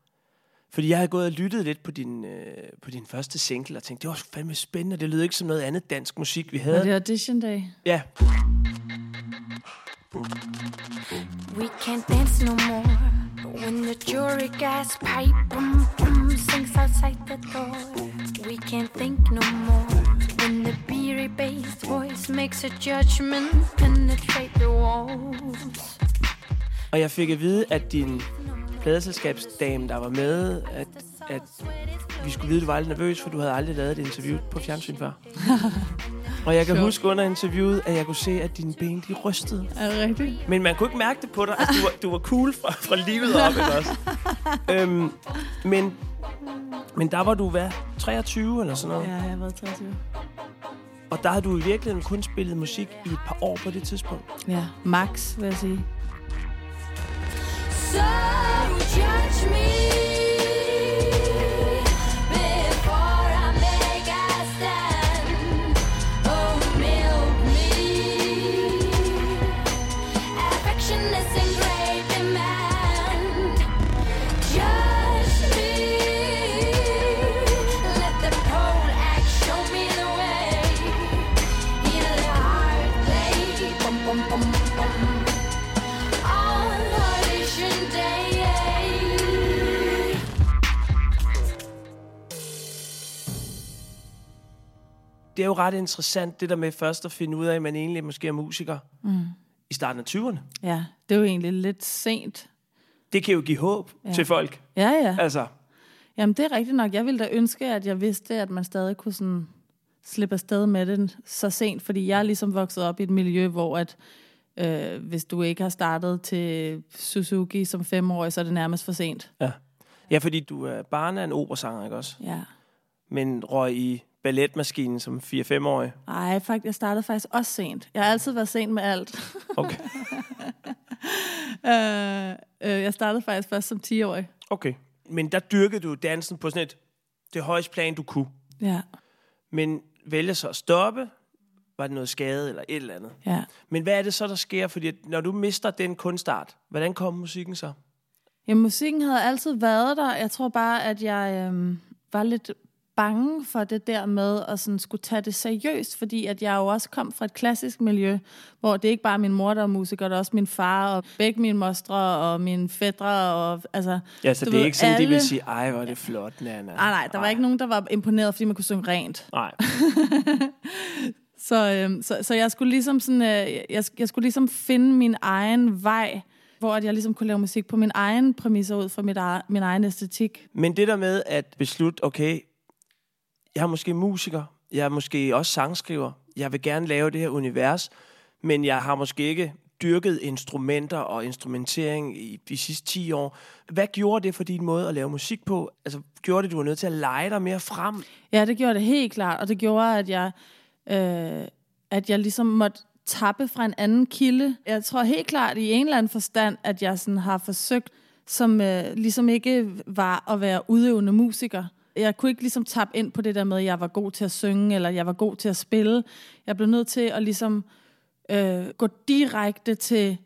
fordi jeg havde gået og lyttet lidt på din, øh, på din første single, og tænkte, det var fandme spændende, det lød ikke som noget andet dansk musik, vi havde. Og det audition day. Ja. We can't dance no more when the jury gas pipe boom boom sings outside the door. We can't think no more when the beery based voice makes a judgment penetrate the walls. Og jeg fik at vide, at din pladeselskabsdame, der var med, at, at vi skulle vide, at du var lidt nervøs, for du havde aldrig lavet et interview på fjernsyn før. Og jeg kan Sjovt. huske under interviewet, at jeg kunne se, at dine ben de rystede. Er det rigtigt? Men man kunne ikke mærke det på dig. Altså, du, var, du var cool fra, fra livet op, ikke også? øhm, men, men der var du, hvad, 23 eller sådan noget? Ja, jeg været 23. Og der har du i virkeligheden kun spillet musik i et par år på det tidspunkt. Ja, max, vil jeg sige. So judge me Det er jo ret interessant, det der med først at finde ud af, at man egentlig måske er musiker Mm. i starten af 20'erne. Ja, det er jo egentlig lidt sent. Det kan jo give håb Ja. til folk. Ja, ja. Altså, Jamen, det er rigtigt nok. Jeg ville da ønske, at jeg vidste, at man stadig kunne sådan slippe afsted med det så sent, fordi jeg er ligesom vokset op i et miljø, hvor at, øh, hvis du ikke har startet til Suzuki som femårig, så er det nærmest for sent. ja. ja, fordi du er barn af en operasanger, ikke også? Ja. Men røg i balletmaskinen som 4-5-årig. Ej, faktisk, jeg startede faktisk også sent. Jeg har altid været sent med alt. Okay. øh, øh, jeg startede faktisk først som 10-årig. Okay. Men der dyrkede du dansen på sådan et, det højeste plan, du kunne. Ja. Men vælger så at stoppe. Var det noget skade eller et eller andet? Ja. Men hvad er det så, der sker? Fordi når du mister den kunstart, hvordan kommer musikken så? Ja, musikken havde altid været der. Jeg tror bare, at jeg øhm, var lidt bange for det der med at sådan skulle tage det seriøst, fordi at jeg jo også kom fra et klassisk miljø, hvor det er ikke bare min mor, der er musiker, det er også min far, og begge mine mostre, og mine fædre, og altså... Ja, så det er ved, ikke sådan, alle... de vil sige, ej, hvor er det flot, Nana. Nej, nej, der var ikke nogen, der var imponeret, fordi man kunne synge rent. Nej. Så, øhm, så, så jeg skulle ligesom sådan, øh, jeg, jeg skulle ligesom finde min egen vej, hvor at jeg ligesom kunne lave musik på min egen præmisser ud fra mit, min egen æstetik. Men det der med at beslutte, okay, jeg er måske musiker, jeg er måske også sangskriver, jeg vil gerne lave det her univers, men jeg har måske ikke dyrket instrumenter og instrumentering i de sidste 10 år. Hvad gjorde det for din måde at lave musik på? Altså, gjorde det, at du var nødt til at lege dig mere frem? Ja, det gjorde det helt klart, og det gjorde, at jeg, øh, at jeg ligesom måtte tappe fra en anden kilde. Jeg tror helt klart i en eller anden forstand, at jeg sådan har forsøgt, som øh, ligesom ikke var at være udøvende musiker. Jeg kunne ikke ligesom tappe ind på det der med, at jeg var god til at synge, eller jeg var god til at spille. Jeg blev nødt til at ligesom øh, gå direkte til,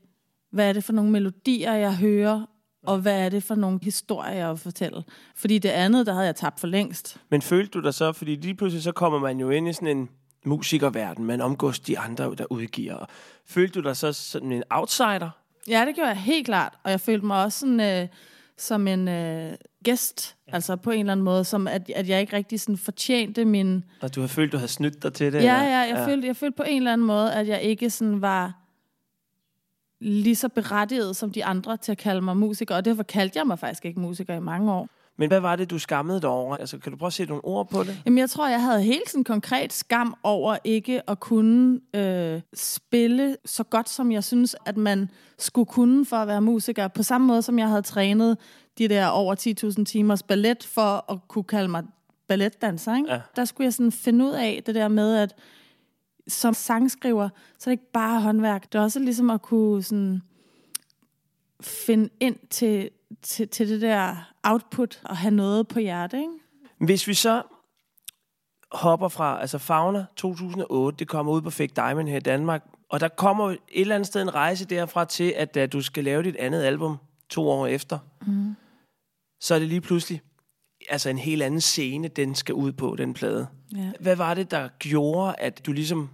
hvad er det for nogle melodier, jeg hører, og hvad er det for nogle historier, jeg vil fortælle. Fordi det andet, der havde jeg tabt for længst. Men følte du dig så, fordi lige pludselig så kommer man jo ind i sådan en musikerverden, man omgås de andre, der udgiver. Følte du dig så sådan en outsider? Ja, det gjorde jeg helt klart. Og jeg følte mig også sådan, øh, som en øh, gæst, ja. altså på en eller anden måde, som at, at jeg ikke rigtig sådan fortjente min... Og du har følt, du havde snydt dig til det? Ja, ja, jeg, ja. Følte, jeg følte på en eller anden måde, at jeg ikke sådan var lige så berettiget som de andre til at kalde mig musiker, og derfor kaldte jeg mig faktisk ikke musiker i mange år. Men hvad var det, du skammede dig over? Altså, kan du prøve at sætte nogle ord på det? Jamen, jeg tror, jeg havde helt sådan konkret skam over ikke at kunne øh, spille så godt, som jeg synes, at man skulle kunne for at være musiker. På samme måde, som jeg havde trænet de der over 10.000 timers ballet for at kunne kalde mig balletdanser. Ikke? Ja. Der skulle jeg sådan finde ud af det der med, at som sangskriver, så er det ikke bare håndværk. Det er også ligesom at kunne sådan finde ind til, til, til det der output og have noget på hjertet. Ikke? Hvis vi så hopper fra, altså Fauna 2008, det kommer ud på Fake Diamond her i Danmark, og der kommer et eller andet sted en rejse derfra til, at uh, du skal lave dit andet album to år efter, Mm. Så er det lige pludselig altså en helt anden scene, den skal ud på, den plade. Ja. Hvad var det, der gjorde, at du ligesom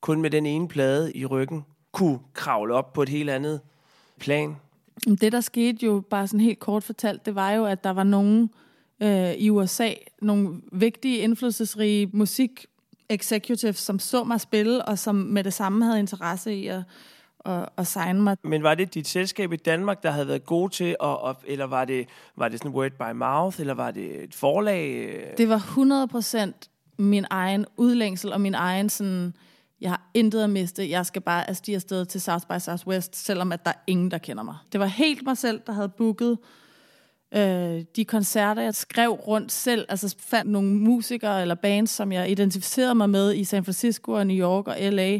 kun med den ene plade i ryggen kunne kravle op på et helt andet plan? Det, der skete jo, bare sådan helt kort fortalt, det var jo, at der var nogen øh, i USA, nogle vigtige, indflydelsesrige musik executives, som så mig spille, og som med det samme havde interesse i at, at, at signe mig. Men var det dit selskab i Danmark, der havde været gode til, at, at, eller var det, var det sådan word by mouth, eller var det et forlag? Det var 100% min egen udlængsel og min egen sådan, jeg har intet at miste, jeg skal bare afstige afsted til South by Southwest, selvom at der er ingen, der kender mig. Det var helt mig selv, der havde booket øh, de koncerter, jeg skrev rundt selv, altså fandt nogle musikere eller bands, som jeg identificerede mig med i San Francisco og New York og LA,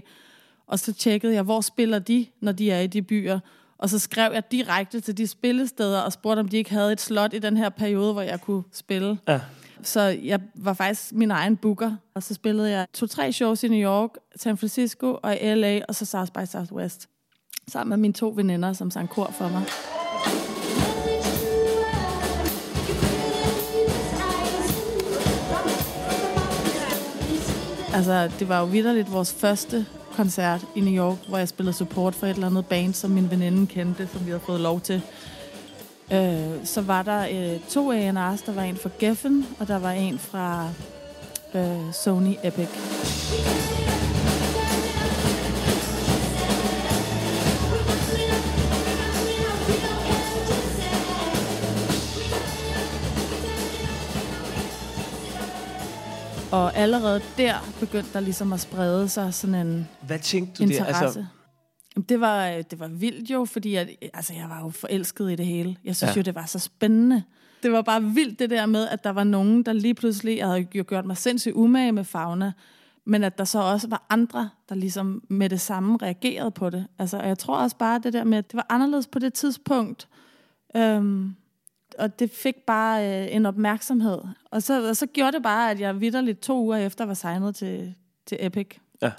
og så tjekkede jeg, hvor spiller de, når de er i de byer, og så skrev jeg direkte til de spillesteder og spurgte, om de ikke havde et slot i den her periode, hvor jeg kunne spille. Ja. Så jeg var faktisk min egen booker, og så spillede jeg to-tre shows i New York, San Francisco og i LA, og så South by Southwest. Sammen med mine to veninder, som sang kor for mig. Altså, det var jo vidderligt vores første koncert i New York, hvor jeg spillede support for et eller andet band, som min veninde kendte, som vi havde fået lov til. Øh, så var der øh, to A&R's. Der var en fra Geffen, og der var en fra øh, Sony Epic. Og allerede der begyndte der ligesom at sprede sig sådan en Hvad tænkte du der? interesse. Altså, Jamen, Det var, øh, det var vildt jo, fordi jeg, altså, jeg var jo forelsket i det hele. Jeg synes ja. jo, det var så spændende. Det var bare vildt det der med, at der var nogen, der lige pludselig, jeg havde jo gjort mig sindssygt umage med fauna, men at der så også var andre, der ligesom med det samme reagerede på det. Altså, og jeg tror også bare det der med, at det var anderledes på det tidspunkt. Øhm, og det fik bare øh, en opmærksomhed. Og så, og så gjorde det bare, at jeg vidderligt to uger efter var signet til, til Epic. Ja.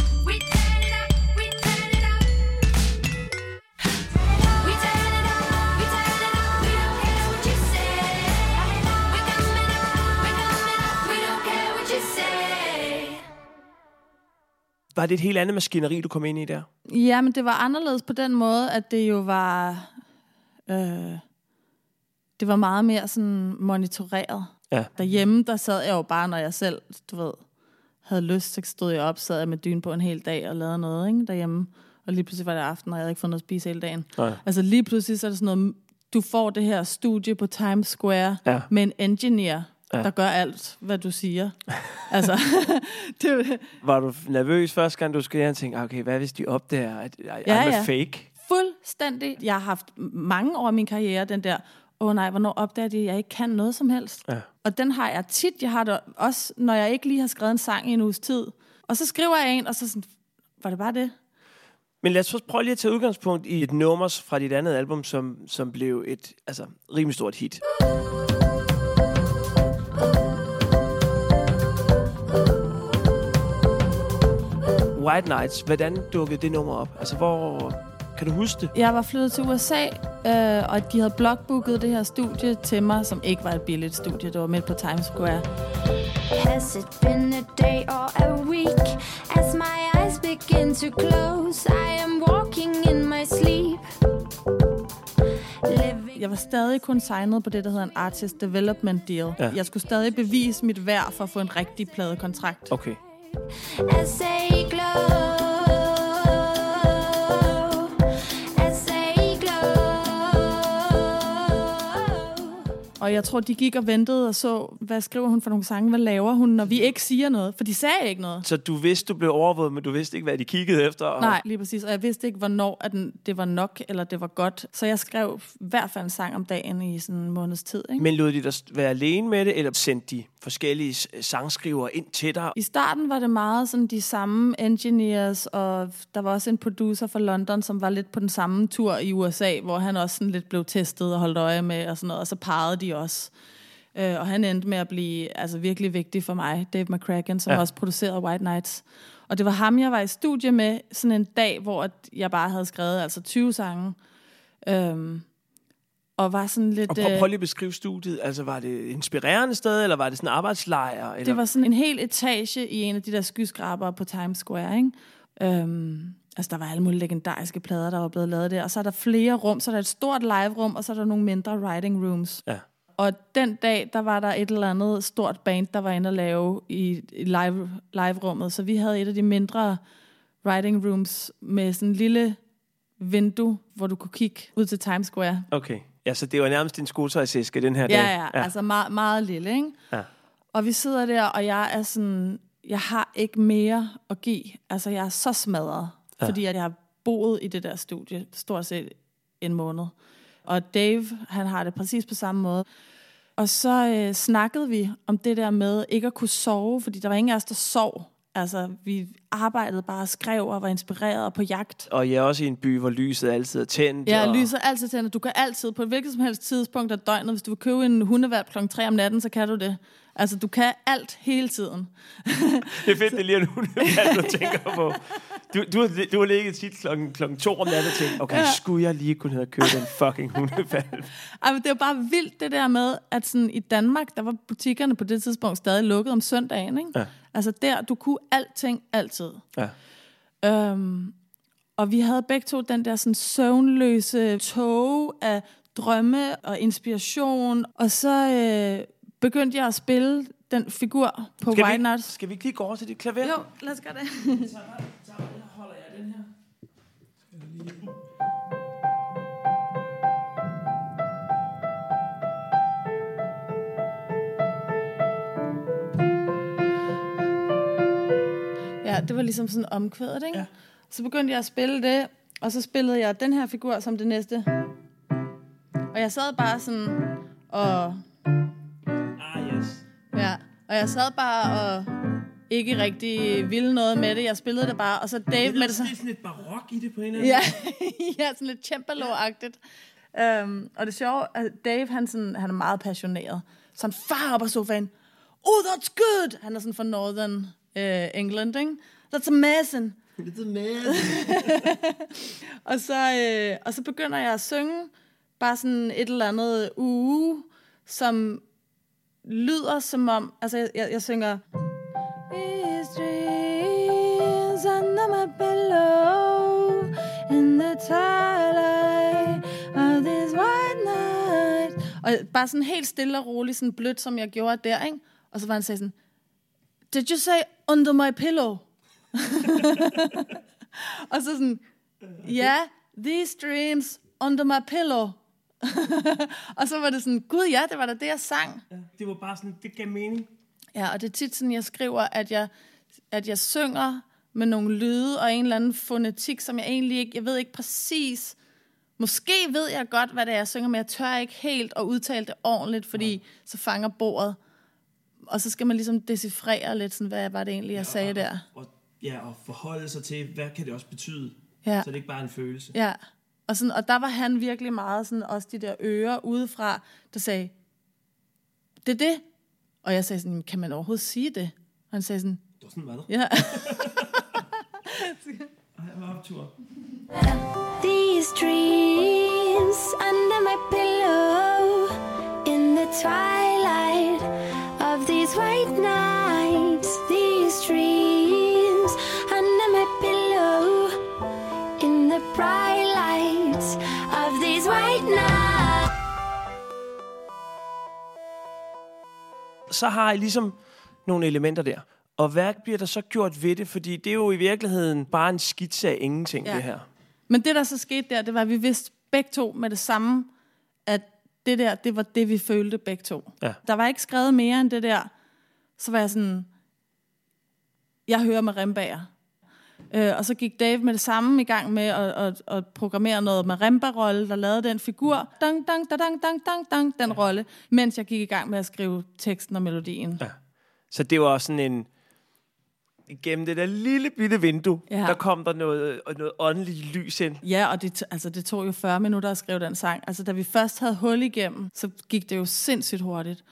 var det et helt andet maskineri, du kom ind i der? Ja, men det var anderledes på den måde, at det jo var... Øh, det var meget mere sådan monitoreret. Ja. Derhjemme, der sad jeg jo bare, når jeg selv, du ved, havde lyst, så stod jeg op, sad jeg med dyn på en hel dag og lavede noget ikke, derhjemme. Og lige pludselig var det aften, og jeg havde ikke fået noget at spise hele dagen. Nej. Altså lige pludselig så er det sådan noget, du får det her studie på Times Square Ja. med en engineer, Ja. der gør alt, hvad du siger. altså, det, Var du nervøs første gang, du skulle og tænke, okay, hvad hvis de opdager, at jeg Ja, er ja. fake? Fuldstændig. Jeg har haft mange år i min karriere, den der, åh oh, nej, hvornår opdager de, at jeg ikke kan noget som helst? Ja. Og den har jeg tit. Jeg har det også, når jeg ikke lige har skrevet en sang i en uges tid. Og så skriver jeg en, og så sådan, var det bare det? Men lad os først prøve lige at tage udgangspunkt i et nummer fra dit andet album, som, som blev et altså, rimelig stort hit. White Nights, hvordan dukkede det nummer op? Altså, hvor... Kan du huske det? Jeg var flyttet til USA, øh, og de havde blogbooket det her studie til mig, som ikke var et billigt studie. Det var midt på Times Square. Has it been a day or a week? As my eyes begin to close, I am walking in my sleep. Living Jeg var stadig kun signet på det, der hedder en Artist Development Deal. Ja. Jeg skulle stadig bevise mit værd for at få en rigtig pladekontrakt. Okay. as they glow. Og jeg tror, de gik og ventede og så, hvad skriver hun for nogle sange, hvad laver hun, når vi ikke siger noget? For de sagde ikke noget. Så du vidste, du blev overvåget, men du vidste ikke, hvad de kiggede efter? Og... Nej, lige præcis. Og jeg vidste ikke, hvornår at det var nok, eller det var godt. Så jeg skrev i hvert fald en sang om dagen i sådan en måneds tid. Ikke? Men lod de dig være alene med det, eller sendte de forskellige s- sangskrivere ind til dig? I starten var det meget sådan de samme engineers, og der var også en producer fra London, som var lidt på den samme tur i USA, hvor han også sådan lidt blev testet og holdt øje med og sådan noget, og så parrede de også. Øh, og han endte med at blive altså, virkelig vigtig for mig, Dave McCracken, som Ja. også producerede White Nights. Og det var ham, jeg var i studie med sådan en dag, hvor jeg bare havde skrevet altså 20 sange. Øhm, og var sådan lidt... Og prøv, øh, prøv lige at beskrive studiet. Altså, var det et inspirerende sted, eller var det sådan en arbejdslejr? Eller? Det var sådan en hel etage i en af de der skyskrabere på Times Square, ikke? Øhm, altså, der var alle mulige legendariske plader, der var blevet lavet der. Og så er der flere rum. Så er der et stort live-rum, og så er der nogle mindre writing rooms. Ja. Og den dag, der var der et eller andet stort band, der var inde og lave i, i live, live-rummet. Så vi havde et af de mindre writing rooms med sådan en lille vindue, hvor du kunne kigge ud til Times Square. Okay. Ja, så det var nærmest din skotøjsæske, den her Ja, dag. ja, ja. altså meget, meget lille, ikke? Ja. Og vi sidder der, og jeg er sådan, jeg har ikke mere at give. Altså, jeg er så smadret, ja. fordi at jeg har boet i det der studie stort set en måned. Og Dave, han har det præcis på samme måde. Og så øh, snakkede vi om det der med ikke at kunne sove, fordi der var ingen af os, der sov. Altså, vi arbejdede bare og skrev og var inspireret og på jagt. Og jeg er også i en by, hvor lyset altid er tændt. Ja, og... lyset er altid tændt. Du kan altid, på et hvilket som helst tidspunkt af døgnet, hvis du vil købe en hundevalp klokken 3 om natten, så kan du det. Altså, du kan alt hele tiden. Det er fedt, det er lige nu, hvad du tænker på. Du, du, har, du har ligget tit klokken, klokken to om natten og tænkt, okay, Ja. skulle jeg lige kunne have købt en fucking hundevalg? Men det er bare vildt det der med, at sådan, i Danmark, der var butikkerne på det tidspunkt stadig lukket om søndagen. Ikke? Ja. Altså der, du kunne alting altid. Ja. Øhm, og vi havde begge to den der sådan søvnløse tog af drømme og inspiration. Og så øh, begyndte jeg at spille den figur på Skal vi- White Nuts. Skal vi ikke lige gå over til dit klaver? Jo, lad os gøre det. holder jeg den her. Ja, det var ligesom sådan omkvædet, ikke? Ja. Så begyndte jeg at spille det, og så spillede jeg den her figur som det næste. Og jeg sad bare sådan og... Og jeg sad bare og ikke rigtig ville noget med det. Jeg spillede det bare, og så Dave med det så... Det er sådan lidt barok i det på en eller anden Ja, ja sådan lidt cembalo-agtigt. Um, og det sjove, at Dave, han, sådan, han er meget passioneret. Så han far op af sofaen. Oh, that's good! Han er sådan fra Northern uh, England, ikke? That's amazing. It's amazing. og, så, øh, og så begynder jeg at synge bare sådan et eller andet uge, som lyder som om, altså jeg, jeg, jeg synger These dreams under my pillow In the twilight of this white night Og bare sådan helt stille og roligt, sådan blødt, som jeg gjorde der, ikke? Og så var han sagde sådan, Did you say under my pillow? og så sådan, ja, yeah, these dreams under my pillow. og så var det sådan, gud ja, det var da det, jeg sang. Det var bare sådan, det gav mening. Ja, og det er tit sådan, jeg skriver, at jeg, at jeg synger med nogle lyde og en eller anden fonetik, som jeg egentlig ikke, jeg ved ikke præcis, måske ved jeg godt, hvad det er, jeg synger, men jeg tør ikke helt at udtale det ordentligt, fordi ja. så fanger bordet. Og så skal man ligesom decifrere lidt, sådan, hvad var det egentlig, jeg sagde der. Og, ja, og forholde sig til, hvad kan det også betyde? Ja. Så det er ikke bare en følelse. Ja, og, sådan, og der var han virkelig meget sådan, også de der ører udefra, der sagde, det er det. Og jeg sagde sådan, kan man overhovedet sige det? Og han sagde sådan, Det var sådan, var det. ja. Ej, hvor optur. These dreams Så har I ligesom nogle elementer der. Og hvad bliver der så gjort ved det? Fordi det er jo i virkeligheden bare en skitse af ingenting, Ja. det her. Men det, der så skete der, det var, at vi vidste begge to med det samme, at det der, det var det, vi følte begge to. Ja. Der var ikke skrevet mere end det der. Så var jeg sådan, jeg hører med rembager. Øh, og så gik Dave med det samme i gang med at, at, at programmere noget med remba-rolle, der lavede den figur, dang, dang, dang, dang, dang, dang, dang, den rolle, mens jeg gik i gang med at skrive teksten og melodien. Ja. Så det var sådan en... Gennem det der lille bitte vindue, Ja. ja. der kom der noget, noget åndeligt lys ind. Ja, og det, altså, det tog jo 40 minutter at skrive den sang. Altså, da vi først havde hul igennem, så gik det jo sindssygt hurtigt.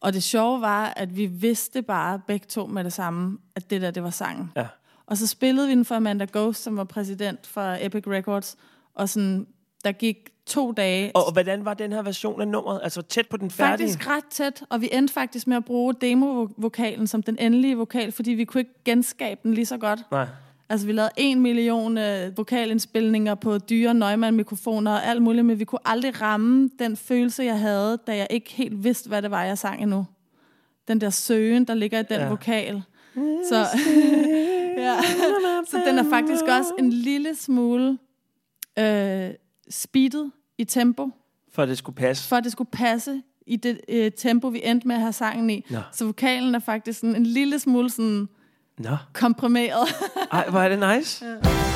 Og det sjove var, at vi vidste bare begge to med det samme, at det der, det var sangen. Ja. Og så spillede vi den for Amanda Ghost, som var præsident for Epic Records. Og sådan, der gik to dage. Og, og hvordan var den her version af nummeret? Altså tæt på den færdige? Faktisk ret tæt, og vi endte faktisk med at bruge demo-vokalen som den endelige vokal, fordi vi kunne ikke genskabe den lige så godt. Nej. Altså, vi lavede en million øh, vokalindspilninger på dyre Neumann-mikrofoner og alt muligt, men vi kunne aldrig ramme den følelse, jeg havde, da jeg ikke helt vidste, hvad det var, jeg sang endnu. Den der søgen, der ligger i den Ja. vokal. Så, ja. så den er faktisk også en lille smule øh, speedet i tempo, For at det skulle passe. for at det skulle passe i det øh, tempo, vi endte med at have sangen i. Nå. Så vokalen er faktisk sådan en lille smule sådan Nå. komprimeret. Ej, hvor er det nice. These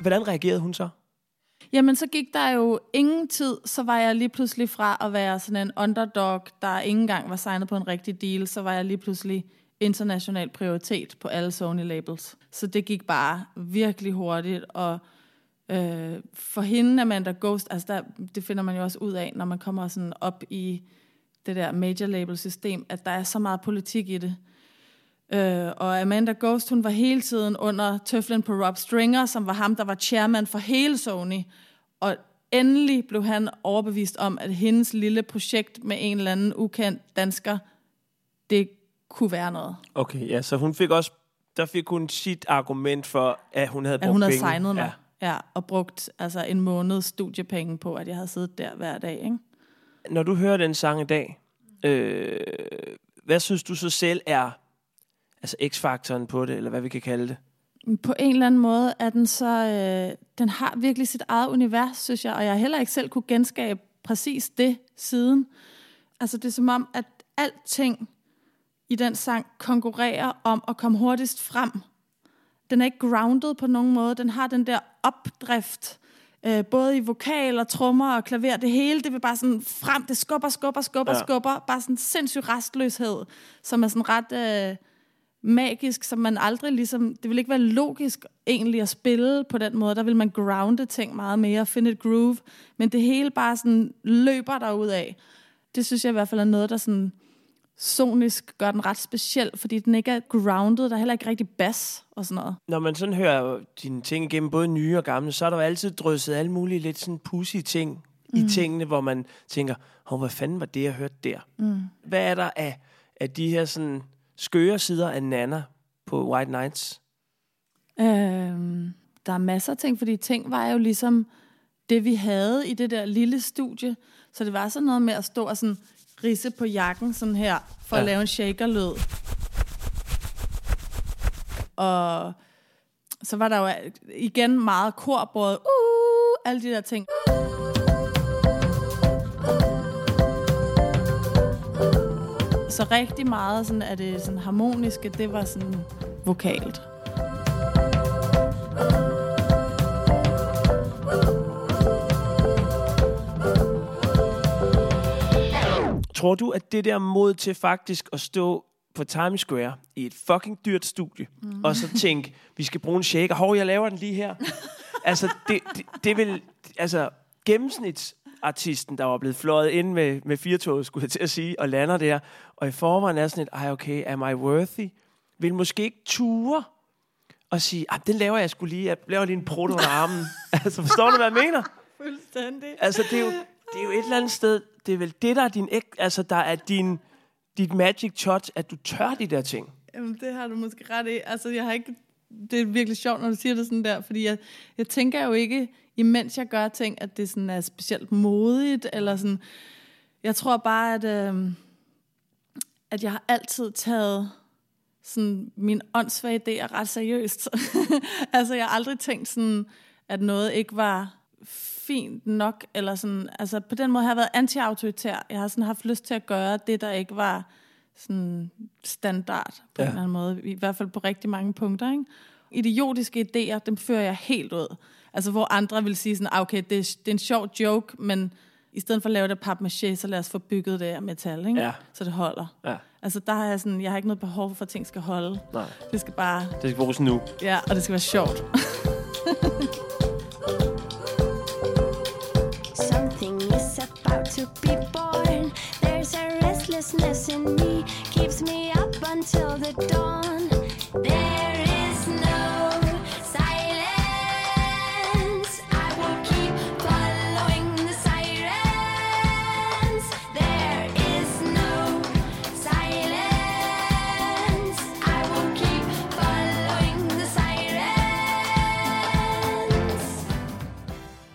Hvordan reagerede hun så? Jamen, så gik der jo ingen tid, så var jeg lige pludselig fra at være sådan en underdog, der ikke engang var signet på en rigtig deal, så var jeg lige pludselig international prioritet på alle Sony-labels. Så det gik bare virkelig hurtigt, og øh, for hende, Amanda Ghost, altså der, det finder man jo også ud af, når man kommer sådan op i det der major label system, at der er så meget politik i det. Øh, og Amanda Ghost, hun var hele tiden under tøflen på Rob Stringer, som var ham, der var chairman for hele Sony. Og endelig blev han overbevist om, at hendes lille projekt med en eller anden ukendt dansker, det kunne være noget. Okay, ja, så hun fik også, der fik hun sit argument for, at hun havde brugt At hun havde penge. signet mig. Ja. ja. og brugt altså, en måneds studiepenge på, at jeg havde siddet der hver dag. Ikke? Når du hører den sang i dag, øh, hvad synes du så selv er altså x-faktoren på det, eller hvad vi kan kalde det? På en eller anden måde er den så... Øh, den har virkelig sit eget univers, synes jeg, og jeg har heller ikke selv kunne genskabe præcis det siden. Altså, det er som om, at alting i den sang konkurrerer om at komme hurtigst frem. Den er ikke grounded på nogen måde. Den har den der opdrift, øh, både i vokal og trommer og klaver. Det hele, det vil bare sådan frem. Det skubber, skubber, skubber, Ja. skubber. Bare sådan sindssyg restløshed, som er sådan ret... Øh, magisk, som man aldrig ligesom... Det vil ikke være logisk egentlig at spille på den måde. Der vil man grounde ting meget mere, finde et groove. Men det hele bare sådan løber derud af. Det synes jeg i hvert fald er noget, der sådan sonisk gør den ret speciel, fordi den ikke er grounded. Der er heller ikke rigtig bass og sådan noget. Når man sådan hører dine ting igennem, både nye og gamle, så er der jo altid drysset alle mulige lidt sådan pussy ting mm. i tingene, hvor man tænker, Hov, hvad fanden var det, jeg hørte der? Mm. Hvad er der af, af de her sådan skøre sider af Nana på White Nights? Øhm, der er masser af ting, fordi ting var jo ligesom det, vi havde i det der lille studie. Så det var sådan noget med at stå og sådan risse på jakken sådan her, for ja. At lave en shakerlyd. Og så var der jo igen meget kor, både uh, alle de der ting. Så rigtig meget sådan, at det sådan harmoniske, det var sådan vokalt. Tror du, at det der mod til faktisk at stå på Times Square i et fucking dyrt studie, mm. og så tænke, vi skal bruge en shaker. Hov, jeg laver den lige her. altså, det, det, det vil... Altså, gennemsnitsartisten, der var blevet fløjet ind med, med firetoget, skulle jeg til at sige, og lander der, og i forvejen er sådan et, ej okay, am I worthy? Vil måske ikke ture og sige, ah, den laver jeg skulle lige, jeg laver lige en proto under armen. altså, forstår du, hvad jeg mener? Fuldstændig. Altså, det er, jo, det er jo et eller andet sted, det er vel det, der er din, altså, der er din, dit magic touch, at du tør de der ting. Jamen, det har du måske ret i. Altså, jeg har ikke... Det er virkelig sjovt, når du siger det sådan der, fordi jeg, jeg tænker jo ikke, imens jeg gør ting, at det sådan er specielt modigt, eller sådan... Jeg tror bare, at, øh, at jeg har altid taget sådan min åndssvage idéer ret seriøst. altså, jeg har aldrig tænkt sådan, at noget ikke var fint nok, eller sådan, altså på den måde har jeg været anti-autoritær. Jeg har sådan haft lyst til at gøre det, der ikke var sådan standard på Ja. en eller anden måde, i hvert fald på rigtig mange punkter. Ikke? Idiotiske idéer, dem fører jeg helt ud. Altså hvor andre vil sige sådan, "Ah, okay, det er, det er en sjov joke, men i stedet for at lave det af papmaché, så lad os få bygget det af metal, ikke? Ja. så det holder. Ja. Altså der har jeg sådan, jeg har ikke noget behov for, at ting skal holde. Nej. Det skal bare, Det skal bruges nu. ja, og det skal være sjovt. Something is about to be born. There's a restlessness in me, keeps me up until the dawn.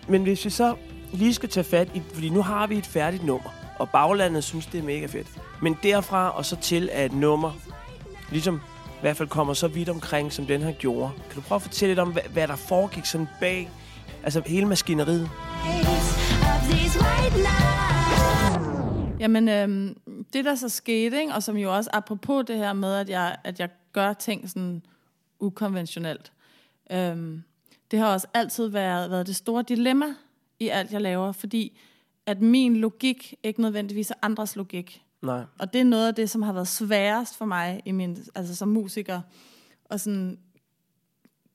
Men hvis vi så lige skal tage fat i, fordi nu har vi et færdigt nummer, og baglandet synes, det er mega fedt. Men derfra og så til, at et nummer ligesom i hvert fald kommer så vidt omkring, som den her gjorde. Kan du prøve at fortælle lidt om, hvad, hvad der foregik sådan bag, altså hele maskineriet? Jamen, øhm, det der så skete, ikke, og som jo også apropos det her med, at jeg, at jeg gør ting sådan ukonventionelt, øhm, det har også altid været, været det store dilemma i alt, jeg laver, fordi at min logik ikke nødvendigvis er andres logik. Nej. Og det er noget af det, som har været sværest for mig i min, altså som musiker, at sådan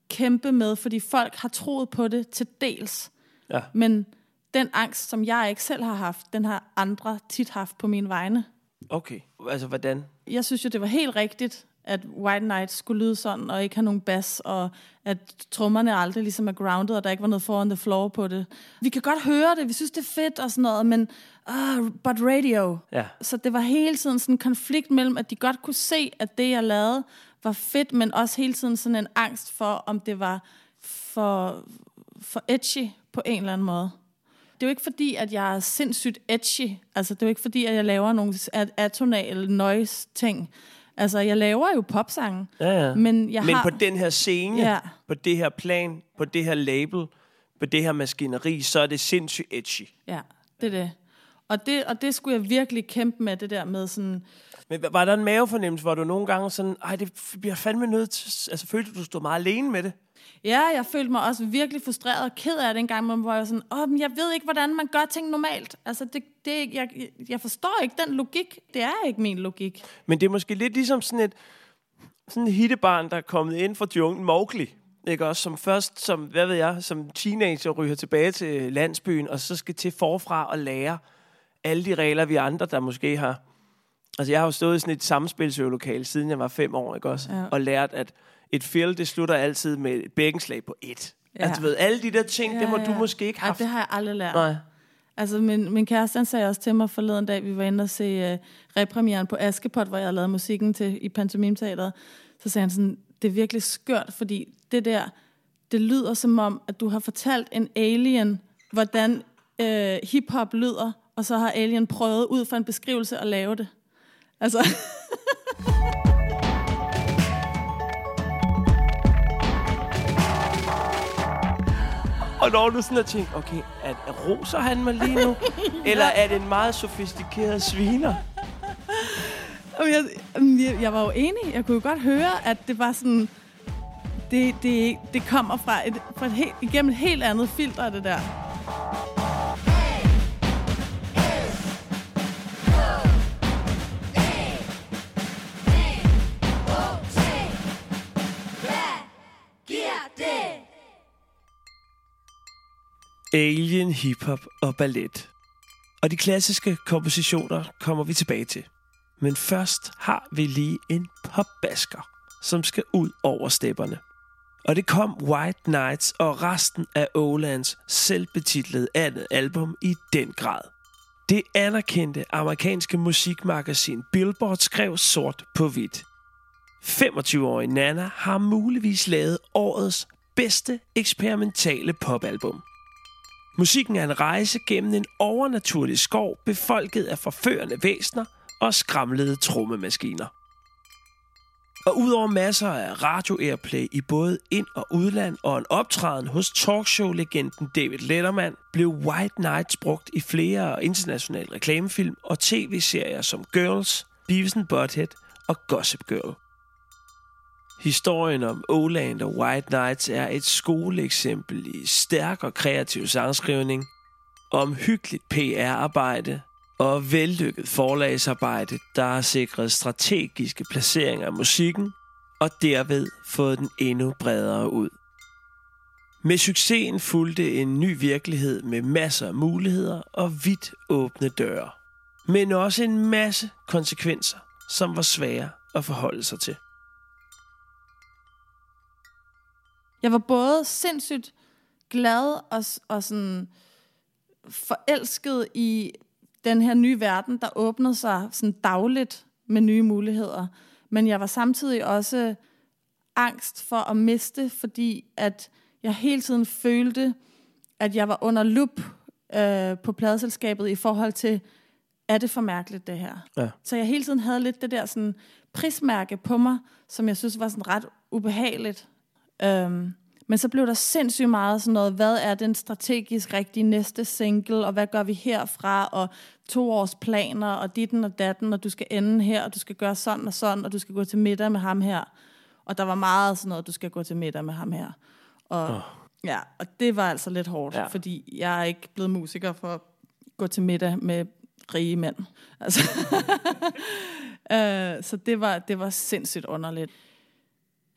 kæmpe med, fordi folk har troet på det til dels. Ja. Men den angst, som jeg ikke selv har haft, den har andre tit haft på mine vegne. Okay, altså hvordan? Jeg synes jo, det var helt rigtigt, at White Knight skulle lyde sådan, og ikke have nogen bas, og at trommerne aldrig ligesom er grounded, og der ikke var noget foran the floor på det. Vi kan godt høre det, vi synes, det er fedt og sådan noget, men uh, but radio. Ja. Så det var hele tiden sådan en konflikt mellem, at de godt kunne se, at det, jeg lavede, var fedt, men også hele tiden sådan en angst for, om det var for, for edgy på en eller anden måde. Det er jo ikke fordi, at jeg er sindssygt edgy. Altså, det er jo ikke fordi, at jeg laver nogle at- atonale noise-ting. Altså, jeg laver jo popsange. Ja, ja. Men jeg Men har... på den her scene, Ja. på det her plan, på det her label, på det her maskineri, så er det sindssygt edgy. Ja, det er det. Og det, og det skulle jeg virkelig kæmpe med, det der med sådan... Men var der en mavefornemmelse, hvor du nogle gange sådan, ej, det bliver fandme nødt til, altså følte du, du stod meget alene med det? Ja, jeg følte mig også virkelig frustreret og ked af det en gang, hvor jeg var sådan, åh, men jeg ved ikke, hvordan man gør ting normalt. Altså, det, det, jeg, jeg forstår ikke den logik. Det er ikke min logik. Men det er måske lidt ligesom sådan et, sådan et hittebarn, der er kommet ind fra junglen, Mowgli. Ikke også? Som først, som, hvad ved jeg, som teenager ryger tilbage til landsbyen, og så skal til forfra og lære alle de regler, vi andre, der måske har... Altså, jeg har jo stået i sådan et samspilsøvelokale, siden jeg var fem år, ikke også? Ja. Og lært, at et fill, det slutter altid med et bækkenslag på et. Ja. Ja. Altså, du ved, alle de der ting, ja, det må du måske ikke Ej, have. det har jeg aldrig lært. Nej. Altså, min, min kæreste, han sagde også til mig forleden dag, vi var inde og se uh, repremieren på Askepot, hvor jeg lavet musikken til i Pantomime-teateret. Så sagde han sådan, det er virkelig skørt, fordi det der, det lyder som om, at du har fortalt en alien, hvordan øh, hiphop lyder, og så har alien prøvet ud fra en beskrivelse at lave det. Altså, Og når du sådan har tænkt, okay, at roser han mig lige nu? Eller er det en meget sofistikeret sviner? Jeg, jeg, jeg var jo enig. Jeg kunne jo godt høre, at det var sådan... Det, det, det kommer fra et, fra et helt, igennem et helt andet filter, det der. Alien, hiphop og ballet. Og de klassiske kompositioner kommer vi tilbage til. Men først har vi lige en popbasker, som skal ud over stepperne. Og det kom White Nights og resten af Olands selvbetitlede andet album i den grad. Det anerkendte amerikanske musikmagasin Billboard skrev sort på hvidt. 25-årige Nana har muligvis lavet årets bedste eksperimentale popalbum. Musikken er en rejse gennem en overnaturlig skov, befolket af forførende væsner og skramlede trommemaskiner. Og udover masser af radio-airplay i både ind- og udland og en optræden hos talkshow-legenden David Letterman, blev White Nights brugt i flere internationale reklamefilm og tv-serier som Girls, Beavis and Butthead og Gossip Girl. Historien om Oland og White Nights er et skoleeksempel i stærk og kreativ sangskrivning, omhyggeligt PR-arbejde og vellykket forlagsarbejde, der har sikret strategiske placeringer af musikken og derved fået den endnu bredere ud. Med succesen fulgte en ny virkelighed med masser af muligheder og vidt åbne døre. Men også en masse konsekvenser, som var svære at forholde sig til. Jeg var både sindssygt glad og, og sådan forelsket i den her nye verden, der åbnede sig sådan dagligt med nye muligheder. Men jeg var samtidig også angst for at miste, fordi at jeg hele tiden følte, at jeg var under lup øh, på pladeselskabet i forhold til, er det for mærkeligt det her? Ja. Så jeg hele tiden havde lidt det der sådan prismærke på mig, som jeg synes var sådan ret ubehageligt. Øhm, men så blev der sindssygt meget sådan noget, hvad er den strategisk rigtige næste single, og hvad gør vi herfra, og to års planer, og ditten og datten, og du skal ende her, og du skal gøre sådan og sådan, og du skal gå til middag med ham her. Og der var meget sådan noget, du skal gå til middag med ham her. Og, oh. ja, og det var altså lidt hårdt, ja. fordi jeg er ikke blevet musiker for at gå til middag med rige mænd. Altså. øh, så det var, det var sindssygt underligt.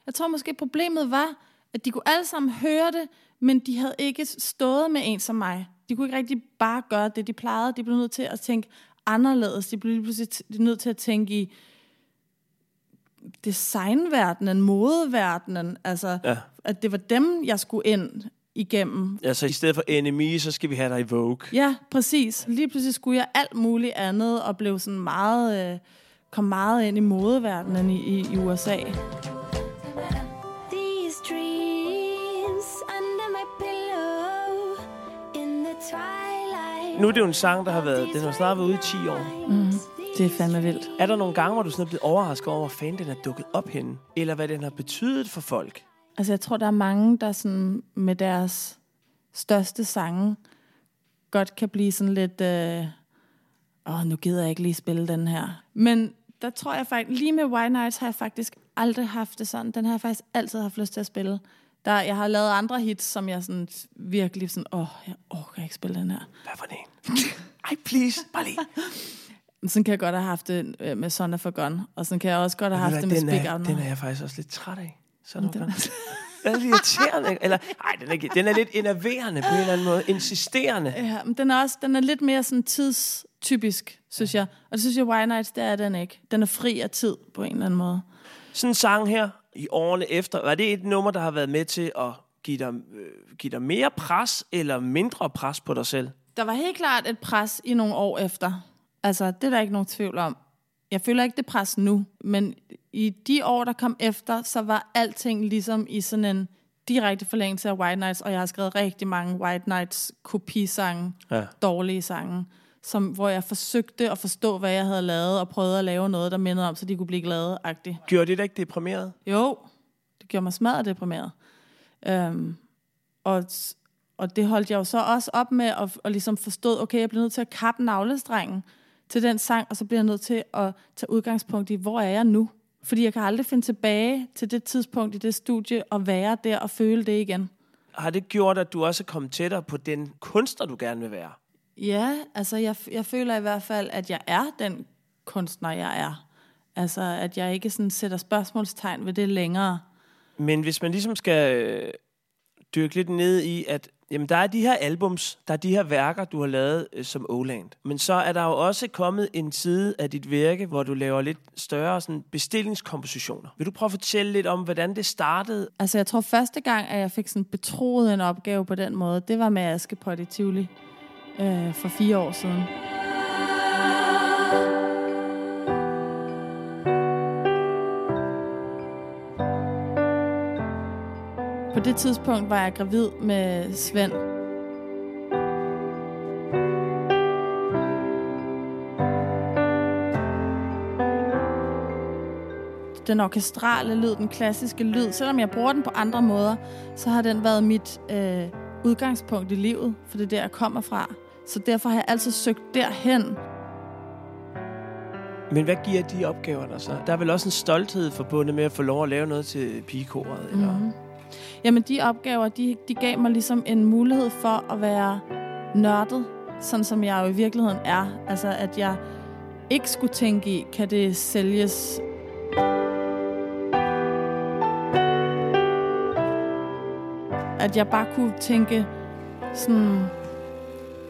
Jeg tror måske problemet var, at de kunne alle sammen høre det, men de havde ikke stået med en som mig. De kunne ikke rigtig bare gøre det, de plejede. De blev nødt til at tænke anderledes. De blev lige pludselig nødt til at tænke i designverdenen, modeverdenen. Altså, Ja. at det var dem, jeg skulle ind igennem. Altså, i stedet for NME, så skal vi have dig i Vogue. Ja, præcis. Lige pludselig skulle jeg alt muligt andet, og blev sådan meget, øh, kom meget ind i modeverdenen i, i, i USA. Nu er det jo en sang, der har været, den har snart været ude i 10 år. Mm, det er fandme vildt. Er der nogle gange, hvor du sådan er blevet overrasket over, hvor fanden den er dukket op henne? Eller hvad den har betydet for folk? Altså, jeg tror, der er mange, der sådan med deres største sange godt kan blive sådan lidt... Øh, Åh, nu gider jeg ikke lige spille den her. Men der tror jeg faktisk... Lige med White Nights har jeg faktisk aldrig haft det sådan. Den har jeg faktisk altid haft lyst til at spille. Der, jeg har lavet andre hits, som jeg sådan virkelig sådan... Åh, jeg orker ikke spille den her. Hvad for en? Ej, please, bare lige. Sådan kan jeg godt have haft det øh, med Son of a Gun. Og sådan kan jeg også godt have haft det med Speak den er, Out den er jeg faktisk også lidt træt af. Så Den den, er lidt irriterende. Eller, ej, den er, den er lidt enerverende på en eller anden måde. Insisterende. Ja, men den er også den er lidt mere sådan tidstypisk, synes jeg. Og det synes jeg, White Nights, det er den ikke. Den er fri af tid på en eller anden måde. Sådan en sang her, i årene efter, var det et nummer, der har været med til at give dig, øh, give dig mere pres eller mindre pres på dig selv? Der var helt klart et pres i nogle år efter. Altså, det er der ikke nogen tvivl om. Jeg føler ikke det pres nu, men i de år, der kom efter, så var alting ligesom i sådan en direkte forlængelse af White Nights, og jeg har skrevet rigtig mange White Nights kopisange, Ja. dårlige sange, som, hvor jeg forsøgte at forstå, hvad jeg havde lavet, og prøvede at lave noget, der mindede om, så de kunne blive glade -agtigt. Gjorde det dig ikke deprimeret? Jo, det gjorde mig smadret deprimeret. Øhm, og, og det holdt jeg jo så også op med at, at ligesom forstå, okay, jeg bliver nødt til at kappe navlestrengen til den sang, og så bliver jeg nødt til at tage udgangspunkt i, hvor er jeg nu? Fordi jeg kan aldrig finde tilbage til det tidspunkt i det studie og være der og føle det igen. Har det gjort, at du også er kommet tættere på den kunstner, du gerne vil være? Ja, altså jeg, jeg føler i hvert fald, at jeg er den kunstner, jeg er. Altså, at jeg ikke sådan sætter spørgsmålstegn ved det længere. Men hvis man ligesom skal øh, dykke lidt ned i, at jamen, der er de her albums, der er de her værker, du har lavet øh, som Oland. Men så er der jo også kommet en side af dit virke, hvor du laver lidt større sådan, bestillingskompositioner. Vil du prøve at fortælle lidt om, hvordan det startede? Altså, jeg tror første gang, at jeg fik sådan betroet en opgave på den måde, det var med Askepot i Tivoli øh, for fire år siden. På det tidspunkt var jeg gravid med Svend. den orkestrale lyd, den klassiske lyd, selvom jeg bruger den på andre måder, så har den været mit øh, udgangspunkt i livet, for det er der, jeg kommer fra. Så derfor har jeg altid søgt derhen. Men hvad giver de opgaver dig så? Der er vel også en stolthed forbundet med at få lov at lave noget til pigekoret? Eller? Mm-hmm. Jamen, de opgaver, de, de gav mig ligesom en mulighed for at være nørdet, sådan som jeg jo i virkeligheden er. Altså, at jeg ikke skulle tænke i, kan det sælges at jeg bare kunne tænke sådan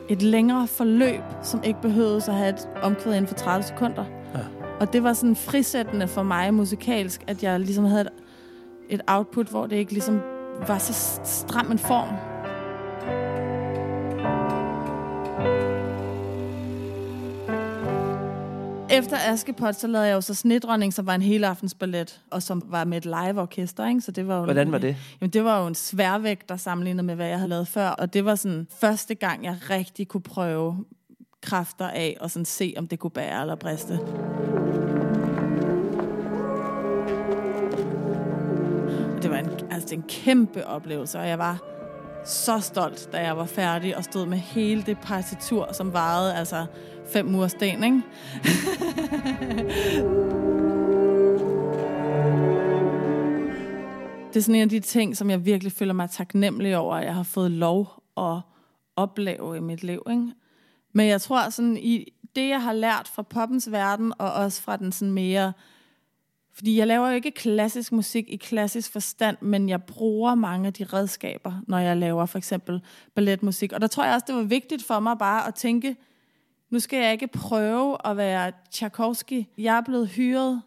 et længere forløb, som ikke behøvede at have et omkvæd inden for 30 sekunder. Ja. Og det var sådan frisættende for mig musikalsk, at jeg ligesom havde et, et output, hvor det ikke ligesom var så stram en form. Efter Askepot, så lavede jeg jo så Snedronning, som var en helaftensballet, og som var med et live-orkester, ikke? Så det var jo Hvordan var det? Jamen, det var jo en sværvægt, der sammenlignet med, hvad jeg havde lavet før. Og det var sådan første gang, jeg rigtig kunne prøve kræfter af, og sådan se, om det kunne bære eller briste. Det var en, altså, en kæmpe oplevelse, og jeg var så stolt, da jeg var færdig og stod med hele det partitur, som varede altså fem mursten, ikke? det er sådan en af de ting, som jeg virkelig føler mig taknemmelig over, at jeg har fået lov at opleve i mit liv. Ikke? Men jeg tror, sådan i det, jeg har lært fra poppens verden, og også fra den sådan mere... Fordi jeg laver jo ikke klassisk musik i klassisk forstand, men jeg bruger mange af de redskaber, når jeg laver for eksempel balletmusik. Og der tror jeg også, det var vigtigt for mig bare at tænke, nu skal jeg ikke prøve at være Tchaikovsky. Jeg er blevet hyret,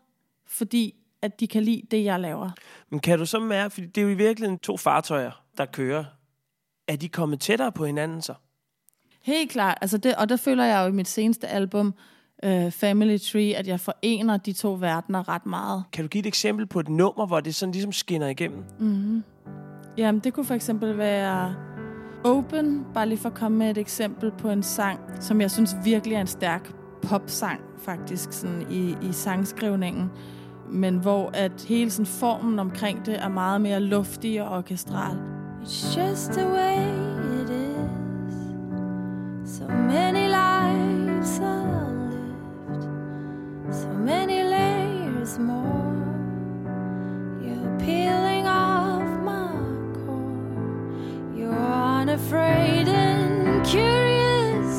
fordi at de kan lide det, jeg laver. Men kan du så mærke, fordi det er jo i virkeligheden to fartøjer, der kører. Er de kommet tættere på hinanden så? Helt klart. Altså det, og der føler jeg jo i mit seneste album, uh, Family Tree, at jeg forener de to verdener ret meget. Kan du give et eksempel på et nummer, hvor det sådan ligesom skinner igennem? Mm-hmm. Jamen, det kunne for eksempel være Open, bare lige for at komme med et eksempel på en sang, som jeg synes virkelig er en stærk popsang, faktisk, sådan i, i sangskrivningen. Men hvor at hele sådan formen omkring det er meget mere luftig og orkestral. It's just the way it is. So many lives are lived, so many layers more. You're peeling off. You're unafraid and curious.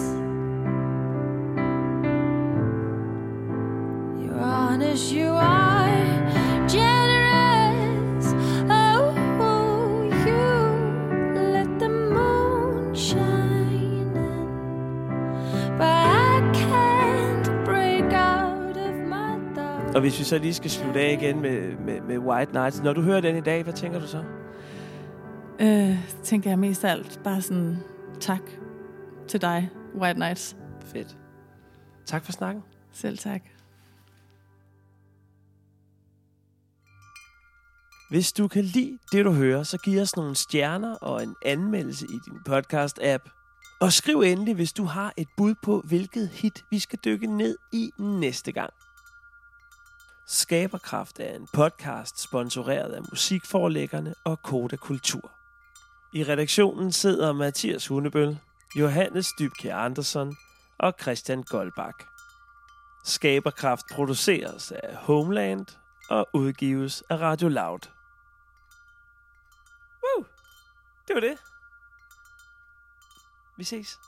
You're honest, you are generous. Oh, you let the moon shine in. But I can't break out of my thoughts. Og hvis vi så lige skal slutte af igen med, med, med White Nights. Når du hører den i dag, hvad tænker du så? Øh, tænker jeg mest af alt bare sådan, tak til dig, White Nights. Fedt. Tak for snakken. Selv tak. Hvis du kan lide det, du hører, så giv os nogle stjerner og en anmeldelse i din podcast-app. Og skriv endelig, hvis du har et bud på, hvilket hit vi skal dykke ned i næste gang. Skaberkraft er en podcast sponsoreret af musikforlæggerne og Koda Kultur. I redaktionen sidder Mathias Hundebøl, Johannes Dybke Andersen og Christian Goldbach. Skaberkraft produceres af Homeland og udgives af Radio Loud. Woo! Det var det. Vi ses.